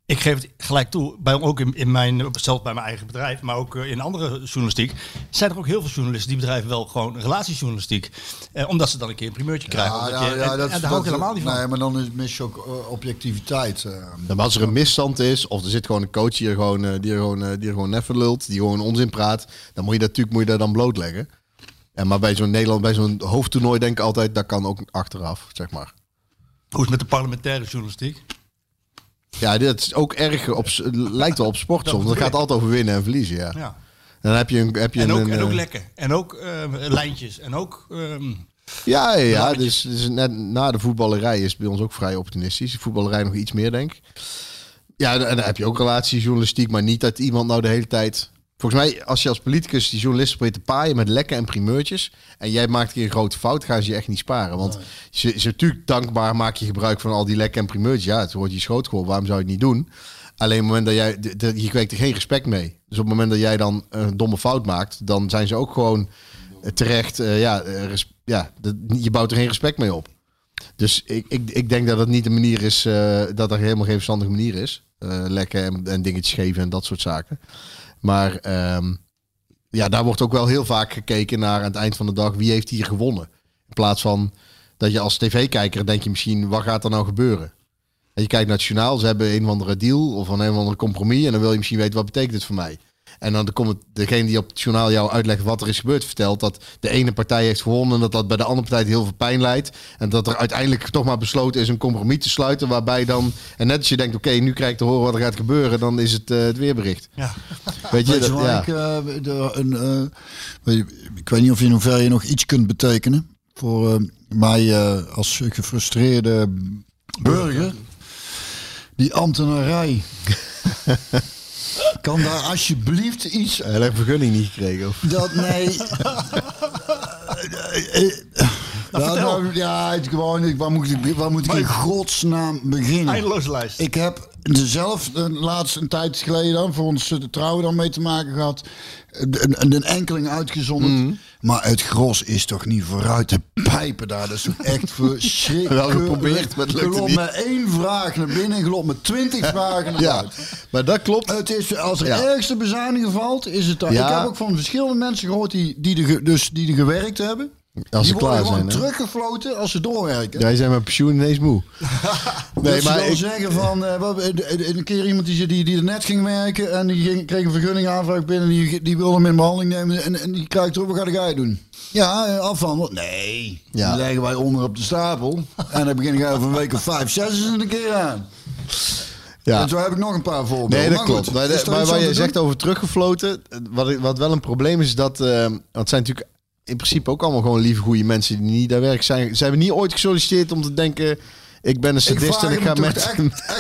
ik geef het gelijk toe, bij, ook in, in mijn, zelfs bij mijn eigen bedrijf, maar ook eh, in andere journalistiek, zijn er ook heel veel journalisten die bedrijven wel gewoon relatiejournalistiek. Eh, omdat ze dan een keer een primeurtje krijgen. Ja, ja, je- ja, en, dat, en daar hou ik helemaal niet van. Nee, maar dan is, mis je ook eh, objectiviteit. Ja, maar als er een misstand is, of er zit gewoon een coach die er gewoon, die er gewoon, die er gewoon neffen lult, die gewoon onzin praat, dan moet je dat natuurlijk moet je dat dan blootleggen. En maar bij zo'n Nederland, bij zo'n hoofdtoernooi denk ik altijd, dat kan ook achteraf, zeg maar. Hoe is het met de parlementaire journalistiek? Ja, dit is ook erg op, lijkt wel op sport soms. Het gaat altijd over winnen en verliezen, ja. Ja. En dan heb je een, heb je En, ook, een, en ook eh, lekken. En ook eh, lijntjes. En ook. ehm, Ja, ja, dus, dus net na de voetballerij is het bij ons ook vrij opportunistisch. De voetballerij nog iets meer, denk ik. Ja, en dan heb je ook relatiejournalistiek, maar niet dat iemand nou de hele tijd... Volgens mij, als je als politicus die journalisten probeert te paaien met lekken en primeurtjes... en jij maakt een keer een grote fout, gaan ze je echt niet sparen. Want ze, ze natuurlijk dankbaar maak je gebruik van al die lekken en primeurtjes. Ja, het wordt je schoot gewoon, waarom zou je het niet doen? Alleen op het moment dat jij... de- de- Je kweekt er geen respect mee. Dus op het moment dat jij dan een domme fout maakt... dan zijn ze ook gewoon eh, terecht... eh, ja, eh, res- ja dat- je bouwt er geen respect mee op. Dus ik, ik, ik denk dat het niet de manier is, eh, dat er helemaal geen verstandige manier is. Eh, lekken en, en dingetjes geven en dat soort zaken. Maar ehm, ja, daar wordt ook wel heel vaak gekeken naar aan het eind van de dag wie heeft hier gewonnen. In plaats van dat je als tv-kijker denk je misschien, wat gaat er nou gebeuren? En je kijkt naar ze hebben een of andere deal of een, een of andere compromis. En dan wil je misschien weten, wat betekent het voor mij? En dan komt degene die op het journaal jou uitlegt wat er is gebeurd, vertelt dat de ene partij heeft gewonnen en dat dat bij de andere partij heel veel pijn leidt. En dat er uiteindelijk toch maar besloten is een compromis te sluiten, waarbij dan, en net als je denkt, oké, nu krijg ik te horen wat er gaat gebeuren, dan is het eh, het weerbericht. ja. Weet je, Weet je dat, waar ja. ik, eh, de, een, eh, weet je, ik weet niet of in hoeverre je nog iets kunt betekenen voor eh, mij eh, als gefrustreerde burger. Die ambtenarij. kan daar alsjeblieft iets... Hij heeft vergunning niet gekregen. Of? Dat, nee... Eh, eh, Nou, Ja, vertel. nou, ja, het, gewoon, ik- waar moet ik, waar moet ik in godsnaam beginnen? Eindeloze lijst. Ik heb zelf de laatste een tijd geleden dan, voor ons de trouwen dan mee te maken gehad. Een, een, enkeling uitgezonderd. Mhm. Maar het gros is toch niet vooruit te pijpen daar. Dat is toch echt verschrikkelijk. Wel geprobeerd, maar het lukte Geloof niet. met één vraag naar binnen en geloof met twintig vragen naar Ja, buiten. maar dat klopt. Het is, als er Ja. ergste bezuinigen valt, is het dat. Ja. Ik heb ook van verschillende mensen gehoord die, die, dus, die er gewerkt hebben. Als ze die klaar zijn. hè? teruggefloten als ze doorwerken. Jij zijn met pensioen ineens moe. Nee, Nee, maar dan ik, zeggen van, wat- eh, een keer iemand die, die, die er net ging werken en die ging, kreeg een vergunningaanvraag binnen, die, die wilde hem in behandeling nemen en, en die krijgt erop, wat ga jij doen? Ja, afhandelen. Nee, Ja. die leggen wij onder op de stapel en dan begin ik over een week of vijf, zes is er een keer aan. ja. En zo heb ik nog een paar voorbeelden. Nee, dat Maar klopt. goed, Maar, maar aan je zegt over teruggefloten, wat, ik- wat wel een probleem is, is dat... want het zijn natuurlijk in principe ook allemaal gewoon lieve, goede mensen die niet daar werken. Zijn, ze hebben niet ooit gesolliciteerd om te denken... Ik ben een sadist en ik ga met... echt,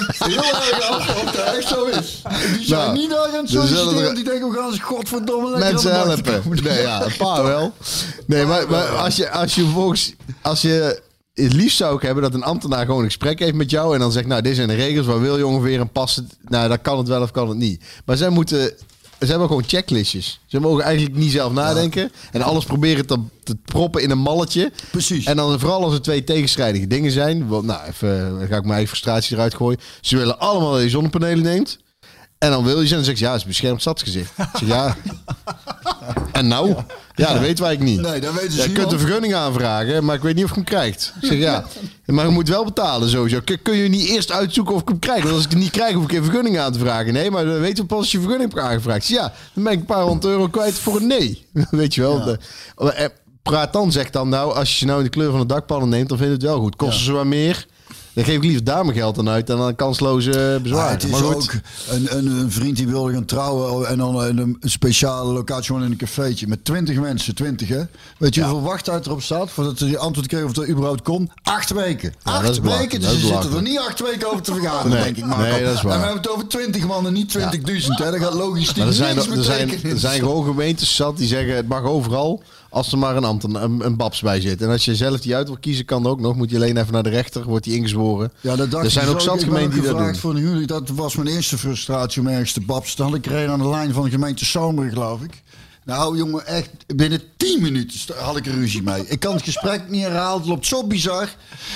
echt heel erg af of dat echt zo is. Die zijn Nou, niet daar aan het zullen solliciteren, er- die denken we gaan eens godverdomme lekker Mensen helpen. Nee, ja, een paar wel. Nee, maar, maar als je, als je volgens, als je het liefst zou ik hebben dat een ambtenaar gewoon een gesprek heeft met jou en dan zegt, nou, dit zijn de regels, waar wil je ongeveer en past het, nou, dan kan het wel of kan het niet. Maar zij moeten, ze hebben gewoon checklistjes. Ze mogen eigenlijk niet zelf nadenken en alles proberen te, te proppen in een malletje. Precies. En dan vooral als er twee tegenstrijdige dingen zijn, want, nou, even, dan ga ik mijn eigen frustratie eruit gooien. Ze willen allemaal dat je zonnepanelen neemt. En dan wil je ze en dan zeg je, ja, het is beschermd stadsgezicht. Ik zeg, ja. En nou? Ja, dat weten wij eigenlijk niet. Nee, dat weten ze Ja, je kunt een vergunning aanvragen, maar ik weet niet of ik hem krijg. Ik zeg, ja. Maar je moet wel betalen sowieso. Kun- je niet eerst uitzoeken of ik hem krijg? Want als ik het niet krijg, hoef ik geen vergunning aan te vragen. Nee, maar dan weten we pas als je vergunning hebt aangevraagd. Ik zeg, Ja, dan ben ik een paar honderd euro kwijt voor een nee. Weet je wel. De- eh, Praat dan, zegt dan nou, als je ze nou in de kleur van de dakpannen neemt, dan vind je het wel goed. Kosten ze wat meer? Dan geef ik liever daar mijn geld aan uit dan aan kansloze bezwaren. Maar het is maar ook een, een, een vriend die wilde gaan trouwen en dan in een speciale locatie gewoon in een cafeetje met 20 mensen, 20 hè. Weet je hoeveel wachttijd erop staat voordat ze die antwoord kreeg of er überhaupt kon? Acht weken. Ja, acht dat weken, Dat dus ze zitten er niet acht weken over te vergaderen, Nee, denk ik maar. nee, dat is waar. En we hebben het over 20 man en niet 20.000 hè. Dat gaat logistiek er zijn, er, zijn, er zijn gewoon gemeentes zat die zeggen het mag overal als er maar een ambtenaar, een, een babs bij zit. En als je zelf die uit wil kiezen, kan dat ook nog. Moet je alleen even naar de rechter, wordt die ingezworen. Ja, dat dacht er zijn ook dus zat Ik ben gemeenten die dat doen. voor huwelijk. Dat was mijn eerste frustratie om ergens te babs. Dan had ik een aan de lijn van de gemeente Zomeren, geloof ik. Nou, jongen, echt binnen 10 minuten had ik er ruzie mee. Ik kan het gesprek niet herhalen. Het loopt zo bizar.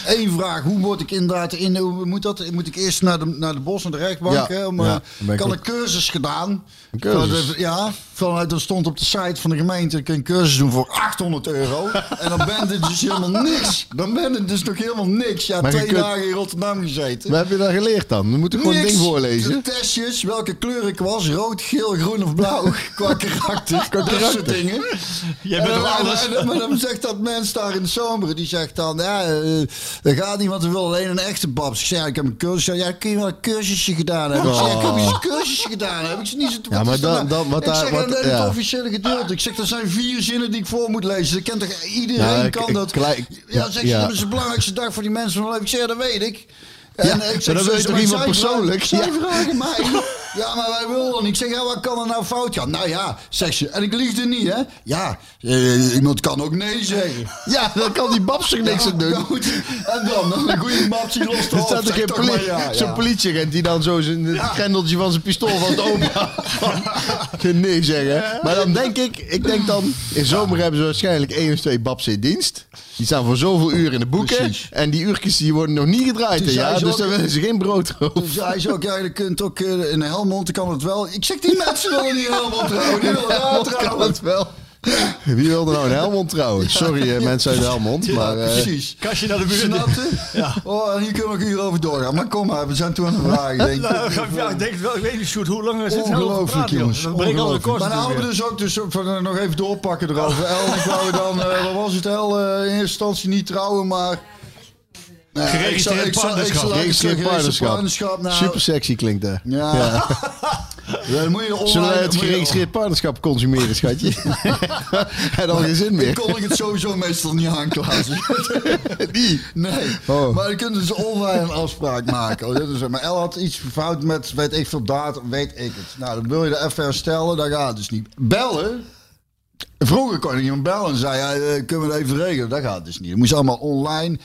Eén vraag: hoe word ik inderdaad in? Hoe moet dat? Moet ik eerst naar de, naar de bos, naar de rechtbank? Ja, hè, om, ja, eh, ik had een cursus gedaan. Een cursus? Ja, vanuit er stond op de site van de gemeente: ik kan een cursus doen voor 800 euro. en dan ben je dus helemaal niks. Dan ben je dus nog helemaal niks. Ja, Maar twee kunt- dagen in Rotterdam gezeten. Wat heb je daar geleerd dan? Dan moet ik gewoon een ding voorlezen. De testjes, welke kleur ik was. Rood, geel, groen of blauw. Qua karakter. Dat soort dingen. Jij bent alles? en- en- Maar dan zegt dat mens daar in de zomer. Die zegt dan, ja, dat gaat niet, want we willen alleen een echte babs. Ik zeg, ja, ik heb een cursus. Ja, kun je wel een cursusje gedaan hebben? Ik zeg, ik heb eens een cursusje gedaan. Heb ik ze niet zo Ja, maar dan- dan- wat ik daar- zeg, wat- ja. het officiële gedeelte. Ik zeg, er zijn vier zinnen die ik voor moet lezen. Dat kent toch iedereen Ja, ik- kan ik- dat. klein- ja, zeg je, ja. dat is de belangrijkste dag voor die mensen van leven. Ik zeg, ja, dat weet ik. En Ja, ik maar dan wil je ze- toch maar iemand persoonlijk? Zij Ja. vragen mij. Ja, maar wij willen. Ik zeg, ja, wat kan er nou fout gaan? Nou ja, zegt ze. En ik lieg er niet, hè? Ja, eh, iemand kan ook nee zeggen. Ja, dan kan die babs er niks aan doen. Ja, goed. En dan, dan een goede map die lost Er staat er Zeg geen toch poli- maar ja, zo'n ja. politieagent die dan zo zijn het grendeltje van zijn pistool van het open Geen nee zeggen. Maar dan denk ik, ik denk dan, in zomer hebben ze waarschijnlijk één of twee babs in dienst. Die staan voor zoveel uur in de boeken. Precies. En die uurtjes die worden nog niet gedraaid. Dus ja? Dus ook- dan willen ze geen brood over. Dus hij is ook, ja, je kunt ook eh, in Helmond, kan het wel. Ik zeg, die mensen willen niet Helmond trouwen. Die willen daar kan het wel. Wie wilde nou een Helmond trouwen? Sorry eh, mensen uit Helmond. Maar, eh, Precies. Kastje naar de buurt. Snapte? Oh, en hier kunnen we nog uur over doorgaan. Maar kom maar, we zijn toen aan de vraag. Denk. ik. Nou, ja, ik denk het wel. Ik weet niet, Sjoerd, hoe lang is het Ongelooflijk, jongens. Ik al de kosten. Maar nou hebben we dus ook dus van, eh, nog even doorpakken erover. El, ik wou dan, eh, wat was het, El? eh, in eerste instantie niet trouwen, maar... Nee, Geregistreerd partnerschap. Geregistreerd geregistreerd partnerschap. nou, Super sexy klinkt dat. Ja. Dan moet je online, Zullen wij het geregistreerd partnerschap consumeren, schatje? Heb dan geen zin Ik meer. kon ik het sowieso meestal niet aanklazen. Die. Nee. Oh. Maar je kunt dus online een afspraak maken. Oh, Maar El had iets fout met, weet ik veel, datum, weet ik het. Nou, dan wil je dat even herstellen, dat gaat dus niet. Bellen, Vroeger kon ik iemand bellen en zei, ja, eh, kunnen we het even regelen? Dat gaat dus niet. Het moest allemaal online.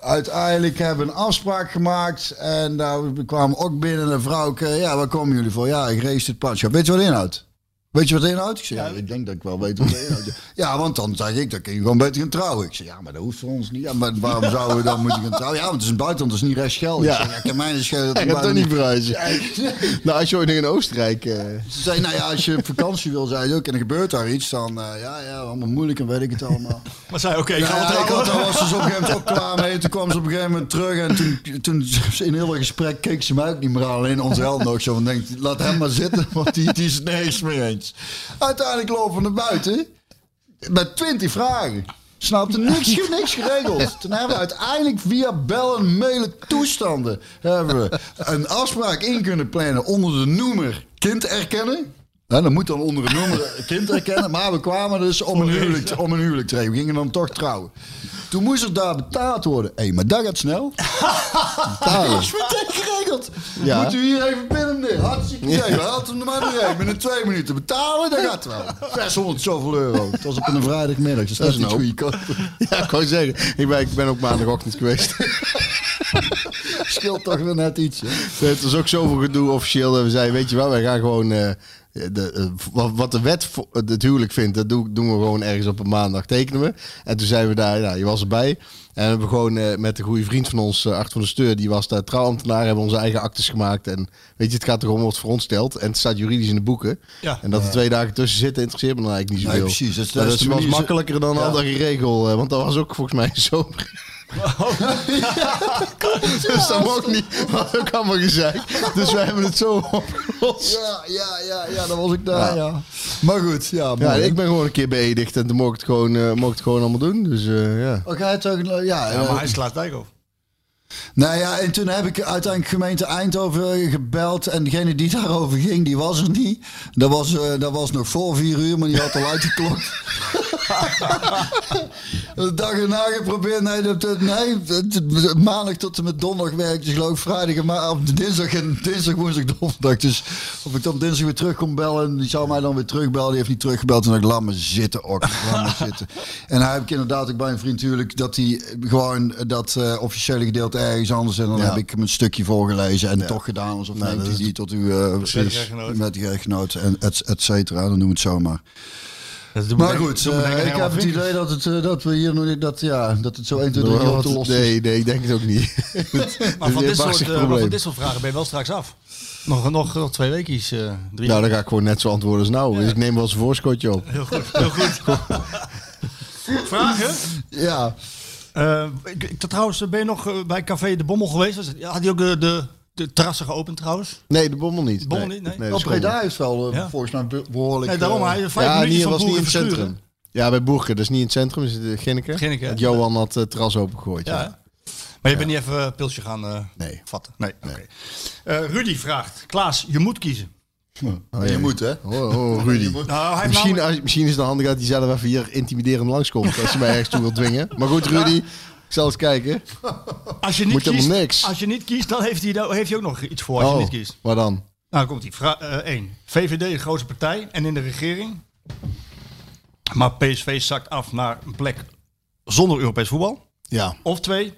Uiteindelijk hebben we een afspraak gemaakt. En daar we kwamen ook binnen een vrouw. Ja, waar komen jullie voor? Ja, ik race het padschap. Weet je wat inhoudt? Weet je wat het inhoudt? Ik zeg, ja, ik denk dat ik wel weet wat het inhoudt. Ja, want dan zeg ik, dan kun je gewoon beter gaan trouwen. Ik zeg, ja, maar dat hoeft voor ons niet. Ja, maar waarom zouden we dan moeten gaan trouwen? Ja, want het is een buitenland, het is niet rechtsgeldig. Ja. Ik zeg, ja, ik heb mijn schelen. Hij gaat toch niet verhuizen. Nou, als je ooit nog in Oostenrijk... eh, Ze zei, nou ja, als je op vakantie wil, zei je ook, en er gebeurt daar iets, dan uh, ja, ja, allemaal moeilijk en weet ik het allemaal. Maar zei, oké, ik Ja, ga ja, ik daar was ze op een gegeven moment ook klaar mee. Toen kwam ze op een gegeven moment terug en toen, toen in heel het gesprek keek ze mij ook niet meer aan. Alleen onze held nog zo van denkt, laat hem maar zitten, want die, die is het nergens mee Uiteindelijk lopen we naar buiten met twintig vragen. Snapte niks, niks geregeld. Toen hebben we uiteindelijk via bellen, mailen, toestanden... hebben we een afspraak in kunnen plannen onder de noemer kind erkennen. Ja, dat moet dan onder de noemer kind erkennen. Maar we kwamen dus om een huwelijk, om een huwelijk te regelen. We gingen dan toch trouwen. Toen moest er daar betaald worden. Hé, maar dat gaat snel. Betalen. Dat is meteen geregeld. Ja. Moet u hier even binnen neer. Hartstikke idee. We hadden hem er maar doorheen. Binnen twee minuten betalen, dat gaat wel. 600 zoveel euro. Het was op een vrijdagmiddag. Dus dat is niet een goedkoop. ja, ik wou zeggen, ik ben, ik ben ook maandagochtend geweest. Scheelt toch weer net iets. Hè? Het was ook zoveel gedoe officieel. dat We zeiden, weet je wel, wij gaan gewoon... eh, de, eh, wat, wat de wet het huwelijk vindt, dat doen, doen we gewoon ergens op een maandag tekenen we. En toen zijn we daar, nou, je was erbij. En we hebben gewoon eh, met een goede vriend van ons, uh, Art van der Steur, die was daar trouwambtenaar, hebben onze eigen actes gemaakt. En weet je, het gaat toch om wat voor ons stelt. En het staat juridisch in de boeken. Ja. En dat er twee dagen tussen zitten, interesseert me dan eigenlijk niet Nee, zoveel. precies. Dat is- dat dat is de was makkelijker dan Ja. andere regel. eh, Want dat was ook volgens mij zo. Dus dat mocht niet. Was ook allemaal gezegd. Dus wij hebben het zo opgelost. Ja, ja, ja, ja, dan was ik daar, ja. Maar goed, ja. Ja, ik ben gewoon een keer beëdigd en toen mocht ik het gewoon, eh, mocht het gewoon allemaal doen. Dus eh, ja. Oh, ga je toch, ja, Ja, eh, maar hij slaat Dijkhoff. Nou ja, en toen heb ik uiteindelijk gemeente Eindhoven gebeld. En degene die daarover ging, die was er niet. Dat was, eh, dat was nog voor vier uur, maar die had al uitgeklokt. de dag erna geprobeerd. Nee, dat, nee maandag tot en met donderdag werkte dus geloof ik vrijdag. en Maar op dinsdag, en dinsdag, woensdag, donderdag. Dus of ik dan dinsdag weer terug kon bellen. En die zou mij dan weer terugbellen. Die heeft niet teruggebeld. En dan laat me zitten, ook. Laat me zitten. En hij heb ik inderdaad ook bij een vriend natuurlijk. Dat hij gewoon dat eh, officiële gedeelte ergens anders. En dan Ja. heb ik hem een stukje voorgelezen. En toch gedaan alsof Nou, neemt hij die tot uw uh, met die echtgenoot en et, et cetera. Dan doen we het zomaar. Dat Maar goed, eh, ik heb het idee dat, het, eh, dat we hier nog niet, dat, ja, dat het zo 1, 2, 3 jaar te lossen is. nee, nee, ik denk het ook niet. Maar van een dit, soort, maar van dit soort vragen ben je wel straks af. Nog, nog, nog twee weekjes. eh drie. Nou, dan ga ik gewoon net zo antwoorden als nou. Dus ik neem wel eens een voorschotje op. Heel goed, heel goed. Vragen? Ja, Eh, ik, ik, trouwens, ben je nog eh, bij Café De Bommel geweest? Het- Had hij ook de, de, de terrassen geopend trouwens? Nee, de bommel niet. Bommel nee. niet, nee. gewoon- Breda is wel eh, Ja. volgens mij be- behoorlijk... Nee, daarom. eh, Hij vijf Ja, minuutjes niet, van was niet in het Verschuren. centrum. Ja, bij Boerke. Dat is niet in het centrum. Is in Ginneke. Ginneke, ja. Johan had het terras opengegooid. Ja, Ja. Maar je bent niet even een pilsje gaan eh, Nee. vatten? Nee. Eh, Rudy vraagt, Klaas, je moet kiezen. Oh, je moet, hè? Oh, oh, Rudy. Nou, Misschien, namelijk- als- misschien is het handig dat hij zelf even hier intimiderend langskomt. Als je mij ergens toe wil dwingen. Maar goed, Rudy. Ik zal eens kijken. als je niet moet kiest, niks. Als je niet kiest, dan heeft hij, dan heeft hij ook nog iets voor als je Oh, niet kiest. waar dan? Nou, dan komt hij. Vraag 1. VVD de grootste partij en in de regering. Maar PSV zakt af naar een plek zonder Europees voetbal. Ja. Of 2.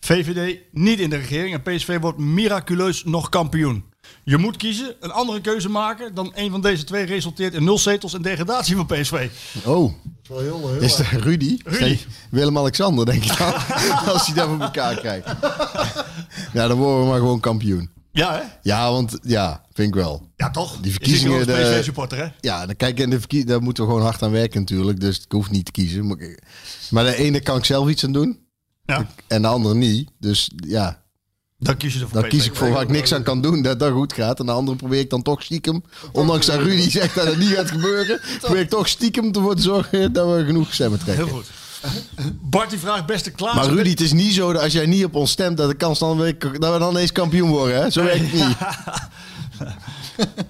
VVD niet in de regering en PSV wordt miraculeus nog kampioen. Je moet kiezen, een andere keuze maken dan een van deze twee resulteert in nul zetels en degradatie van PSV. Oh, Wel heel, heel is dat Rudy? Rudy. Willem-Alexander, denk ik dan. Als hij dat voor elkaar krijgt. Ja, dan worden we maar gewoon kampioen. Ja, hè? Ja, want ja, vind ik wel. Ja, toch? Die verkiezingen, Je de- PSV-supporter, hè? Ja, dan kijk, in de verkie- daar moeten we gewoon hard aan werken natuurlijk. Dus ik hoef niet te kiezen. Maar, ik- maar de ene kan ik zelf iets aan doen. Ja. En de andere niet. Dus ja, Dan kies je ervoor dan kies ik voor waar ik niks aan kan doen. Dat dat goed gaat. En de andere probeer ik dan toch stiekem. Ondanks dat Rudy zegt dat het niet gaat gebeuren. Probeer ik toch stiekem ervoor te zorgen dat we genoeg stemmen trekken. Heel goed. Bart die vraagt beste Klaas. Maar Rudy, het is niet zo dat als jij niet op ons stemt, dat de kans dan weer, dat we dan ineens kampioen worden. Hè? Zo werkt het niet.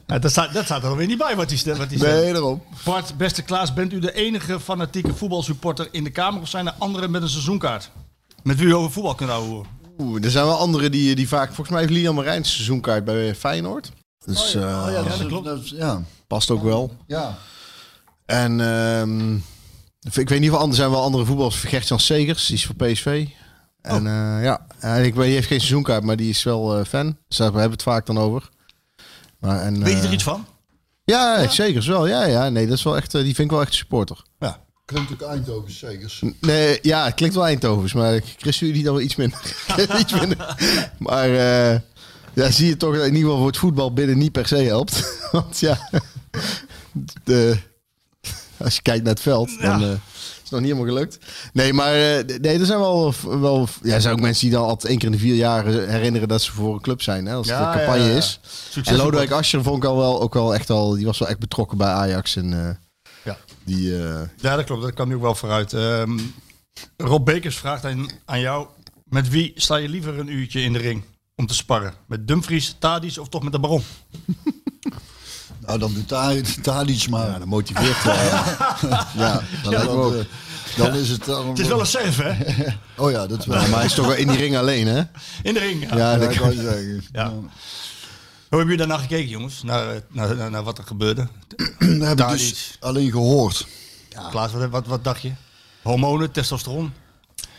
Ja, dat, staat, dat staat er alweer niet bij wat hij stemt. Nee, daarom. Bart, beste Klaas, bent u de enige fanatieke voetbalsupporter in de Kamer of zijn er anderen met een seizoenkaart? Met wie u over voetbal kunt houden? Oeh, er zijn wel anderen die, die vaak... Volgens mij heeft Lian Marijns seizoenkaart bij Feyenoord. Dus eh, Oh ja, dat, dat klopt. dat ja. past ook wel. ja. En ehm, ik weet niet of er zijn wel andere voetballers. Gert-Jan Segers, die is voor PSV. En eh, ja, en ik weet, die heeft geen seizoenkaart, maar die is wel eh, fan. Dus daar hebben we het vaak dan over. Maar, en, Weet je er iets van? Ja, Segers wel. Ja, ja, nee, dat is wel echt, die vind ik wel echt een supporter. Ja. Klinkt ook Eindhoven zeker. Nee, ja, het klinkt wel Eindhovens, maar Chris jullie dan wel iets minder. iets minder. Maar eh, ja, zie je toch dat in ieder geval voor het voetbal binnen niet per se helpt. Want ja, de, als je kijkt naar het veld, dan eh, is het nog niet helemaal gelukt. Nee, maar eh, nee, er zijn wel, wel ja, er zijn ook mensen die dan altijd één keer in de vier jaar herinneren dat ze voor een club zijn. Hè, als het Ja, een campagne ja, is. Succes En Lodewijk Asscher vond ik al wel, ook wel echt al, die was wel echt betrokken bij Ajax. En. Die... eh, Ja, dat klopt. Dat kan nu ook wel vooruit. Ehm, Rob Bekers vraagt aan, aan jou. Met wie sta je liever een uurtje in de ring om te sparren? Met Dumfries, Tadis of toch met de Baron? Nou, dan doet iets maar. ja, dat motiveert wel. ja, dan, ook. eh, dan is het... Dan, Het is wel een serve, hè? Oh ja, dat wel. Ja, maar hij is toch wel in die ring alleen, hè? In de ring. Ja. Ja, Ja, dat dat kan je zeggen. Ja. Hoe hebben jullie daarna gekeken, jongens? Naar, naar, naar, naar wat er gebeurde? Heb ik dus alleen gehoord. Klaas, wat, wat, wat dacht je? Hormonen, testosteron,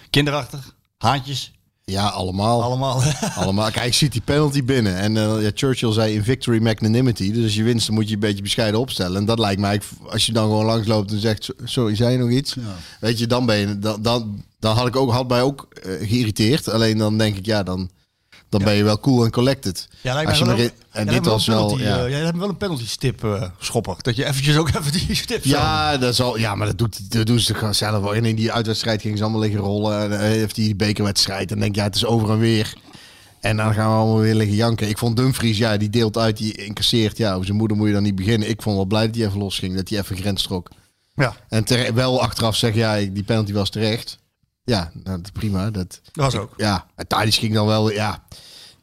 kinderachtig, haantjes, Ja, allemaal. allemaal. allemaal. Kijk, ziet die penalty binnen. En eh, ja, Churchill zei in victory magnanimity. Dus als je winst, dan moet je een beetje bescheiden opstellen. En dat lijkt mij, als je dan gewoon langsloopt en zegt... Sorry, zei je nog iets? Weet je, dan ben je... Dan, dan, dan had ik ook, had mij ook eh, geïrriteerd. Alleen dan denk ik, ja, dan, dan ben je wel cool en collected. Ja, lijkt Als je maar in- en dit was wel... penalty, Ja. eh, jij hebt wel een penalty stip eh, schopper. Dat je eventjes ook even die stip Ja, dat zal, ja, maar dat, doet, dat doen ze gewoon zelf wel. En in die uitwedstrijd gingen ze allemaal liggen rollen. En dan heeft die bekerwedstrijd. En denk ja, het is over en weer. En dan gaan we allemaal weer liggen janken. Ik vond Dumfries, ja, die deelt uit, die incasseert. Ja, over zijn moeder moet je dan niet beginnen. Ik vond wel blij dat hij even losging. Dat hij even grens trok. Ja, En wel achteraf zeggen, ja, die penalty was terecht. Ja, nou, prima. Dat, dat was ook. ja, en Tadic ging dan wel, ja.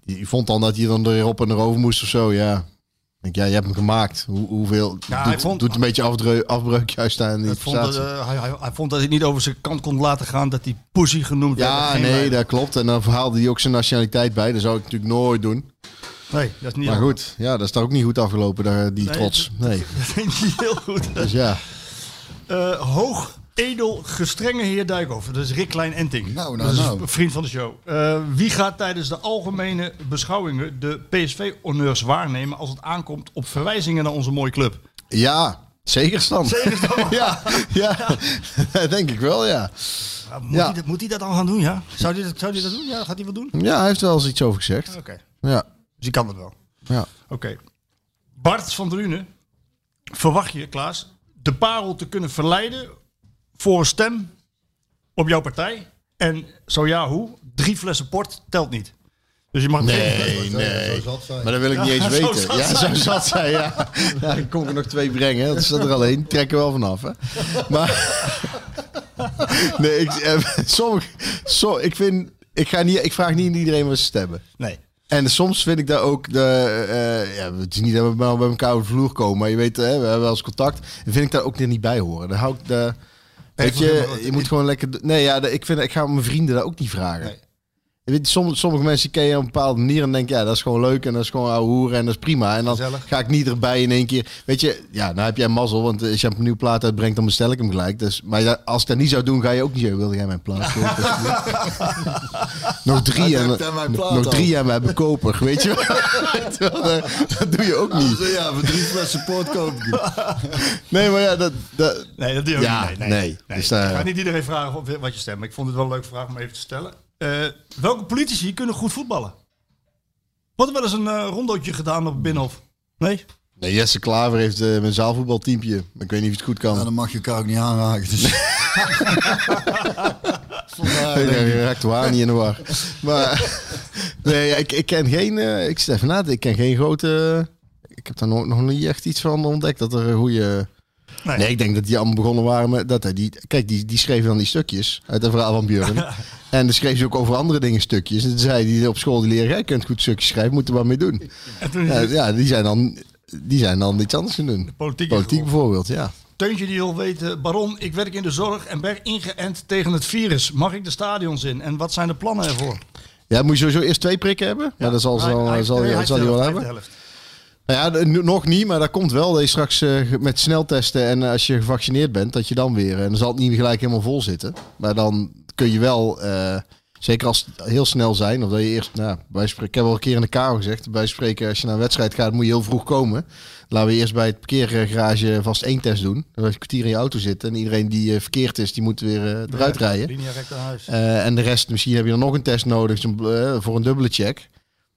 Die vond dan dat hij dan erop en erover moest of zo, ja. Ik denk, ja, je hebt hem gemaakt. Hoe, hoeveel? Ja, hij doet, vond- doet een beetje afdreuk, afbreuk juist aan die vond dat, eh, hij, hij, hij vond dat hij niet over zijn kant kon laten gaan dat hij pussy genoemd werd. Ja, nee, dat klopt. En dan verhaalde hij ook zijn nationaliteit bij. Dat zou ik natuurlijk nooit doen. Nee, dat is niet Maar goed, ja, dat is toch ook niet goed afgelopen, daar, die Nee, trots. Nee. Dat vind ik niet heel goed. Dus ja, Eh, hoog, edel, gestrenge heer Dijkhoff. Dat is Rick Klein Enting. Nou, nou, dat is nou. vriend van de show. Eh, wie gaat tijdens de algemene beschouwingen de PSV-honneurs waarnemen als het aankomt op verwijzingen naar onze mooie club? ja zeker stand. ja, ja, dat denk ik wel, ja. Ja, moet, Ja. Hij dat, moet hij dat dan gaan doen, ja? Zou hij dat, zou hij dat doen? Ja, gaat hij wat doen? Ja, hij heeft wel eens iets over gezegd. Oké, Ja, dus hij kan het wel. ja. Oké. Bart van Drunen, verwacht je, Klaas, de parel te kunnen verleiden voor een stem op jouw partij? En zo ja, hoe? Drie flessen port telt niet. Dus je mag Nee, Zo nee. Maar dat wil ik niet eens zo weten. zat ja, zo zat zij, ja. ja. Dan ik er nog twee brengen. Dat staat er alleen. Trek er wel vanaf, hè. Maar... nee, ik, eh, sommige, so, ik vind... Ik, ga niet, ik vraag niet aan iedereen wat ze stemmen. Nee. En soms vind ik dat ook de. eh, ja, het is niet dat we bij elkaar over de vloer komen, maar je weet, hè, we hebben wel eens contact. En vind ik daar ook niet bij horen. Dan hou ik de. Weet je, je moet gewoon lekker. Nee, ja, ik vind, ik ga mijn vrienden daar ook niet vragen. Nee. Je weet, sommige, sommige mensen ken je op een bepaalde manier en denk ja, dat is gewoon leuk en dat is gewoon ouwe hoeren en dat is prima. En dan Gezellig. ga ik niet erbij in één keer. Weet je, ja, nou heb jij mazzel, want als je een nieuwe plaat uitbrengt, dan bestel ik hem gelijk. Dus, maar ja, als ik dat niet zou doen, ga je ook niet zeggen, wilde jij mijn plaat kopen? nog drie en, nog drie en we hebben koper, weet je eh, dat doe je ook niet. Ja, voor drie flessen port koop. Nee, maar ja, dat, dat, Nee, dat doe je ook Ja, niet. Nee, nee. Dus daar- Ik ga niet iedereen vragen of- wat je stemt. Maar ik vond het wel een leuke vraag om even te stellen. Eh, welke politici kunnen goed voetballen? Wordt er wel eens een eh, rondootje gedaan op het Binnenhof? Nee? nee, Jesse Klaver heeft eh mijn zaalvoetbalteampje. Ik weet niet of het goed kan. Ja, dan mag je elkaar ook niet aanraken. Dus. Vandaar, Nee, je raakt waar niet in de war. Maar nee, ja, ik, ik ken geen. eh, ik zit even na Ik ken geen grote. Ik heb daar nog, nog niet echt iets van ontdekt dat er een goede. Nee. Nee. ik denk dat die allemaal begonnen waren met dat hij die. Kijk, die, die schreef dan die stukjes uit het verhaal van Björn. en dan schreef ze ook over andere dingen stukjes. En toen zei die op school die leren, jij kunt goed stukjes schrijven, moet er wat mee doen. Ja, ja, die zijn dan. Die zijn dan iets anders gaan doen. politiek. Bijvoorbeeld, ja. Teuntje die wil weten, Baron, ik werk in de zorg en ben ingeënt tegen het virus. Mag ik de stadions in? En wat zijn de plannen ervoor? Ja, moet je sowieso eerst twee prikken hebben. Ja, dat zal, Hij- zal, hij- zal, hij, zal hij wel hebben. Nou ja, nog niet, maar dat komt wel. Dat je straks eh, met sneltesten en eh, als je gevaccineerd bent, dat je dan weer... En dan zal het niet gelijk helemaal vol zitten. Maar dan kun je wel, eh, zeker als het heel snel zijn, of dat je eerst... Nou, bij spreken, ik heb al een keer in de kamer gezegd, bij spreken als je naar een wedstrijd gaat, moet je heel vroeg komen. Laten we eerst bij het parkeergarage vast één test doen. Dan een kwartier in je auto zitten en iedereen die eh, verkeerd is, die moet weer eh, eruit rijden. Eh, en de rest, misschien heb je dan nog een test nodig eh, voor een dubbele check.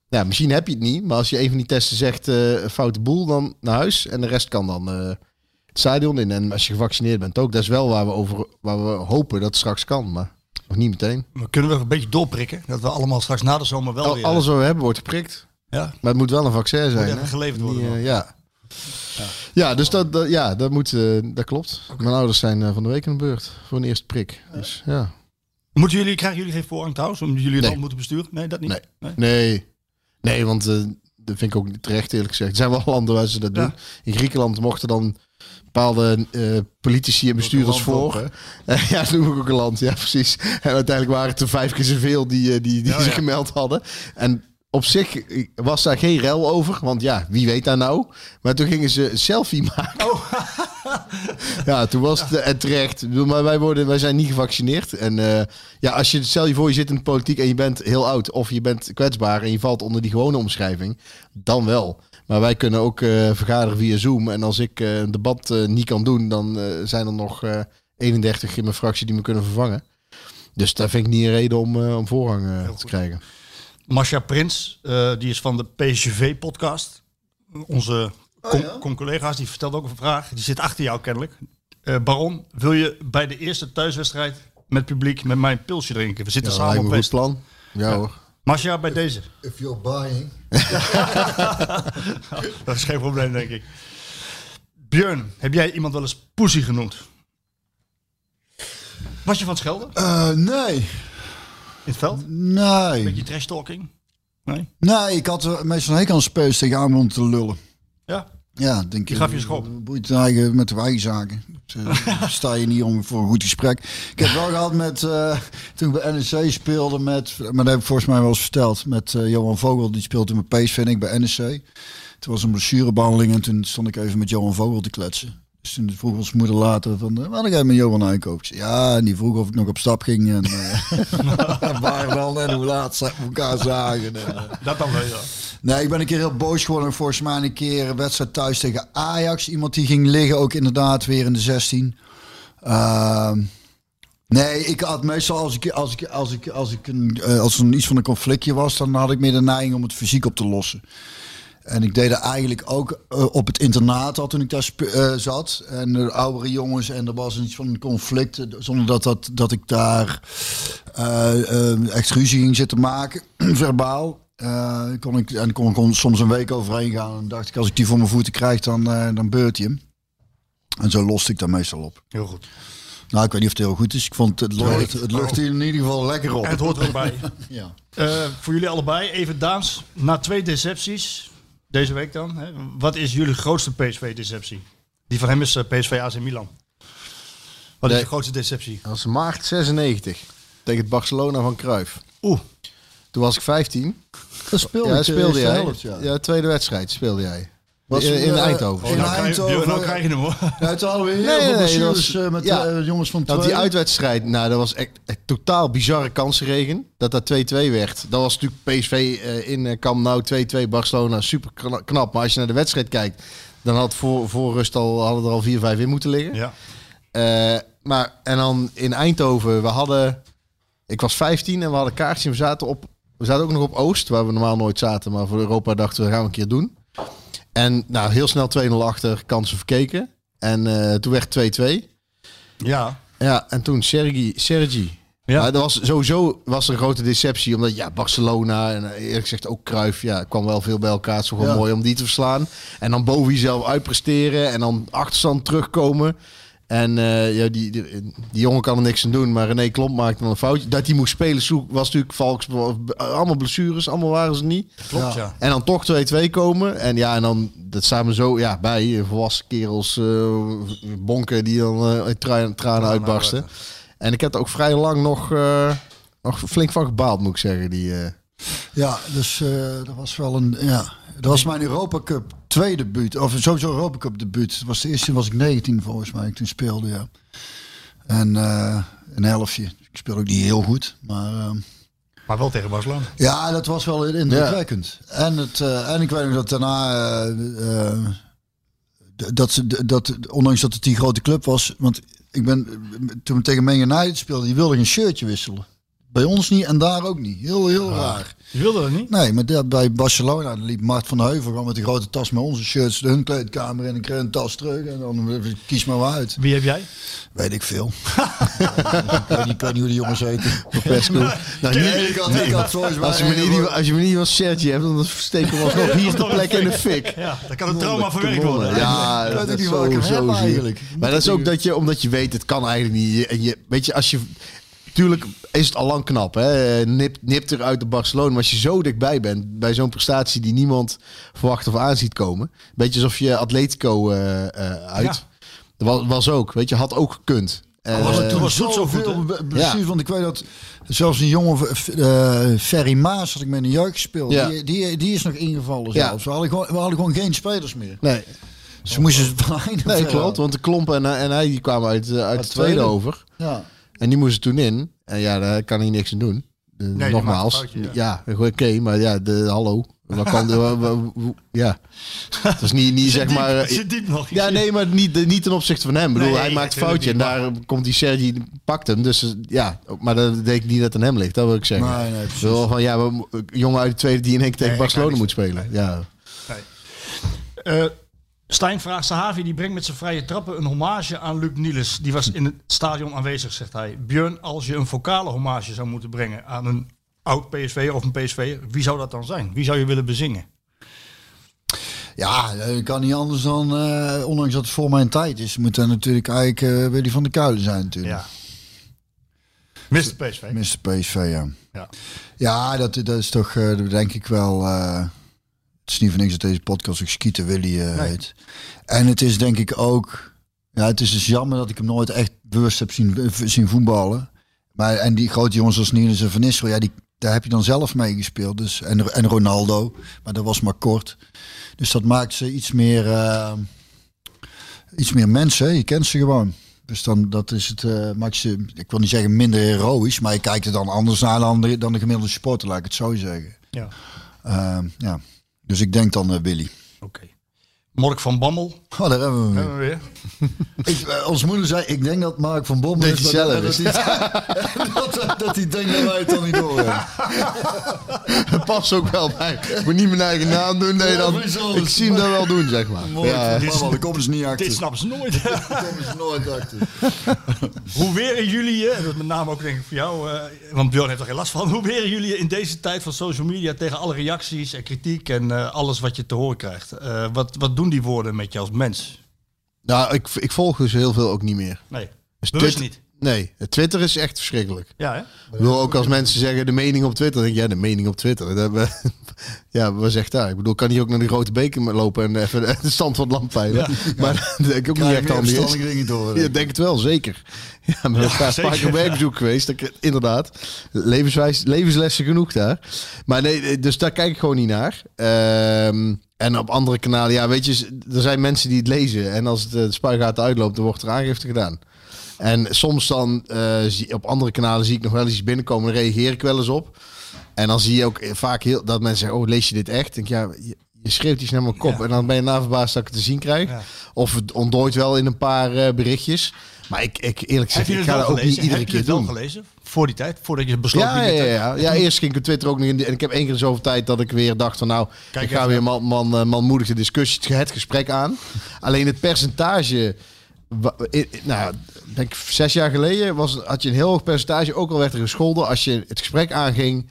Ja, misschien heb je het niet, maar als je een van die testen zegt een foute boel, dan naar huis. En de rest kan dan eh, het stadion in. En als je gevaccineerd bent ook, dat is wel waar we, over, waar we hopen dat het straks kan, maar nog niet meteen. Maar kunnen we een beetje doorprikken? Dat we allemaal straks na de zomer wel Al- weer... alles wat we hebben wordt geprikt, Ja, maar het moet wel een vaccin zijn. hè? geleverd worden Die, eh, ja. Ja, dus dat, dat, ja, dat, moet, dat klopt. Mijn ouders zijn van de week in de beurt voor een eerste prik. Dus ja. Moeten jullie, krijgen jullie geen voorrang trouwens? Omdat jullie het Nee. dan moeten besturen? Nee, dat niet? Nee. Nee, nee want eh, dat vind ik ook niet terecht eerlijk gezegd. Er zijn wel landen waar ze dat doen. In Griekenland mochten dan bepaalde eh, politici en bestuurders voor. ja, dat noem ik ook een land. Ja, precies. En uiteindelijk waren het er vijf keer zoveel die, eh, die, die Ja, zich ja. gemeld hadden. En op zich was daar geen rel over. Want ja, wie weet daar nou. Maar toen gingen ze een selfie maken. Oh. ja, toen was het eh, en terecht. Maar wij, worden, wij zijn niet gevaccineerd. En eh, ja, als je, stel je voor, je zit in de politiek en je bent heel oud. Of je bent kwetsbaar en je valt onder die gewone omschrijving. Dan wel. Maar wij kunnen ook eh, vergaderen via Zoom. En als ik een debat niet kan doen, dan zijn er nog eh 31 in mijn fractie die me kunnen vervangen. Dus daar vind ik niet een reden om, om voorrang te krijgen. Masha Prins, die is van de PSV-podcast. Onze con- con-collega's, die vertelt ook een vraag. Die zit achter jou kennelijk. Eh, Baron, wil je bij de eerste thuiswedstrijd met publiek met mij een pilsje drinken? We zitten Ja, samen op een goed plan. Ja, hoor. Masha, bij deze. If you're buying. Dat is geen probleem, denk ik. Björn, heb jij iemand wel eens poesie genoemd? Was je van het schelden Eh, nee. in het veld? Nee. Beetje trash talking? Nee? Nee, ik had er meestal een hekel aan spelers tegenaan om te lullen. Ja? Ja, denk ik. gaf je schop. Boeit het eigen met de eigen zaken. Dus, eh, sta je niet om voor een goed gesprek. Ik heb wel gehad met, eh, toen ik bij NEC speelde met, maar dat heb ik volgens mij wel eens verteld, met eh, Johan Vogel, die speelde mijn PSV en ik bij NEC. Toen was een blessurebehandeling en toen stond ik even met Johan Vogel te kletsen. Dus toen vroeg ons moeder later van, uh, wanneer ga je met Johan aankopen? Ja, en die vroeg of ik nog op stap ging en eh, waar dan en hoe laat ze elkaar zagen. En, eh. Dat dan wel, ja. Nee, ik ben een keer heel boos geworden. Volgens mij een keer een wedstrijd thuis tegen Ajax. Iemand die ging liggen, ook inderdaad weer in de 16. Ehm, nee, ik had meestal als ik, als ik, als ik, als ik een, eh, als er een, iets van een conflictje was, dan had ik meer de neiging om het fysiek op te lossen. En ik deed er eigenlijk ook eh, op het internaat al toen ik daar eh, zat. En de oudere jongens en er was iets van een conflict. eh, Zonder dat, dat, dat ik daar eh, echt ruzie ging zitten maken, verbaal. Kon ik, en kon, soms een week overheen gaan. En dacht ik, als ik die voor mijn voeten krijg, dan, dan beurt hij hem. En zo loste ik daar meestal op. Heel goed. Nou, ik weet niet of het heel goed is. Ik vond het, lucht, het lucht in ieder geval lekker op. En het hoort er ook bij. Ja. Voor jullie allebei, even Daans. Na twee decepties, deze week dan. Hè, wat is jullie grootste PSV-deceptie? Die van hem is eh, PSV AC Milan. Wat is de grootste deceptie? Dat was maart 96 tegen het Barcelona van Cruijff. Oeh, Toen was ik 15. Dat speelde, Ja, speelde jij. helft, ja. ja. tweede wedstrijd speelde jij. Was in, in eh, Eindhoven. in nou, krijg, Eindhoven. Nou krijg je hem hoor. Ja, toen hadden we heel Nee, veel nee, nee, blessures dat was- eh, met ja. eh, jongens van Nou, twee. die uitwedstrijd, nou, dat was echt, echt totaal bizarre kansenregen. Dat dat 2-2 werd. Dat was natuurlijk PSV eh, in eh, Camp Nou 2-2 Barcelona. Super kna- knap. Maar als je naar de wedstrijd kijkt, dan had voor, voor rust al, hadden er al 4-5 in moeten liggen. Ja. Eh, maar, en dan in Eindhoven, we hadden... Ik was 15 en we hadden kaartjes en we zaten op... We zaten ook nog op Oost, waar we normaal nooit zaten. Maar voor Europa dachten we, dat gaan we een keer doen. En nou, heel snel 2-0 achter, kansen verkeken. En eh, toen werd 2-2. Ja. Ja, en toen Sergi. Sergi. Ja. Maar dat was sowieso was er een grote deceptie. Omdat ja, Barcelona en eh, eerlijk gezegd ook Cruijff. Ja, kwam wel veel bij elkaar. Het is Ja. mooi om die te verslaan. En dan boven jezelf uitpresteren. En dan achterstand terugkomen. En eh, ja, die, die, die jongen kan er niks aan doen. Maar René Klomp maakte dan een foutje. Dat hij moest spelen zoek- was natuurlijk Valks. Allemaal blessures. Allemaal waren ze niet. Klopt, ja. En dan toch 2-2 komen. En ja, en dan, dat staan we zo ja, bij. Volwassen kerels, eh, bonken die dan eh, in tra- tranen uitbarsten. En ik heb er ook vrij lang nog, eh, nog flink van gebaald, moet ik zeggen. Die, eh, Ja, dus eh, dat was wel een. Ja, dat was mijn Europa Cup tweede debuut. Of sowieso Europa Cup debuut. Dat was de eerste was ik 19 volgens mij. Ik toen speelde, ja. En eh, een helftje. Ik speelde ook niet heel goed. Maar eh, Maar wel tegen Barcelona. ja, dat was wel indrukwekkend. En, het, eh, en ik weet nog dat daarna. eh, eh, dat ze, dat, ondanks dat het die grote club was. Want ik ben. Toen we tegen Man United speelden, die wilde geen shirtje wisselen. Bij ons niet en daar ook niet. Heel, heel raar. Je wilde dat niet? Nee, maar dat, bij Barcelona liep Mart van Heuvel gewoon met die grote tas met onze shirts de hun kleedkamer in en ik kreeg een tas terug en dan eh, kies maar maar uit. Wie heb jij? Weet ik veel. ik, weet niet, hoe die jongens heten. Nou, ik had, ik als, je me niet, als je me niet als shirtje hebt, dan steken we alsnog hier de plek in de fik. Ja, dat kan een trauma verwerkt worden. Ja, dat is zo, zo. Maar dat is ook dat je, omdat je weet, het kan eigenlijk niet. En je, weet je, als je, tuurlijk is het al lang knap, hè? Nip, nipt er uit de Barcelona. Maar als je zo dichtbij bent, bij zo'n prestatie die niemand verwacht of aan ziet komen. Beetje alsof je Atletico eh, eh, uit. Dat was, was ook, weet je, had ook gekund. Eh, was het toen was het zo goed, be- bestuur, want ik weet dat zelfs een jongen, eh Ferry Maas, had ik met een jeugd gespeeld, Ja. die, die, die is nog ingevallen Ja. zelfs. We hadden, gewoon, we hadden gewoon geen spelers meer. nee, Ze moesten van einde nee klopt. Want de Klompen en, hij- en hij die kwamen uit, eh, uit de tweede tweede. over. Ja. En die moesten toen in. En ja, daar kan hij niks aan doen. De- nogmaals. foutje, ja, oké, maar ja, de, hallo. Wat kan de, wa- wa- wa- ja. Het is niet, niet zeg maar... Eh, zit diep nog. ja, nee, maar niet, niet ten opzichte van hem. Ik bedoel, Nee, hij maakt foutje. En daar komt die Sergi, pakt hem. Dus eh, ja, maar dat denk ik niet dat het aan hem ligt. Dat wil ik zeggen. Nee, nee, precies. Zo van, ja, we, mo- jongen uit de tweede die in één keer tegen Nee, Barcelona moet spelen. Ja. Eh, Stijn vraagt Sahavi, die brengt met zijn vrije trappen een hommage aan Luc Niels. Die was in het stadion aanwezig, zegt hij. Björn, als je een vocale hommage zou moeten brengen aan een oud PSV of een PSV, wie zou dat dan zijn? Wie zou je willen bezingen? Ja, dat kan niet anders dan, eh, ondanks dat het voor mijn tijd is, moet er natuurlijk eigenlijk uh, Willy van der Kuilen zijn natuurlijk. Ja. Mr. PSV. Mr. PSV, ja. Ja. Ja, dat, dat is toch, eh, denk ik wel... eh, het is niet voor niks dat deze podcast ook Skieten Willy Nee. heet. En het is denk ik ook... Ja, het is dus jammer dat ik hem nooit echt bewust heb zien, zien voetballen. Maar, en die grote jongens als Niels en Van ja, die, daar heb je dan zelf mee gespeeld. Dus, en, en Ronaldo, maar dat was maar kort. Dus dat maakt ze iets meer, eh, iets meer mensen. hè. Je kent ze gewoon. Dus dan dat is het, eh, maakt ze, ik wil niet zeggen minder heroïs, maar je kijkt er dan anders naar dan de, dan de gemiddelde supporter, laat ik het zo zeggen. Ja. Eh, ja. Dus ik denk dan eh, Willy. Oké. Mark van Bammel. Oh, daar hebben we hem. Weer. Ik, eh, onze moeder zei, ik denk dat Mark van Bommel Dat is. zelf dat, hij, dat, dat hij denkt dat wij het dan niet door hebben. Dat past ook wel bij. Ik moet niet mijn eigen naam doen. Nee, dan, ik zie hem dat wel doen, zeg maar. Mooi, Ja. Bommel, daar komen ze niet achter. Dit snappen ze nooit. Komen ze nooit achter. Hoe weren jullie je, en dat is met name ook denk ik voor jou, eh, want Björn heeft er geen last van. Hoe weren jullie je in deze tijd van social media tegen alle reacties en kritiek en eh, alles wat je te horen krijgt? Eh, wat, wat doen die woorden met je als mens? Nou, ik, ik volg dus heel veel ook niet meer. Nee, Dus bewust niet. Nee, Twitter is echt verschrikkelijk. Ja, hè? Ik bedoel, ook als mensen zeggen de mening op Twitter, dan denk ik, ja, de mening op Twitter. Dat hebben, ja, wat zegt daar? Ik bedoel, kan hij ook naar de grote beker lopen en even de- stand van het land peilen. Maar dat denk ik ook niet echt je meer handig is. verstandige dingen door. Ja, denk het wel, zeker. Ja, maar ik keer op werkbezoek geweest. Dat ik, inderdaad, levenswijs, levenslessen genoeg daar. Maar nee, dus daar kijk ik gewoon niet naar. Ehm, en op andere kanalen, ja, weet je, er zijn mensen die het lezen. En als het de spuigaten uitloopt, dan wordt er aangifte gedaan. En soms dan, eh, zie, op andere kanalen zie ik nog wel eens iets binnenkomen. Dan reageer ik wel eens op. En dan zie je ook vaak heel, dat mensen zeggen, oh, lees je dit echt? Ik denk, ja, je, je schreeuwt iets naar mijn kop. En dan ben je na verbaasd dat ik het te zien krijg. Ja. Of het ontdooit wel in een paar eh, berichtjes. Maar ik, ik eerlijk gezegd, ik ga dat ook niet iedere Heb je keer het wel doen. gelezen? Voor die tijd? Voordat je besloot Ja, ja, ja, ja. ja, eerst ging ik op Twitter ook nog in. En ik heb één keer in zoveel tijd dat ik weer dacht van nou, Kijk ik ga weer man, man, eh, manmoedig de discussie, het gesprek aan. Alleen het percentage, nou, ik denk zes jaar geleden was, had je een heel hoog percentage. Ook al werd er gescholden als je het gesprek aanging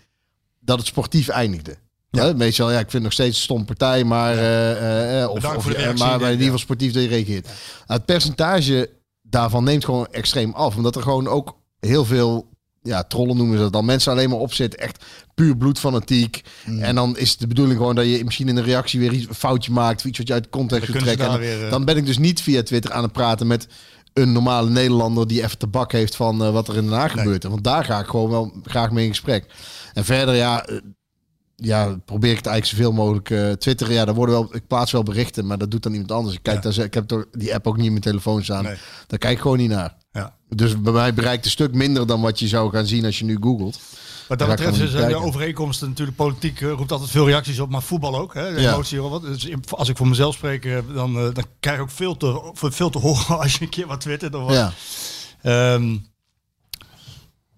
dat het sportief eindigde. Ja. meestal, ja, ik vind het nog steeds een stom partij, maar, eh, eh, eh, of, maar in ja. ieder geval sportief dat je reageert. Nou, het percentage daarvan neemt gewoon extreem af, omdat er gewoon ook heel veel ja, trollen noemen ze dat dan. Mensen alleen maar opzitten, echt puur bloedfanatiek. Mm. En dan is het de bedoeling gewoon dat je misschien in een reactie weer iets, een foutje maakt, of iets wat je uit context ze trekken. Dan, weer, eh, dan ben ik dus niet via Twitter aan het praten met een normale Nederlander die even te bak heeft van eh, wat er in Den Haag gebeurt. Want daar ga ik gewoon wel graag mee in gesprek. En verder, ja, eh, ja, probeer ik het eigenlijk zoveel mogelijk eh twitteren. Ja, daar worden wel, ik plaats wel berichten, maar dat doet dan iemand anders. Ik, kijk Ja. daar, ik heb toch die app ook niet in mijn telefoon staan. Nee. Daar kijk ik gewoon niet naar. Ja. Dus bij mij bereikt een stuk minder dan wat je zou gaan zien als je nu googelt. Wat dat betreft zijn de kijken. overeenkomsten natuurlijk politiek eh, roept altijd veel reacties op, maar voetbal ook. Hè, de Ja. emotie wat. Dus als ik voor mezelf spreek, eh, dan, eh, dan krijg ik ook veel te, veel te horen als je een keer wat twittert. Of wat. Ja. Ehm,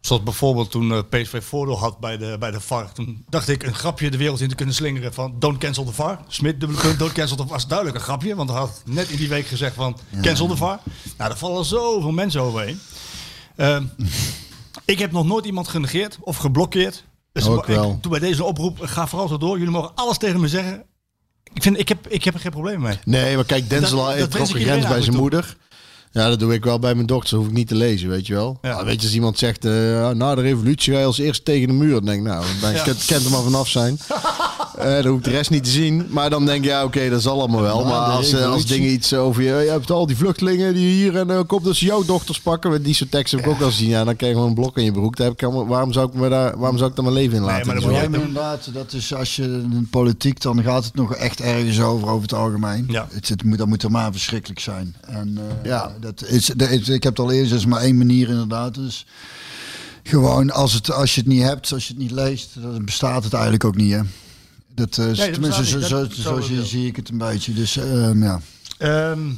zoals bijvoorbeeld toen eh, PSV voordeel had bij de, bij de VAR. Toen dacht ik een grapje de wereld in te kunnen slingeren van don't cancel the VAR. Smit, dubbele punt, don't cancel the VAR. was duidelijk een grapje, want hij had net in die week gezegd van cancel the VAR. Nou, daar vallen zoveel mensen overheen. Ehm, ik heb nog nooit iemand genegeerd of geblokkeerd. Dus Ook ik wel. doe bij deze oproep, ga vooral zo door. Jullie mogen alles tegen me zeggen. Ik, vind, ik, heb, ik heb er geen probleem mee. Nee, maar kijk, Denzel heeft trok ik een grens bij zijn moeder. Ja, dat doe ik wel bij mijn dochter. Dat hoef ik niet te lezen, weet je wel. Ja. Nou, weet je, als iemand zegt, eh, na de revolutie ga je als eerste tegen de muur. Dan denk ik, nou, Ja. kent, kent er maar vanaf zijn. Eh dan hoef ik de rest niet te zien. Maar dan denk je, ja, oké, dat zal allemaal wel. Maar als, eh, als dingen iets over je... Je hebt al die vluchtelingen die hier en uh, komt dus jouw dochters pakken. Met die soort teksten heb ik ook eens zien. Ja, dan krijg je gewoon een blok in je broek. Daar heb ik waarom, zou ik me daar, waarom zou ik daar mijn leven in laten? maar jij- maar inderdaad, dat is als je in politiek, dan gaat het nog echt ergens over, over het algemeen. Ja. Het, het moet, dat moet er maar verschrikkelijk zijn. En eh, Ja. dat is, dat is- ik heb het al eerder, is maar één manier inderdaad. Dus gewoon, als, het, als je het niet hebt, als je het niet leest, dan bestaat het eigenlijk ook niet, hè. Dat, eh, tenminste, bestaat zo, zo, Dat- zo, zo zie, ik het een beetje. Dus ehm, ja. Ehm,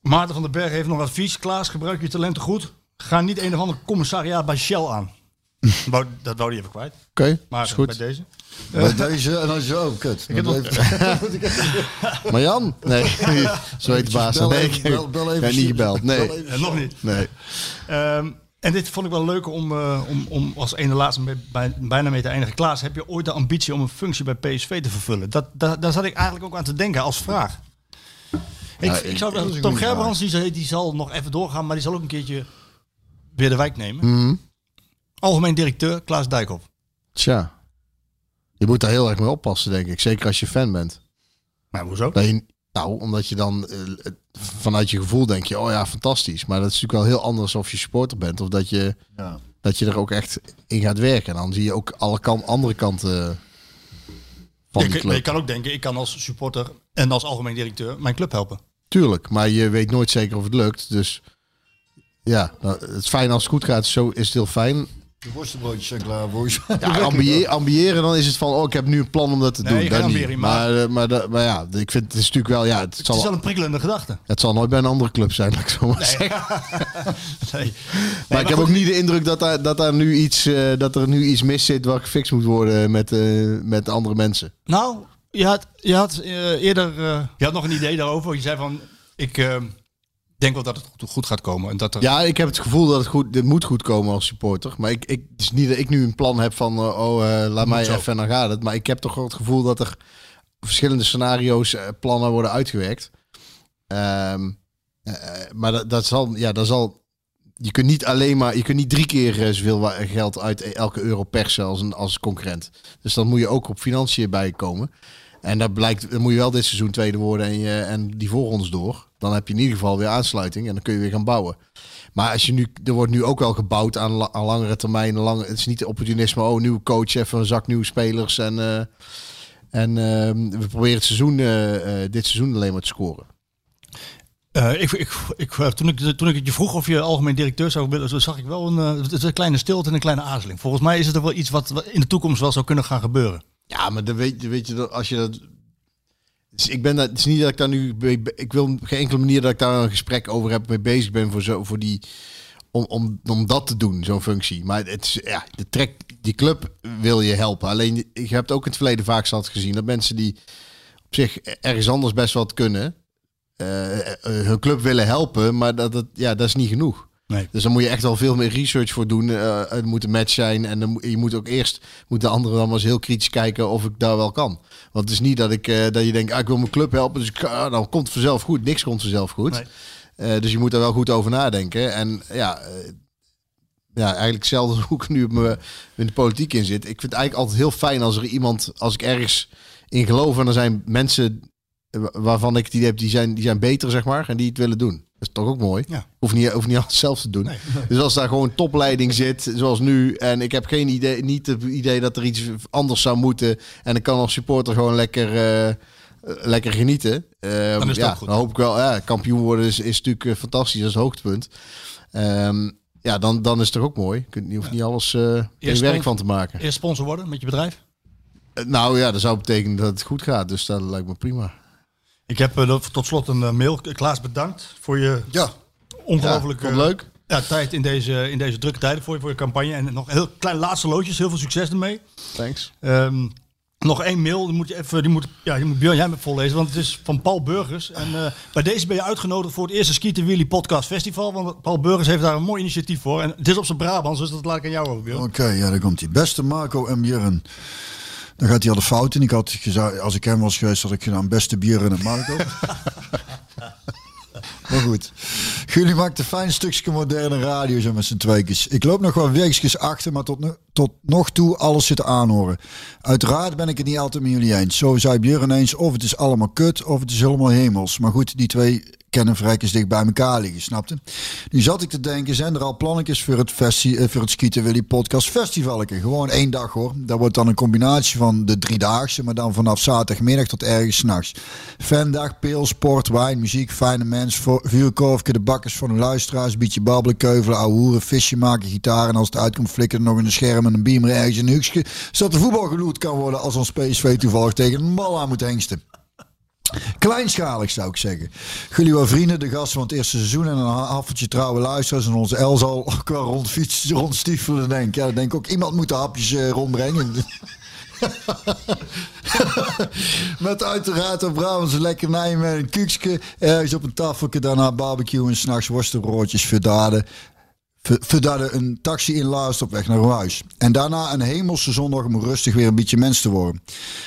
Maarten van den Berg heeft nog advies. Klaas, gebruik je talenten goed. Ga niet een of ander commissariaat bij Shell aan. Wou- dat wou hij even kwijt. Oké, Maar is goed. bij deze. Bij deze, en dan zo, oh, kut. heb nog- even- Maar Jan? Nee, zo heet de baas. Bel Nee, even- ik bel- bel even- ben niet gebeld. Nee. bel even- nog niet. nee. Ehm, en dit vond ik wel leuk om, eh, om, om als ene laatste bij, bij- bijna mee te eindigen. Klaas, heb je ooit de ambitie om een functie bij PSV te vervullen? Dat, da- daar zat ik eigenlijk ook aan te denken als vraag. Ik, Ja, ik zou, dat een Tom Gerbrands die, zal- die zal nog even doorgaan, maar die zal ook een keertje weer de wijk nemen. Mhm. Algemeen directeur Klaas Dijkhoff. Tja. Je moet daar heel erg mee oppassen, denk ik. Zeker als je fan bent. Maar hoezo? Dat je, nou, omdat je dan eh, vanuit je gevoel denk je, oh ja, fantastisch. Maar dat is natuurlijk wel heel anders of je supporter bent. Of dat je, Ja. dat je er ook echt in gaat werken. En dan zie je ook alle kan, andere kanten van kan- je club. kan ook denken, ik kan als supporter en als algemeen directeur mijn club helpen. Tuurlijk, maar je weet nooit zeker of het lukt. Dus ja, nou, het is fijn als het goed gaat. Zo is het heel fijn. De worstenbroodjes zijn klaar, mij. Ja, ambiëren, ambiëren, dan is het van, oh, ik heb nu een plan om dat te Nee, doen. ambiëring, maar- Maar, eh, maar, dat- maar ja, ik vind het is natuurlijk wel, ja, het Het zal, is wel een prikkelende gedachte. het zal nooit bij een andere club zijn, laat ik zo maar zeggen. Nee. Maar ik heb ook niet de indruk dat daar, dat daar nu iets, eh, dat er nu iets mis zit wat gefixt moet worden met, eh, met andere mensen. Nou, je had, je had eerder je had nog een idee daarover. Je zei van, ik eh, denk wel dat het goed, gaat komen. En dat er, Ja, ik heb het gevoel dat het goed, dit moet goed komen als supporter. Maar ik, ik, het is niet dat ik nu een plan heb van, eh, oh, eh, laat mij even en dan gaat het. Maar ik heb toch wel het gevoel dat er verschillende scenario's, eh, plannen worden uitgewerkt. Ehm, eh, maar dat, dat zal, ja, dat zal. Je kunt niet alleen maar, je kunt niet drie keer zoveel geld uit elke euro persen als een als concurrent. Dus dan moet je ook op financiën bijkomen. En dat blijkt, dan moet je wel dit seizoen tweede worden en, je, en die voorrondes door. Dan heb je in ieder geval weer aansluiting en dan kun je weer gaan bouwen. Maar als je nu, er wordt nu ook wel gebouwd aan, aan langere termijn. Lang, het is niet opportunisme, oh, nieuwe coach, even een zak nieuwe spelers. En, eh, en eh, we proberen het seizoen, eh, eh, dit seizoen alleen maar te scoren. Ik, ik, ik, toen, ik, toen ik het je vroeg of je algemeen directeur zou willen, zag ik wel een, een kleine stilte en een kleine aarzeling. Volgens mij is het er wel iets wat in de toekomst wel zou kunnen gaan gebeuren. Ja, maar dan weet, je- weet je, dat als je dat... Dus ik ben dat, het is niet dat ik daar nu... Ik wil op geen enkele manier dat ik daar een gesprek over heb, mee bezig ben voor, zo, voor die... Om, om, om dat te doen, zo'n functie. Maar het is, ja, de trek, die club wil je helpen. Alleen, je hebt ook in het verleden vaak zat gezien dat mensen die op zich ergens anders best wat kunnen, eh, eh, hun club willen helpen, maar dat, dat, ja, dat is niet genoeg. Nee. Dus dan moet je echt wel veel meer research voor doen. Eh, het moet een match zijn. En dan, je moet ook eerst, moet de andere dan maar eens heel kritisch kijken of ik daar wel kan. Want het is niet dat, ik, eh, dat je denkt, ah, ik wil mijn club helpen. Dus ik, ah, dan komt het vanzelf goed. Niks komt vanzelf goed. Nee. Eh, dus je moet daar wel goed over nadenken. En ja, ja eigenlijk hetzelfde hoe ik nu op me, in de politiek in zit. Ik vind het eigenlijk altijd heel fijn als er iemand, als ik ergens in geloof en er zijn mensen waarvan ik die heb, die zijn, die zijn beter, zeg maar, en die het willen doen. Dat is toch ook mooi. Ja. Hoeft niet, hoeft niet alles zelf te doen. Dus als daar gewoon topleiding zit, zoals nu, en ik heb geen idee, niet het idee dat er iets anders zou moeten, en ik kan als supporter gewoon lekker, eh, eh, lekker genieten. Ehm, Dan is ja, goed. Dan hoop ik wel, ja, kampioen worden is, is natuurlijk eh, fantastisch, dat is hoogtepunt. Ehm, ja, dan, dan is het toch ook mooi. Je hoeft niet alles Eerst werk van te maken. Eerst sponsor worden met je bedrijf? Nou ja, dat zou betekenen dat het goed gaat, dus dat lijkt me prima. Ik heb eh, tot slot een eh, mail. Klaas, bedankt voor je Ja, ongelooflijk Ja, leuk? Ja, tijd in deze, in deze drukke tijden voor je, voor je campagne. En nog een heel klein laatste loodjes. Heel veel succes ermee. Thanks. Ehm, nog één mail, die moet je even, die moet, ja, die moet Björn jij me vollezen, want het is van Paul Burgers. En eh, bij deze ben je uitgenodigd voor het eerste Skieten Willy Podcast Festival, want Paul Burgers heeft daar een mooi initiatief voor. En het is op zijn Brabants, dus dat laat ik aan jou over, Björn. Oké, ja, daar komt hij. Beste Marco en Björn. Dan gaat hij al de fout in. Ik had gezegd, als ik hem was geweest, had ik gedaan beste Björn en Marco. maar goed. Jullie maakt een fijn stukje moderne radio zo met z'n tweekens. Ik loop nog wel weekjes achter, maar tot, nu- tot nog toe alles zitten aanhoren. Uiteraard ben ik het niet altijd met jullie eens. Zo zei Björn eens, of het is allemaal kut, of het is helemaal hemels. Maar goed, die twee kennen vrijkens dicht bij elkaar liggen, snapte? Nu zat ik te denken, zijn er al plannetjes voor het, festi eh, voor het Skieten Willy Podcast Festivalke? Gewoon één dag hoor. Dat wordt dan een combinatie van de driedaagse, maar dan vanaf zaterdagmiddag tot ergens s'nachts. Fandag, pil, sport, wijn, muziek, fijne mens, vuurkorfje, de bakkers van uw luisteraars, beetje babbelen, keuvelen, ouwe visje maken, gitaar en als het uitkomt flikken er nog een scherm en een beamer ergens in zodat de voetbal geloerd kan worden als ons PSV toevallig tegen een bal aan moet hengsten. Kleinschalig zou ik zeggen. Jullie wel vrienden, de gasten van het eerste seizoen en een haffeltje trouwe luisteraars. En onze El zal ook wel rondfietsen, rondstiefelen denk. Ja, denk ook, iemand moet de hapjes eh, rondbrengen. met uiteraard een Brabantse lekkernij met een kuksje. Ergens op een tafeltje, daarna barbecue en s'nachts worstenbroodjes, verdade. Verdade een taxi in Laast op weg naar huis. En daarna een hemelse zondag om rustig weer een beetje mens te worden.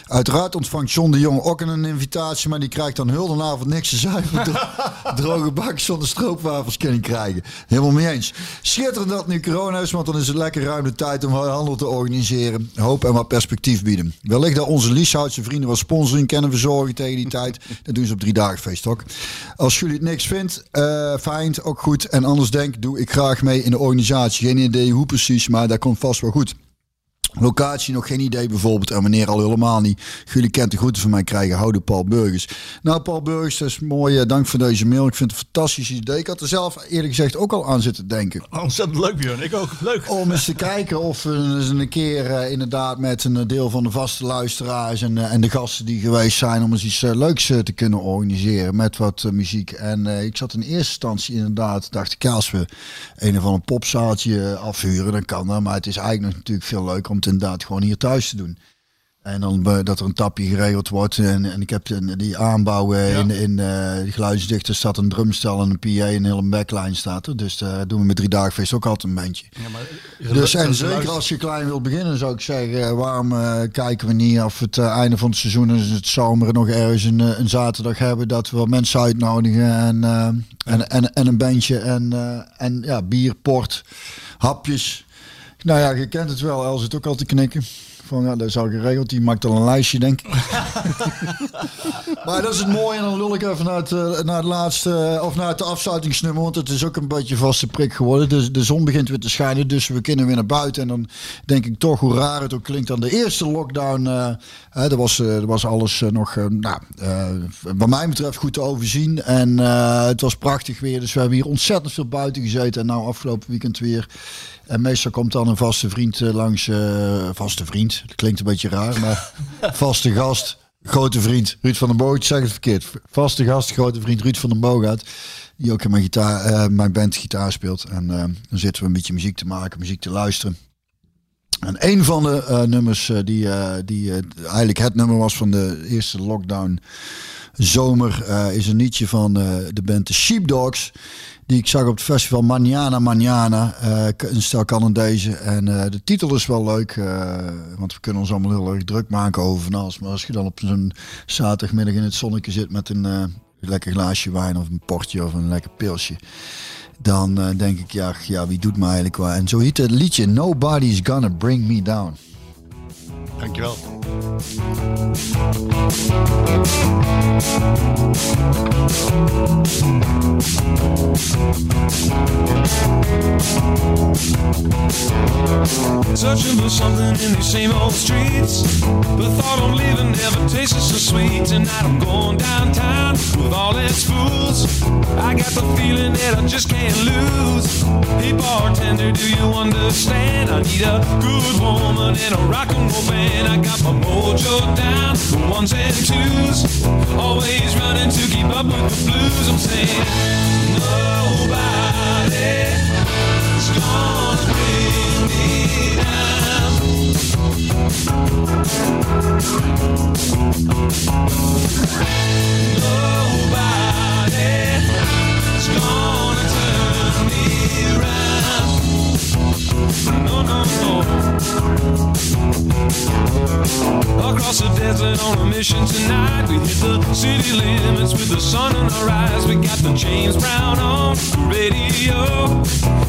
Uiteraard ontvangt John de Jong ook een invitatie, maar die krijgt dan heel de avond niks te zuiver. Dro- droge bakjes zonder stroopwafels kunnen krijgen. Helemaal mee eens. Schitterend dat nu corona is, want dan is het lekker ruim de tijd om handel te organiseren. Hoop en wat perspectief bieden. Wellicht dat onze Lieshoutse vrienden wat sponsoring kennen verzorgen tegen die tijd. Dat doen ze op drie dagen feest ook. Als jullie het niks vindt, eh, fijn, ook goed. En anders denk, doe ik graag mee in de organisatie. Geen idee hoe precies, maar dat komt vast wel goed. Locatie nog geen idee bijvoorbeeld. En meneer al helemaal niet. Jullie kent de groeten van mij krijgen. Houden Paul Burgers. Nou Paul Burgers, dat is mooi. eh, Dank voor deze mail. Ik vind het een fantastisch idee. Ik had er zelf eerlijk gezegd ook al aan zitten denken. Ontzettend leuk, Björn. Ik ook. Leuk. Om eens te kijken of we eens een keer eh, inderdaad met een deel van de vaste luisteraars en, eh, en de gasten die geweest zijn, om eens iets leuks te kunnen organiseren met wat muziek. En ik zat in eerste instantie inderdaad, dacht ik, als we een of ander popzaaltje afhuren, dan kan dat. Maar het is eigenlijk nog natuurlijk veel leuker om het inderdaad gewoon hier thuis te doen. En dan eh, dat er een tapje geregeld wordt. En, en ik heb die aanbouw eh, in, in eh de geluidsdichter staat een drumstel en een PA en een hele backline staat er. Dus daar doen we met drie dagen feest ook altijd een bandje. Dus en zeker als je klein wilt beginnen, zou ik zeggen, eh, waarom eh, kijken we niet of het eh, einde van het seizoen is het zomer nog ergens een, eh, een zaterdag hebben dat we mensen uitnodigen en, eh, en, en, en een bandje en, eh, en ja, bier, port, hapjes. Nou ja, je kent het wel, Els zit ook al te knikken. Van ja, dat is al geregeld. Die maakt al een lijstje, denk ik. maar dat is het mooie. En dan lul ik even naar het, eh, naar het laatste, eh, of naar het afsluitingsnummer. Want het is ook een beetje vaste prik geworden. Dus de zon begint weer te schijnen. Dus we kunnen weer naar buiten. En dan denk ik toch hoe raar het ook klinkt. Dan de eerste lockdown. hè, dat, was, was alles nog, eh, nou, wat mij betreft goed te overzien. En het was prachtig weer. Dus we hebben hier ontzettend veel buiten gezeten. En nou afgelopen weekend weer. En meestal komt dan een vaste vriend eh, langs. eh, vaste vriend, dat klinkt een beetje raar, maar vaste gast. Grote vriend, Ruud van den Boog. Ik zeg het verkeerd. Vaste gast, grote vriend Ruud van den Boogaard. Die ook in mijn, gitaar, eh, mijn band gitaar speelt. En dan zitten we een beetje muziek te maken, muziek te luisteren. En een van de nummers die, die eigenlijk het nummer was van de eerste lockdown zomer is een liedje van de band The Sheepdogs. Die ik zag op het festival Manana Manana. eh, een stel Canadezen. En eh, de titel is wel leuk. eh, want we kunnen ons allemaal heel erg druk maken over van alles. Maar als je dan op zo'n zaterdagmiddag in het zonnetje zit met een lekker glaasje wijn of een portje of een lekker pilsje. Dan denk ik, ja, ja, wie doet me eigenlijk wel? En zo heet het liedje Nobody's Gonna Bring Me Down. Dankjewel. Searching for something in these same old streets. The thought of leaving never tasted so sweet. Tonight I'm going downtown with all its fools. I got the feeling that I just can't lose. Hey bartender, do you understand? I need a good woman and a rock and roll band. I got my mojo down, the ones and twos. Always running to keep up with the blues. I'm saying nobody's gonna bring me down. Nobody's gonna No, no, no. Across the desert on a mission tonight. We hit the city limits with the sun in our eyes. We got the James Brown on the radio.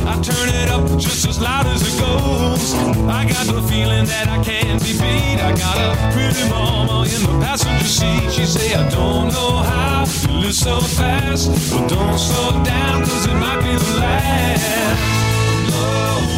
I turn it up just as loud as it goes. I got the feeling that I can't be beat. I got a pretty mama in the passenger seat. She say I don't know how you live so fast, but don't slow down 'cause it might be the last. Nobody's gonna